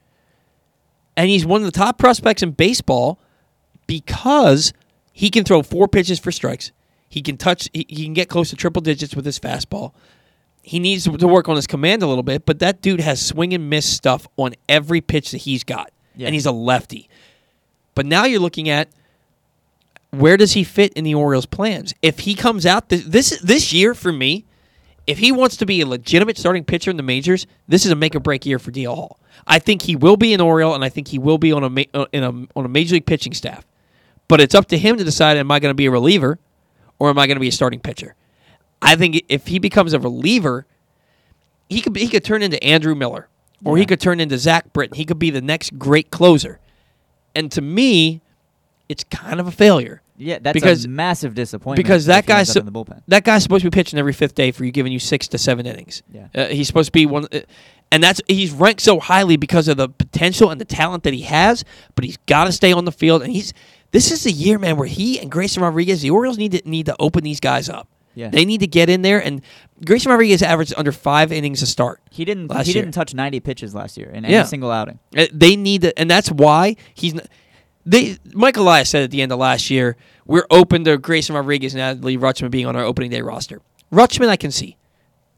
and he's one of the top prospects in baseball because he can throw four pitches for strikes. He can touch. He, he can get close to triple digits with his fastball. He needs to work on his command a little bit, but that dude has swing and miss stuff on every pitch that he's got,
Yeah.
and he's a lefty. But now you're looking at where does he fit in the Orioles' plans? If he comes out th- this this year for me, if he wants to be a legitimate starting pitcher in the majors, this is a make or break year for DL Hall. I think he will be an Oriole, and I think he will be on a ma- uh, in a on a major league pitching staff. But it's up to him to decide: Am I going to be a reliever, or am I going to be a starting pitcher? I think if he becomes a reliever, he could he could turn into Andrew Miller, or he could turn into Zack Britton. He could be the next great closer. And to me, it's kind of a failure.
yeah, that's
because
a massive disappointment.
because that guy's
up
so-
in the bullpen.
that guy's supposed to be pitching every fifth day for you, giving you six to seven innings.
Yeah.
uh, he's supposed to be one, uh, and that's he's ranked so highly because of the potential and the talent that he has. But he's got to stay on the field, and he's this is the year, man, where he and Grayson Rodriguez, the Orioles need to need to open these guys up.
Yeah.
They need to get in there, and Grayson Rodriguez averaged under five innings a start.
He didn't. he
year.
didn't touch 90 pitches last year in any
Yeah.
single outing.
Uh, They need to, and that's why he's. They Michael Elias said at the end of last year, we're open to Grayson Rodriguez and Adley Rutschman being on our opening day roster. Rutschman, I can see.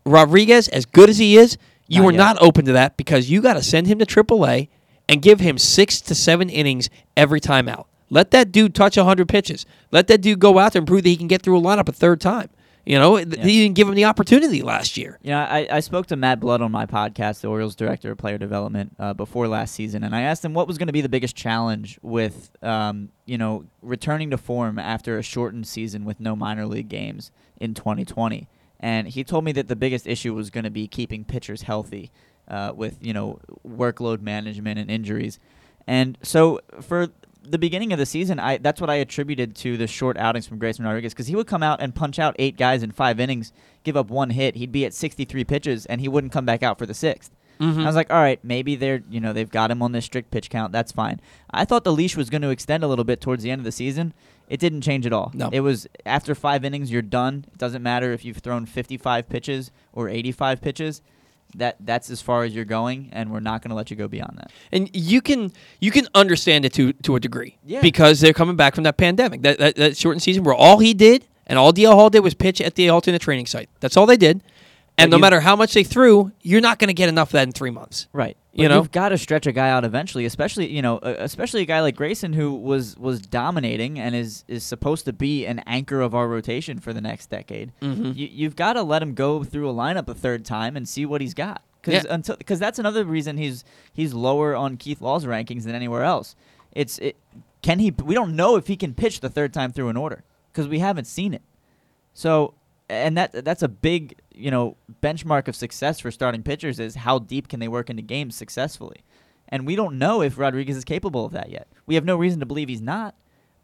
Rodriguez, as good as he is, you
Not
are
yet.
not open to that because you got to send him to AAA and give him six to seven innings every time out. Let that dude touch 100 pitches. Let that dude go out there and prove that he can get through a lineup a third time. You know, th- he didn't give him the opportunity last year.
Know, I, I spoke to Matt Blood on my podcast, the Orioles director of player development, uh, before last season, and I asked him what was going to be the biggest challenge with, um, you know, returning to form after a shortened season with no minor league games in 2020. And he told me that the biggest issue was going to be keeping pitchers healthy, uh, with you know workload management and injuries. And so for the beginning of the season, I that's what I attributed to the short outings from Grayson Rodriguez because he would come out and punch out eight guys in five innings, give up one hit. He'd be at 63 pitches and he wouldn't come back out for the 6th mm-hmm. I was like, all right, maybe they're you know they've got him on this strict pitch count. That's fine. I thought the leash was going to extend a little bit towards the end of the season. It didn't change at all.
No.
It was after five innings, you're done. It doesn't matter if you've thrown 55 pitches or 85 pitches. That that's as far as you're going, and we're not going to let you go beyond that.
and you can you can understand it to to a degree
Yeah.
because they're coming back from that pandemic that, that that shortened season where all he did and all DL Hall did was pitch at the alternate training site that's all they did and no
you-
matter how much they threw you're not going to get enough of that in three months
Right.
You
But
know?
you've got to stretch a guy out eventually, especially you know, uh, especially a guy like Grayson who was was dominating and is is supposed to be an anchor of our rotation for the next decade.
Mhm.
You, you've got to let him go through a lineup a third time and see what he's got. Because
Yeah.
until because that's another reason he's he's lower on Keith Law's rankings than anywhere else. It's it can he? We don't know if he can pitch the third time through an order because we haven't seen it. So, and that that's a big you know benchmark of success for starting pitchers is how deep can they work into games successfully, and we don't know if Rodriguez is capable of that yet. We have no reason to believe he's not,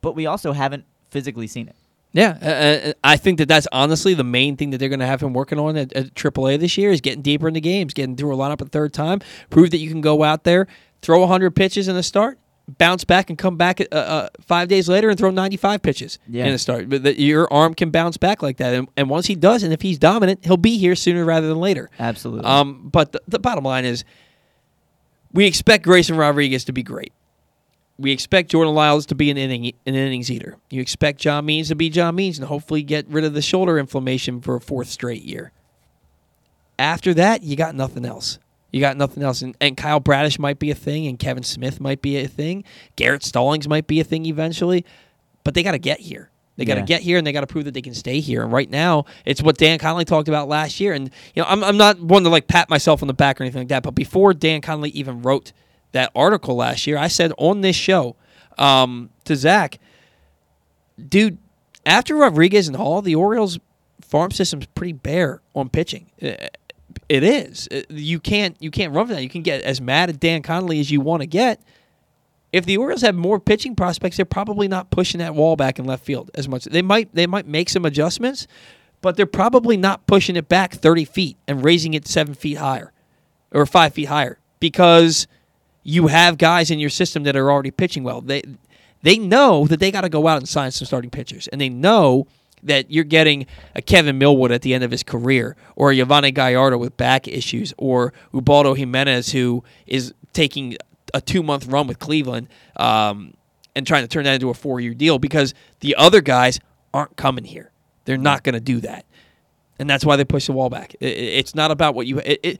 but we also haven't physically seen it.
yeah uh, uh, I think that that's honestly the main thing that they're going to have him working on at, at AAA this year is getting deeper into games getting through a lineup a third time prove that you can go out there throw 100 pitches in the start bounce back and come back uh, uh, five days later and throw 95 pitches
Yeah.
in a start. But that your arm can bounce back like that, and, and once he does, and if he's dominant, he'll be here sooner rather than later.
Absolutely.
Um, but the, the bottom line is, we expect Grayson Rodriguez to be great. We expect Jordan Lyles to be an inning an innings eater. You expect John Means to be John Means and hopefully get rid of the shoulder inflammation for a fourth straight year. After that, you got nothing else. You got nothing else. And, and Kyle Bradish might be a thing, and Kevin Smith might be a thing. Garrett Stallings might be a thing eventually. But they got to get here. They got to
Yeah.
get here, and they got to prove that they can stay here. And right now, it's what Dan Connolly talked about last year. And you know, I'm, I'm not one to like pat myself on the back or anything like that. But before Dan Connolly even wrote that article last year, I said on this show um, to Zack, dude, after Rodriguez and Hall, the Orioles farm system's pretty bare on pitching. It is. Uh, You can't you can't run for that. You can get as mad at Dan Connolly as you want to get. If the Orioles have more pitching prospects, they're probably not pushing that wall back in left field as much. They might they might make some adjustments, but they're probably not pushing it back thirty feet and raising it seven feet higher or five feet higher because you have guys in your system that are already pitching well. They they know that they got to go out and sign some starting pitchers, and they know that you're getting a Kevin Millwood at the end of his career, or a Yovani Gallardo with back issues, or Ubaldo Jimenez who is taking a two month run with Cleveland um, and trying to turn that into a four year deal because the other guys aren't coming here. They're not going to do that, and that's why they push the wall back. It- it- it's not about what you. It,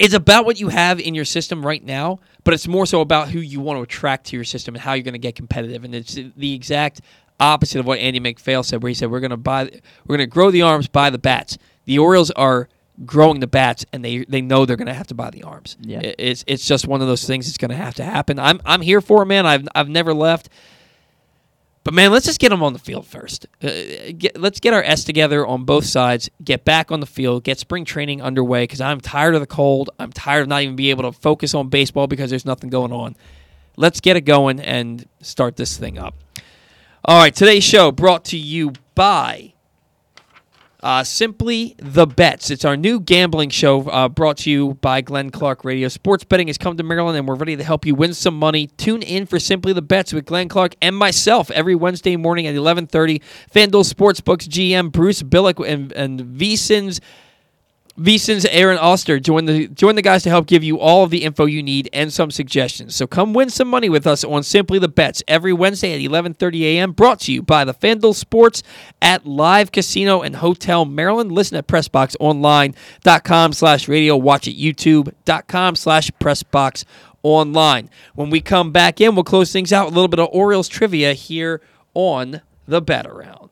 it's about what you have in your system right now, but it's more so about who you want to attract to your system and how you're going to get competitive. And it's the exact opposite of what Andy MacPhail said, where he said we're going to buy, we're going to grow the arms, buy the bats. The Orioles are growing the bats, and they they know they're going to have to buy the arms.
Yeah.
It- it's it's just one of those things that's going to have to happen. I'm I'm here for it, man. I've I've never left. But man, let's just get them on the field first. Uh, get, let's get our S together on both sides. Get back on the field. Get spring training underway because I'm tired of the cold. I'm tired of not even being able to focus on baseball because there's nothing going on. Let's get it going and start this thing up. All right, today's show brought to you by uh, Simply the Bets. It's our new gambling show uh, brought to you by Glenn Clark Radio. Sports betting has come to Maryland, and we're ready to help you win some money. Tune in for Simply the Bets with Glenn Clark and myself every Wednesday morning at 11:30. FanDuel Sportsbooks GM Bruce Billick and and VSIN's VSIN's Aaron Oster join the join the guys to help give you all of the info you need and some suggestions. So come win some money with us on Simply the Bets every Wednesday at 11:30 a.m. Brought to you by the FanDuel Sports at Live Casino and Hotel Maryland. Listen at PressBoxOnline.com slash radio. Watch at YouTube.com slash PressBox online. When we come back in, we'll close things out with a little bit of Orioles trivia here on the Bat Around.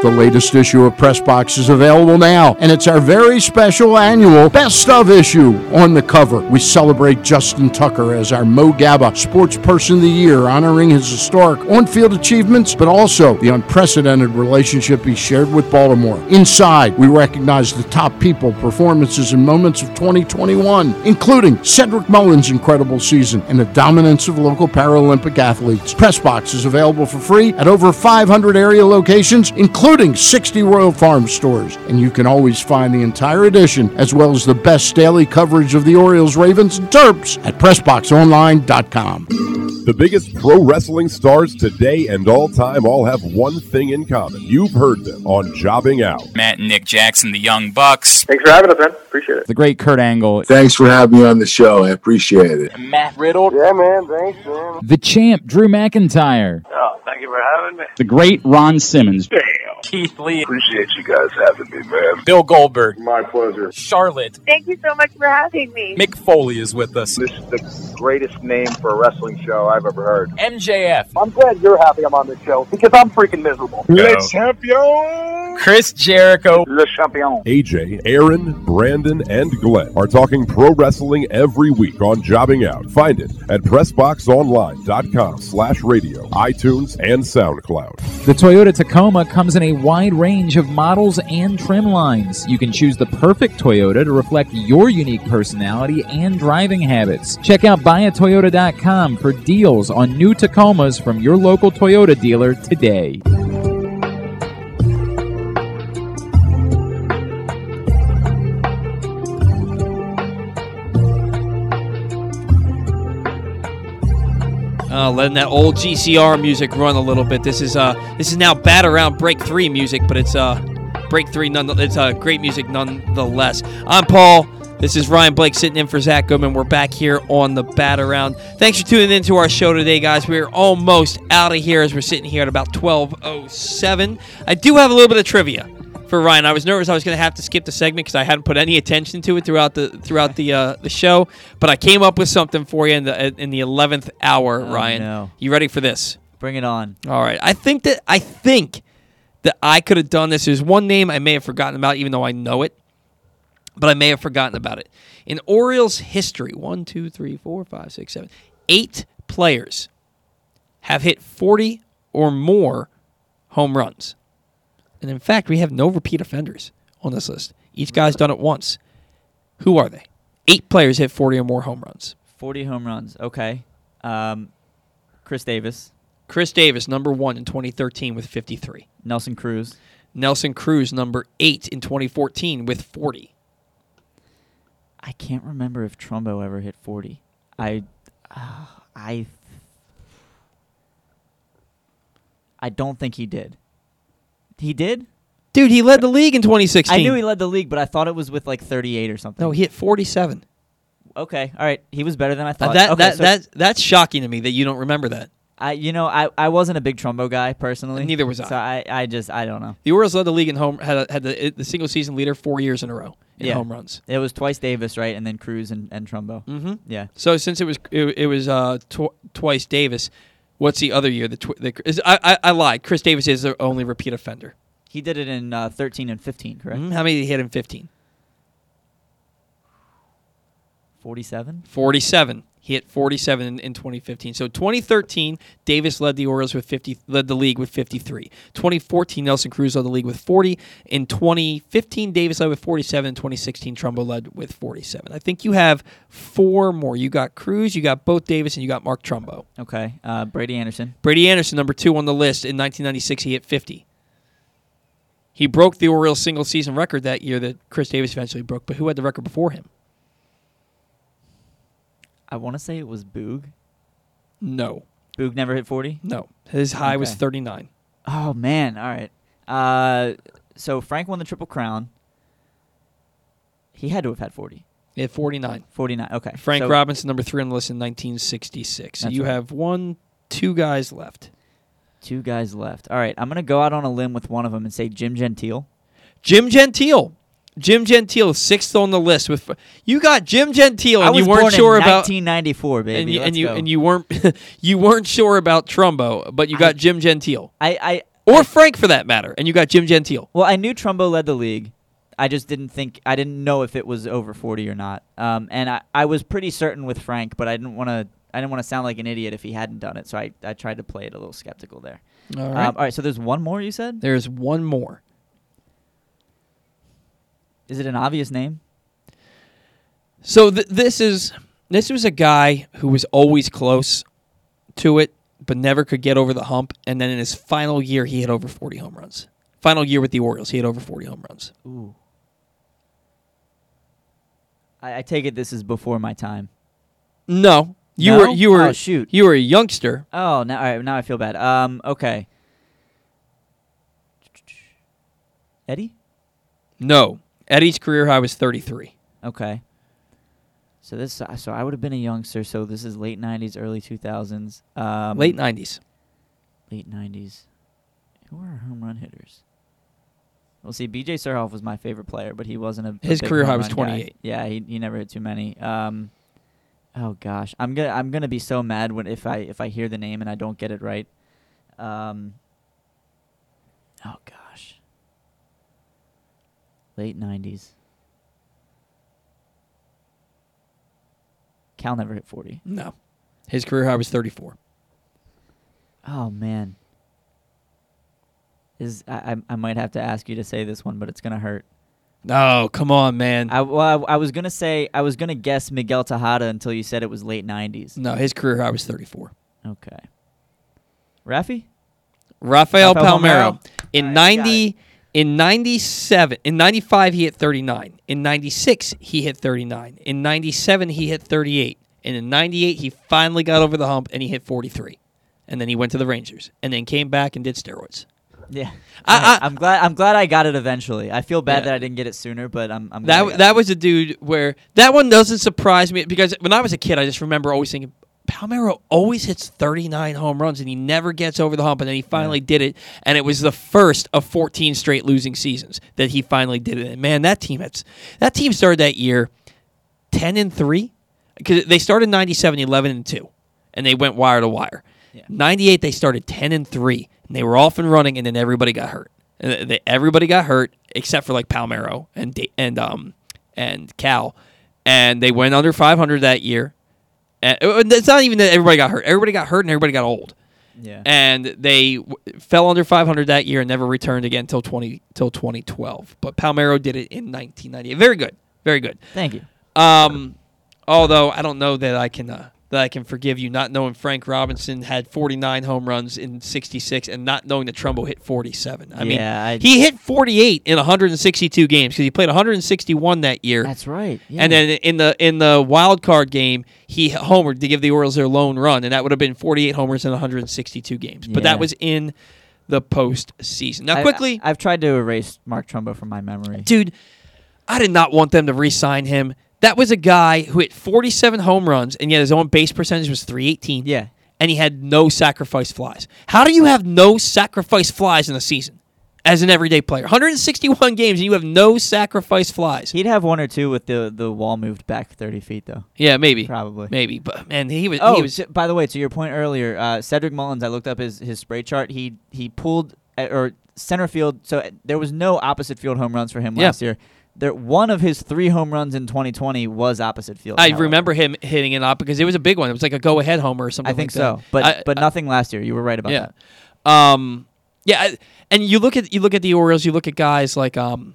The latest issue of Press Box is available now, and it's our very special annual Best of issue. On the cover, we celebrate Justin Tucker as our Mo Gaba Sports Person of the Year, honoring his historic on-field achievements, but also the unprecedented relationship he shared with Baltimore. Inside, we recognize the top people, performances, and moments of 2021, including Cedric Mullins' incredible season and the dominance of local Paralympic athletes. Press Box is available for free at over 500 area locations, including 60 Royal Farm stores. And you can always find the entire edition, as well as the best daily coverage of the Orioles, Ravens, and Terps at PressBoxOnline.com.
The biggest pro wrestling stars today and all time all have one thing in common. You've heard them on Jobbing Out.
Matt and Nick Jackson, the Young Bucks.
Thanks for having us, man. Appreciate it.
The great Kurt Angle.
Thanks for having me on the show. I appreciate it.
Matt Riddle.
Yeah, man. Thanks, man.
The champ, Drew McIntyre.
Oh, thank you for having me.
The great Ron Simmons.
Damn.
Keith Lee.
Appreciate you guys having me, man.
Bill Goldberg.
My pleasure.
Charlotte.
Thank you so much for having me.
Mick Foley is with us.
This is the greatest name for a wrestling show I've ever heard.
MJF.
I'm glad you're happy I'm on this show because I'm freaking miserable. Le champion.
Chris Jericho.
Le champion.
AJ, Aaron, Brandon, and Glenn are talking pro wrestling every week on Jobbing Out. Find it at PressBoxOnline.com slash radio, iTunes, and SoundCloud.
The Toyota Tacoma comes in a wide range of models and trim lines. You can choose the perfect Toyota to reflect your unique personality and driving habits. Check out buyatoyota.com for deals on new Tacomas from your local Toyota dealer today.
Uh, letting that old GCR music run a little bit. This is uh, this is now bat around break three music, but it's uh, break three. None, it's uh, great music nonetheless. I'm Paul. This is Ryan Blake sitting in for Zack Goodman. We're back here on the bat around. Thanks for tuning in to our show today, guys. We're almost out of here as we're sitting here at about 12:07. I do have a little bit of trivia for Ryan. I was nervous I was going to have to skip the segment because I hadn't put any attention to it throughout the throughout the uh, the show. But I came up with something for you in the in the eleventh hour,
Oh,
Ryan.
no.
You ready for this?
Bring it on.
All right. I think that I think that I could have done this. There's one name I may have forgotten about, even though I know it, but I may have forgotten about it. In Orioles history, one, two, three, four, five, six, seven, eight players have hit 40 or more home runs. And in fact, we have no repeat offenders on this list. Each guy's done it once. Who are they? Eight players hit 40 or more home runs.
40 home runs. Okay. Um, Chris Davis,
Chris Davis, number one in 2013 with 53.
Nelson Cruz,
Nelson Cruz, number eight in 2014 with 40.
I can't remember if Trumbo ever hit 40. I, uh, I, I don't think he did. He did?
Dude, he led the league in 2016.
I knew he led the league, but I thought it was with like 38 or something.
No, he hit 47.
Okay, all right. He was better than I
Uh,
thought.
that
okay,
that
so
that that's shocking to me that you don't remember that.
I, you know, I, I wasn't a big Trumbo guy personally.
Neither was I.
So I, I just, I don't know.
The Orioles led the league in home had a, had the, the single season leader four years in a row in
yeah.
home runs.
It was twice Davis, right, and then Cruz and, and Trumbo.
Mm-hmm.
Yeah.
So since it was it, it was uh, tw- twice Davis, what's the other year? The, tw- the is, I, I I lied. Chris Davis is the only repeat offender.
He did it in uh, 13 and 15, correct?
Mhm. How many did he hit in 15?
47.
47. He hit 47 in, in 2015. So 2013, Davis led the Orioles with 50, led the league with 53. 2014, Nelson Cruz led the league with 40. In 2015, Davis led with 47. In 2016, Trumbo led with 47. I think you have four more. You got Cruz, you got both Davis, and you got Mark Trumbo.
Okay. Uh, Brady Anderson.
Brady Anderson, number two on the list. In 1996, he hit 50. He broke the Orioles single season record that year that Chris Davis eventually broke. But who had the record before him?
I want to say it was Boog.
No.
Boog never hit 40?
No. His high was
Okay.
39.
Oh, man. All right. Uh, so Frank won the Triple Crown. He had to have had 40.
He had 49.
49. Okay.
Frank
so
Robinson, number three on the list in 1966. So
That's
you
right.
have one, two guys left.
Two guys left. All right. I'm going to go out on a limb with one of them and say Jim Gentile.
Jim Gentile. Jim Gentile, sixth on the list. With you got Jim Gentile, and you weren't
born
sure
in
about
1994, baby.
and you and you
go.
and you weren't *laughs* you weren't sure about Trumbo, but you got Jim Gentile
I, I
or Frank for that matter, and you got Jim Gentile.
Well, I knew Trumbo led the league. I just didn't think I didn't know if it was over 40 or not. Um, and I, I was pretty certain with Frank, but I didn't want to I didn't want to sound like an idiot if he hadn't done it. So I, I tried to play it a little skeptical there.
All right.
Um, all right. So there's one more you said.
There's one more.
Is it an obvious name?
So th- this is this was a guy who was always close to it, but never could get over the hump. And then in his final year, he hit over 40 home runs. Final year with the Orioles, he hit over 40 home runs.
Ooh. I, I take it this is before my time.
No, You
No?
were you were
Oh, shoot.
you were a youngster.
Oh, now all right, now I feel bad. Um, okay. Eddie?
No, Eddie's career high was 33.
Okay. So this so I would have been a youngster, so this is late 90s, early 2000s. Um,
Late 90s.
Late 90s. Who are our home run hitters? Well, see, B.J. Surhoff was my favorite player, but he wasn't a
His career high was
run guy.
28.
Yeah, he he never hit too many. Um, oh gosh, I'm gonna I'm gonna be so mad when if I if I hear the name and I don't get it right. Um. Oh gosh. Late 90s. Cal never hit 40.
No, his career high was 34.
Oh man. Is I, I I might have to ask you to say this one, but it's gonna hurt.
No, come on, man.
I well, I, I was gonna say I was gonna guess Miguel Tejada until you said it was late nineties.
No, his career high was 34.
Okay. Rafi?
Rafael,
Rafael
Palmero.
Palmeiro.
In 90 in 97 in 95 he hit 39. In 96 he hit 39. In 97 he hit 38. And in 98 he finally got over the hump and he hit 43. And then he went to the Rangers and then came back and did steroids.
Yeah.
I-
I, am glad I'm glad I got it eventually. I feel bad
Yeah.
that I didn't get it sooner, but I'm I'm glad
That that was a dude where that one doesn't surprise me because when I was a kid, I just remember always thinking Palmeiro always hits 39 home runs and he never gets over the hump, and then he finally did it, and it was the first of 14 straight losing seasons that he finally did it. And man, that team had, that team started that year 10 and three because they started 97 11 and two, and they went wire to wire. 98 they started 10 and 3 and they were off and running and then everybody got hurt and they, everybody got hurt except for like Palmeiro and and um and Cal and they went under 500 that year and it's not even that everybody got hurt. Everybody got hurt and everybody got old.
Yeah.
and they w- fell under 500 that year and never returned again until 20 till 2012 but Palmeiro did it in 1998 very good. Very good.
Thank you.
um, although I don't know that I can uh, that I can forgive you not knowing Frank Robinson had 49 home runs in 66 and not knowing that Trumbo hit 47. I mean,
I-
he hit 48 in 162 games because he played 161 that year.
That's right. Yeah.
And then in the in the wild card game, he homered to give the Orioles their lone run, and that would have been 48 homers in 162 games. But
Yeah.
that was in the postseason. Now, quickly,
I, have tried to erase Mark Trumbo from my memory.
dude, I did not want them to re-sign him. That was a guy who hit 47 home runs, and yet his own base percentage was 318.
Yeah.
And he had no sacrifice flies. How do you have no sacrifice flies in a season as an everyday player? 161 games, and you have no sacrifice flies.
He'd have one or two with the the wall moved back 30 feet though.
Yeah, maybe.
Probably.
Maybe. But, man, he was.
Oh,
he was
by the way, to your point earlier, uh, Cedric Mullins. I looked up his his spray chart. He he pulled uh, or center field. So uh, there was no opposite field home runs for him
Yeah.
last year. There one of his three home runs in 2020 was opposite field.
I
however.
remember him hitting it up because it was a big one. It was like a go-ahead homer or something.
I think
like that.
so, but
I-
but nothing last year. You were right about
yeah.
that.
Um, yeah, I- and you look at you look at the Orioles. You look at guys like um,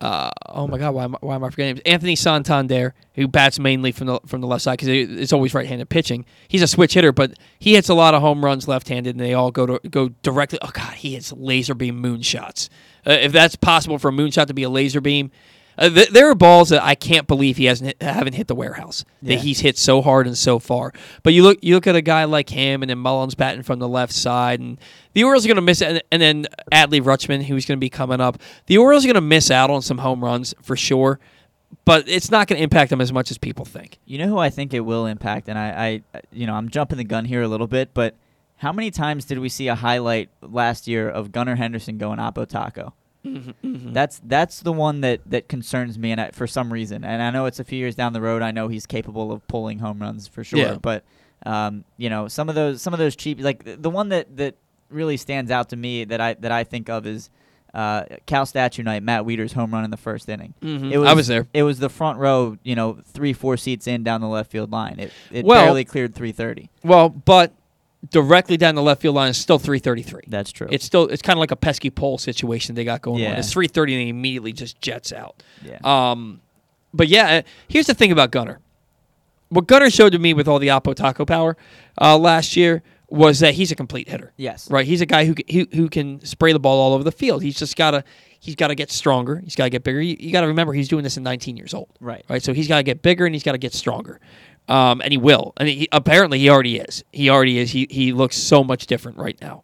uh, oh my God, why am, I- why am I forgetting? names? Anthony Santander, who bats mainly from the from the left side because it's always right-handed pitching. He's a switch hitter, but he hits a lot of home runs left-handed, and they all go to go directly. Oh God, he hits laser beam moonshots. Uh, if that's possible for a moonshot to be a laser beam. Uh, th- there are balls that I can't believe he hasn't hit, haven't hit the warehouse.
Yeah.
That he's hit so hard and so far. But you look you look at a guy like him, and then Mullins batting from the left side, and the Orioles are going to miss it. And, and then Adley Rutschman, who's going to be coming up. The Orioles are going to miss out on some home runs for sure, but it's not going to impact them as much as people think.
You know who I think it will impact, and I, I, you know, I'm jumping the gun here a little bit, but how many times did we see a highlight last year of Gunnar Henderson going Oppo Taco?
Mm-hmm,
That's that's the one that, that concerns me, and I, for some reason, and I know it's a few years down the road. I know he's capable of pulling home runs for sure,
Yeah.
but um, you know, some of those some of those cheap, like the- the one that, that really stands out to me that I that I think of is uh, Cal Statue Night, Matt Wieters home run in the first inning.
Mhm. I was there.
It was the front row, you know, three four seats in down the left field line. It it
Well-
barely cleared 330.
Well, but directly down the left field line is still 333.
That's true.
It's still it's kind of like a pesky pole situation they got going on. It's 330 and he immediately just jets out.
Yeah.
Um, but yeah, uh, here's the thing about Gunnar. What Gunnar showed to me with all the Oppo Taco power uh, last year was that he's a complete hitter.
Yes.
Right. He's a guy who, who who can spray the ball all over the field. He's just gotta he's got to get stronger. He's got to get bigger. You, you got to remember he's doing this at 19 years old.
Right.
Right. So he's got to get bigger and he's got to get stronger. Um, and he will. And he, apparently, he already is. He already is. He he looks so much different right now.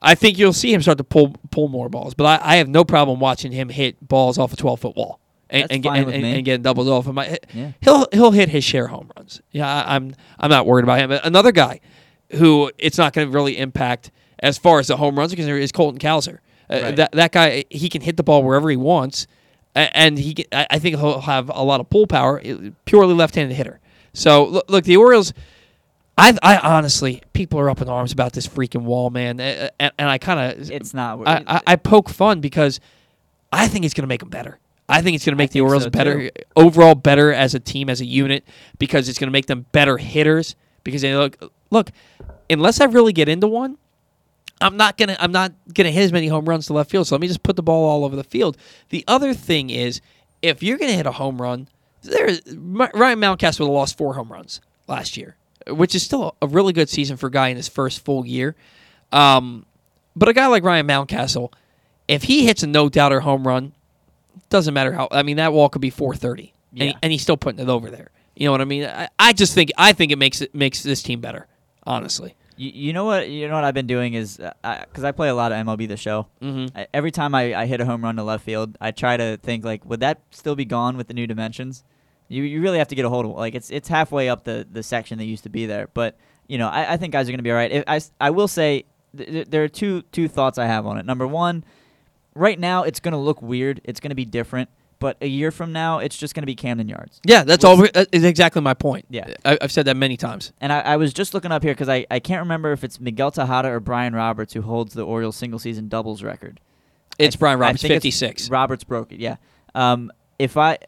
I think you'll see him start to pull pull more balls, but I, I have no problem watching him hit balls off a twelve foot wall and and, and, and, and getting doubles off of my.
Yeah.
He'll he'll hit his share home runs. Yeah, I, I'm I'm not worried about him. Another guy who it's not going to really impact as far as the home runs concerned is Colton Cowser. Uh,
Right.
That that guy he can hit the ball wherever he wants, and he I I think he'll have a lot of pull power. uh, Purely left-handed hitter. So look, look the Orioles. I, I honestly, people are up in arms about this freaking wall, man, and, and I kind of,
It's not.
I, I, I poke fun because I think it's going to make them better. I think it's going to make the Orioles
so,
better
too.
overall, better as a team, as a unit, because it's going to make them better hitters. Because they look, look, unless I really get into one, I'm not gonna, I'm not gonna hit as many home runs to left field. So let me just put the ball all over the field. The other thing is, if you're gonna hit a home run, there, Ryan Mountcastle would have lost four home runs last year, which is still a really good season for a guy in his first full year. Um, but a guy like Ryan Mountcastle, if he hits a no doubter home run, doesn't matter how. I mean, that wall could be 430, and, he-
Yeah.
and he's still putting it over there. You know what I mean? I, I just think I think it makes it makes this team better. Honestly,
You, you know what? You know what I've been doing is because I, play a lot of MLB the Show.
Mhm.
I, every time I, I hit a home run to left field, I try to think like, would that still be gone with the new dimensions? You you really have to get a hold of it. Like it's it's halfway up the, the section that used to be there. But you know, I, I think guys are gonna be all right. If I I will say th- th- there are two two thoughts I have on it. Number one, right now it's gonna look weird. It's gonna be different. But a year from now, it's just gonna be Camden Yards.
yeah, that's all. Is exactly my point.
Yeah.
I, I've said that many times.
And I, I was just looking up here because I, I can't remember if it's Miguel Tejada or Brian Roberts who holds the Orioles single season doubles record.
It's
I-
Brian Roberts, 56.
Roberts broke it, yeah. Um, if I,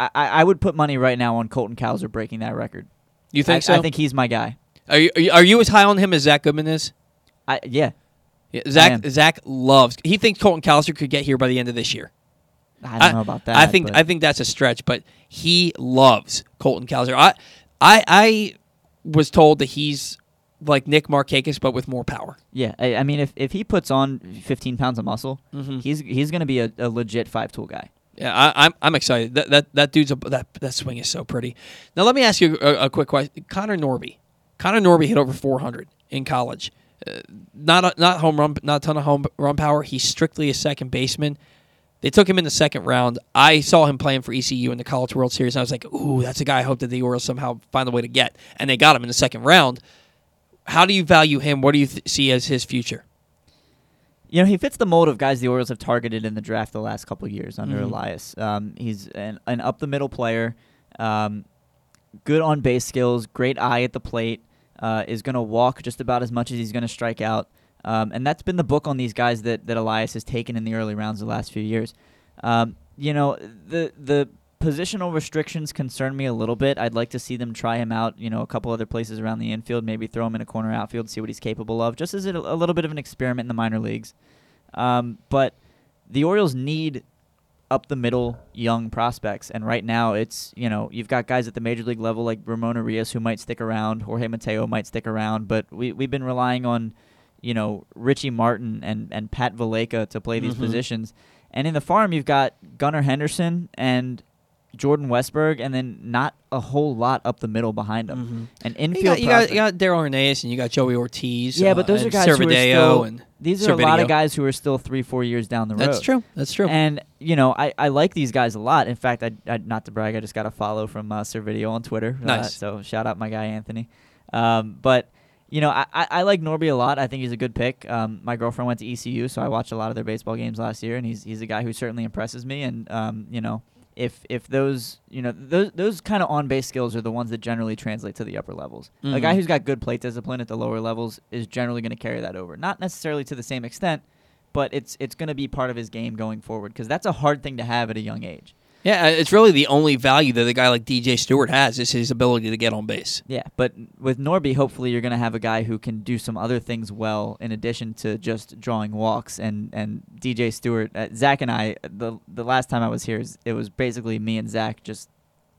I, I would put money right now on Colton Cowser breaking that record.
You think
I,
so?
I think he's my guy.
Are you, are you as high on him as Zack Goodman is?
I yeah.
Yeah,
I
Zack
am.
Zack loves. He thinks Colton Cowser could get here by the end of this year.
I don't know about that.
I think
but-
I think that's a stretch, but he loves Colton Cowser. I I I was told that he's like Nick Markakis, but with more power.
Yeah, I, I mean, if, if he puts on 15 pounds of muscle,
Mhm.
he's he's going to be a, a legit five tool guy.
Yeah, I, I'm I'm excited. That that that dude's a, that that swing is so pretty. Now let me ask you a, a quick question. Connor Norby, Connor Norby hit over 400 in college. Uh, not a, not home run, not a ton of home run power. He's strictly a second baseman. They took him in the second round. I saw him playing for ECU in the College World Series, and I was like, "Ooh, that's a guy I hope that the Orioles somehow find a way to get." And they got him in the second round. How do you value him? What do you th- see as his future?
You know, he fits the mold of guys the Orioles have targeted in the draft the last couple of years under
Mhm.
Elias. Um, he's an, an up the middle player, um, good on base skills, great eye at the plate, uh, is going to walk just about as much as he's going to strike out. Um, and that's been the book on these guys that, that Elias has taken in the early rounds the last few years. Um, you know, the the positional restrictions concern me a little bit. I'd like to see them try him out, you know, a couple other places around the infield, maybe throw him in a corner outfield, see what he's capable of, just as a, a little bit of an experiment in the minor leagues. Um, but the Orioles need up the middle young prospects, and right now it's you know you've got guys at the major league level like Ramon Urias who might stick around, Jorge Mateo might stick around, but we we've been relying on you know Richie Martin and and Pat Valaika to play these
Mhm.
positions, and in the farm you've got Gunnar Henderson and Jordan Westburg, and then not a whole lot up the middle behind him. And
Mm-hmm. You
infield
got, you got, you got Darell Hernaiz and you got Joey Ortiz.
yeah,
uh,
but those are
and
guys who are still.
and
these are a lot of guys who are still three, four years down the road.
That's true. That's true.
And you know, I, I like these guys a lot. In fact, I, I not to brag, I just got a follow from uh, on Twitter. Uh,
Nice.
so shout out my guy Anthony. Um, but you know, I, I, I like Norby a lot. I think he's a good pick. Um, my girlfriend went to ECU, so I watched a lot of their baseball games last year, and he's he's a guy who certainly impresses me. And um, you know, if if those you know those those kind of on base skills are the ones that generally translate to the upper levels. A
Mhm.
guy who's got good plate discipline at the lower levels is generally going to carry that over. Not necessarily to the same extent, but it's it's going to be part of his game going forward because that's a hard thing to have at a young age.
Yeah, uh, it's really the only value that a guy like DJ Stewart has is his ability to get on base.
Yeah, but with Norby, hopefully you're going to have a guy who can do some other things well in addition to just drawing walks. And, and DJ Stewart, uh, Zack and I, the the last time I was here, it was basically me and Zack just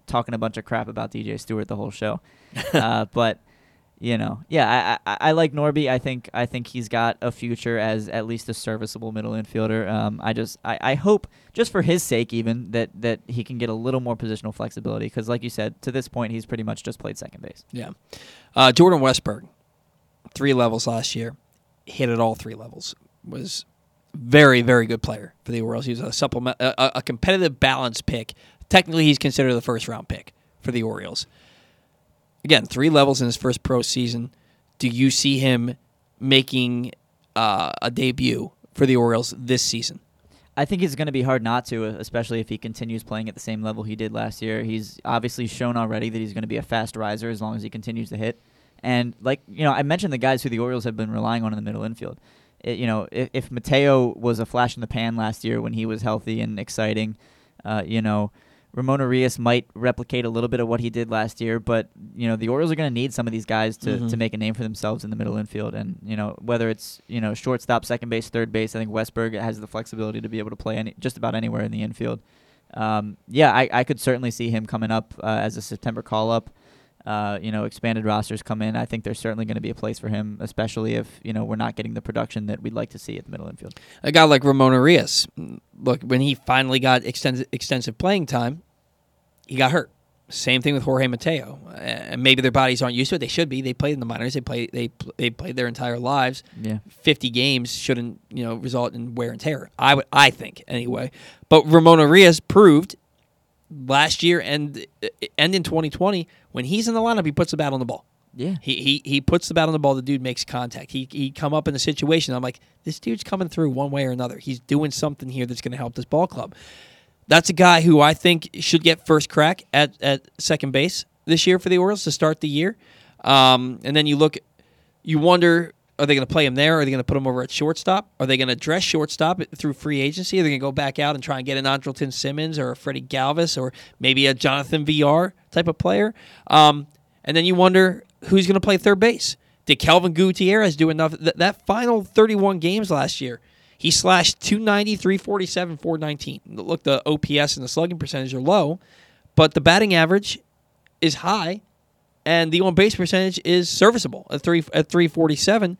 talking a bunch of crap about DJ Stewart the whole show. *laughs* uh, but you know, yeah, I, I I like Norby. I think I think he's got a future as at least a serviceable middle infielder. Um, I just I, I hope just for his sake even that that he can get a little more positional flexibility because like you said, to this point he's pretty much just played second base.
Yeah. Uh, Jordan Westburg, three levels last year, hit at all three levels. Was very very good player for the Orioles. He was a supplement a, a competitive balance pick. Technically, he's considered the first round pick for the Orioles. Again, three levels in his first pro season. Do you see him making uh, a debut for the Orioles this season?
I think it's going to be hard not to, especially if he continues playing at the same level he did last year. He's obviously shown already that he's going to be a fast riser as long as he continues to hit. And like you know, I mentioned the guys who the Orioles have been relying on in the middle infield. It, you know, if, if Mateo was a flash in the pan last year when he was healthy and exciting, uh, you know, Ramon Urias might replicate a little bit of what he did last year, but you know the Orioles are going to need some of these guys to,
Mhm.
to make a name for themselves in the middle infield, and you know whether it's you know shortstop, second base, third base. I think Westburg has the flexibility to be able to play any, just about anywhere in the infield. Um, yeah, I, I could certainly see him coming up uh, as a September call up. Uh, you know, expanded rosters come in. I think there's certainly going to be a place for him, especially if you know we're not getting the production that we'd like to see at the middle infield.
A guy like Ramon Urias, look, when he finally got extensive, extensive playing time, he got hurt. Same thing with Jorge Mateo. Uh, And maybe their bodies aren't used to it. They should be. They played in the minors. They play. They they played their entire lives.
Yeah.
Fifty games shouldn't you know result in wear and tear. I would. I think anyway. But Ramon Urias proved last year and and in 2020 when he's in the lineup, he puts the bat on the ball.
Yeah.
He, he he puts the bat on the ball. The dude makes contact. He he come up in a situation. I'm like, this dude's coming through one way or another. He's doing something here that's going to help this ball club. That's a guy who I think should get first crack at, at second base this year for the Orioles to start the year. Um, and then you look, you wonder, are they going to play him there? Are they going to put him over at shortstop? Are they going to dress shortstop through free agency? Are they going to go back out and try and get an Andrelton Simmons or a Freddie Galvis or maybe a Jonathan Villar type of player? Um, and then you wonder who's going to play third base. Did Kelvin Gutierrez do enough? That, that final 31 games last year, he slashed 290, 347, 419. Look, the OPS and the slugging percentage are low, but the batting average is high, and the on base percentage is serviceable at three at 347.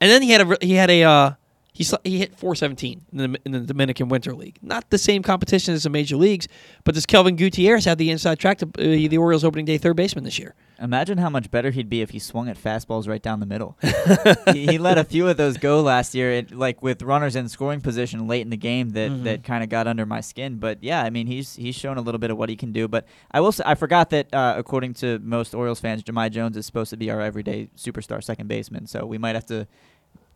And then he had a he had a uh, he sl- he hit 417 in the, in the Dominican Winter League. Not the same competition as the major leagues, but does Kelvin Gutierrez have the inside track to uh, the Orioles opening day third baseman this year?
Imagine how much better he'd be if he swung at fastballs right down the middle. *laughs* he, he let a few of those go last year, it, like with runners in scoring position late in the game that,
Mhm.
that kind of got under my skin. But yeah, I mean he's he's shown a little bit of what he can do. But I will say I forgot that uh, according to most Orioles fans, Jahmai Jones is supposed to be our everyday superstar second baseman. So we might have to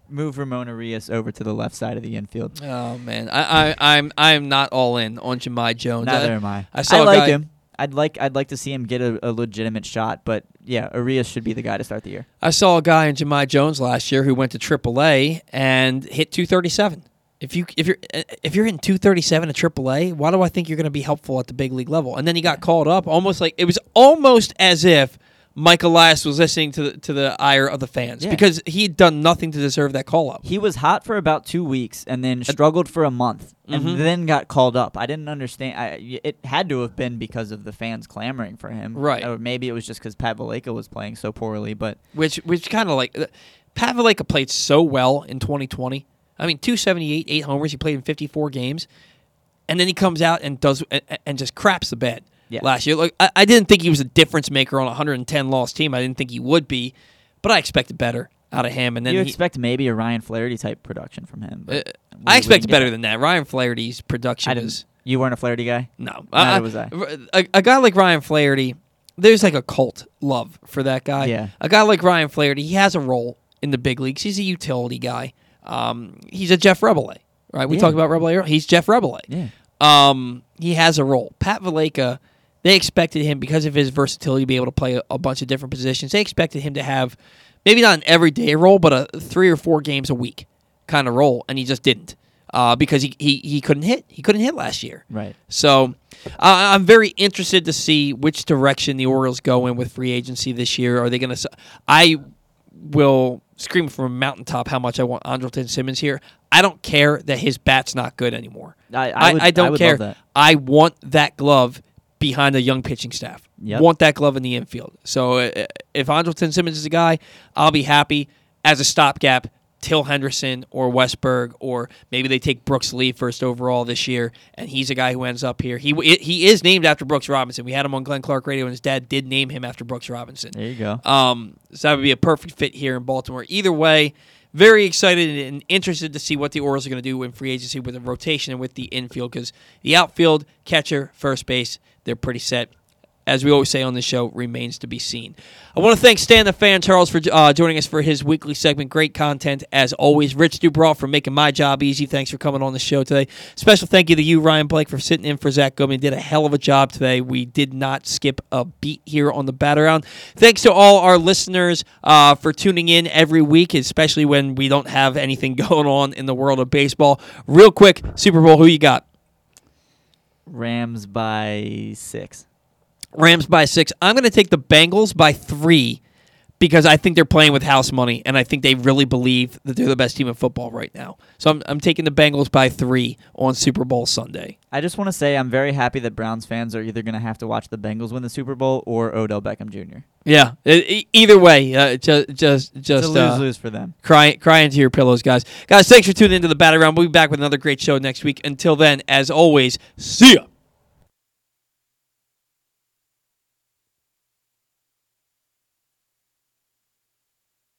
move Ramon Urias over to the left side of the infield.
Oh man, I, I I'm I'm not all in on Jahmai Jones.
Neither
I,
am I.
I saw a
like
guy-
him. I'd like I'd like to see him get a, a legitimate shot, but yeah, Urias should be the guy to start the year.
I saw a guy in Jahmai Jones last year who went to AAA and hit 237. If you if you're uh, if you're hitting 237 at AAA, why do I think you're going to be helpful at the big league level? And then he got called up, almost like it was almost as if Mike Elias was listening to the to the ire of the fans
Yeah.
because he had done nothing to deserve that call up.
He was hot for about two weeks and then struggled for a month and
Mhm.
then got called up. I didn't understand. I, it had to have been because of the fans clamoring for him,
Right.
Or maybe it was just because Pat Valaika was playing so poorly. But
which which kind of like uh, Pat Valaika played so well in 2020. I mean, 278, eight homers. He played in 54 games, and then he comes out and does and, and just craps the bed
Yeah.
last year. Like I, I didn't think he was a difference maker on a 110 loss team. I didn't think he would be, but I expected better out of him. And then
you
he-
expect maybe a Ryan Flaherty type production from him.
uh,
we-
I
we
expected
didn't get
better than that. Ryan Flaherty's production
I You weren't a Flaherty guy.
no.
Neither
I-
was I.
A, a guy like Ryan Flaherty, there's like a cult love for that guy.
Yeah.
A guy like Ryan Flaherty, he has a role in the big leagues. He's a utility guy. Um, he's a Jeff Reboulet, right? We
Yeah.
talked about Reboulet. He's Jeff Reboulet.
Yeah.
Um, he has a role. Pat Valaika, they expected him because of his versatility to be able to play a, a bunch of different positions. They expected him to have maybe not an everyday role, but a three or four games a week kind of role, and he just didn't uh, because he, he he couldn't hit. He couldn't hit last year.
Right.
So uh, I'm very interested to see which direction the Orioles go in with free agency this year. Are they going to? I will scream from a mountaintop how much I want Andrelton Simmons here. I don't care that his bat's not good anymore.
I- I would-
I don't
I
care. I want that glove behind a young pitching staff.
Yep.
Want that glove in the infield. So uh, if Andrelton Simmons is a guy, I'll be happy as a stopgap. Till Henderson or Westburg, or maybe they take Brooks Lee first overall this year, and he's a guy who ends up here. He he is named after Brooks Robinson. We had him on Glenn Clark Radio, and his dad did name him after Brooks Robinson.
There you go.
Um, so that would be a perfect fit here in Baltimore. Either way, very excited and interested to see what the Orioles are going to do in free agency with the rotation and with the infield because the outfield, catcher, first base, they're pretty set. As we always say on the show, remains to be seen. I want to thank Stan the Fan Charles for uh, joining us for his weekly segment. Great content as always. Rich Dubroff for making my job easy. Thanks for coming on the show today. Special thank you to you, Ryan Blake, for sitting in for Zack Goodman. Did a hell of a job today. We did not skip a beat here on the bat around. Thanks to all our listeners uh, for tuning in every week, especially when we don't have anything *laughs* going on in the world of baseball. Real quick, Super Bowl, who you got?
Rams by six.
Rams by six. I'm going to take the Bengals by three because I think they're playing with house money, and I think they really believe that they're the best team in football right now. So I'm, I'm taking the Bengals by three on Super Bowl Sunday.
I just want to say I'm very happy that Browns fans are either going to have to watch the Bengals win the Super Bowl or Odell Beckham Jr.
Yeah, either way, uh, just just just
lose
uh,
lose for them.
Cry cry into your pillows, guys. Guys, thanks for tuning into the Bat Around. We'll be back with another great show next week. Until then, as always, see ya.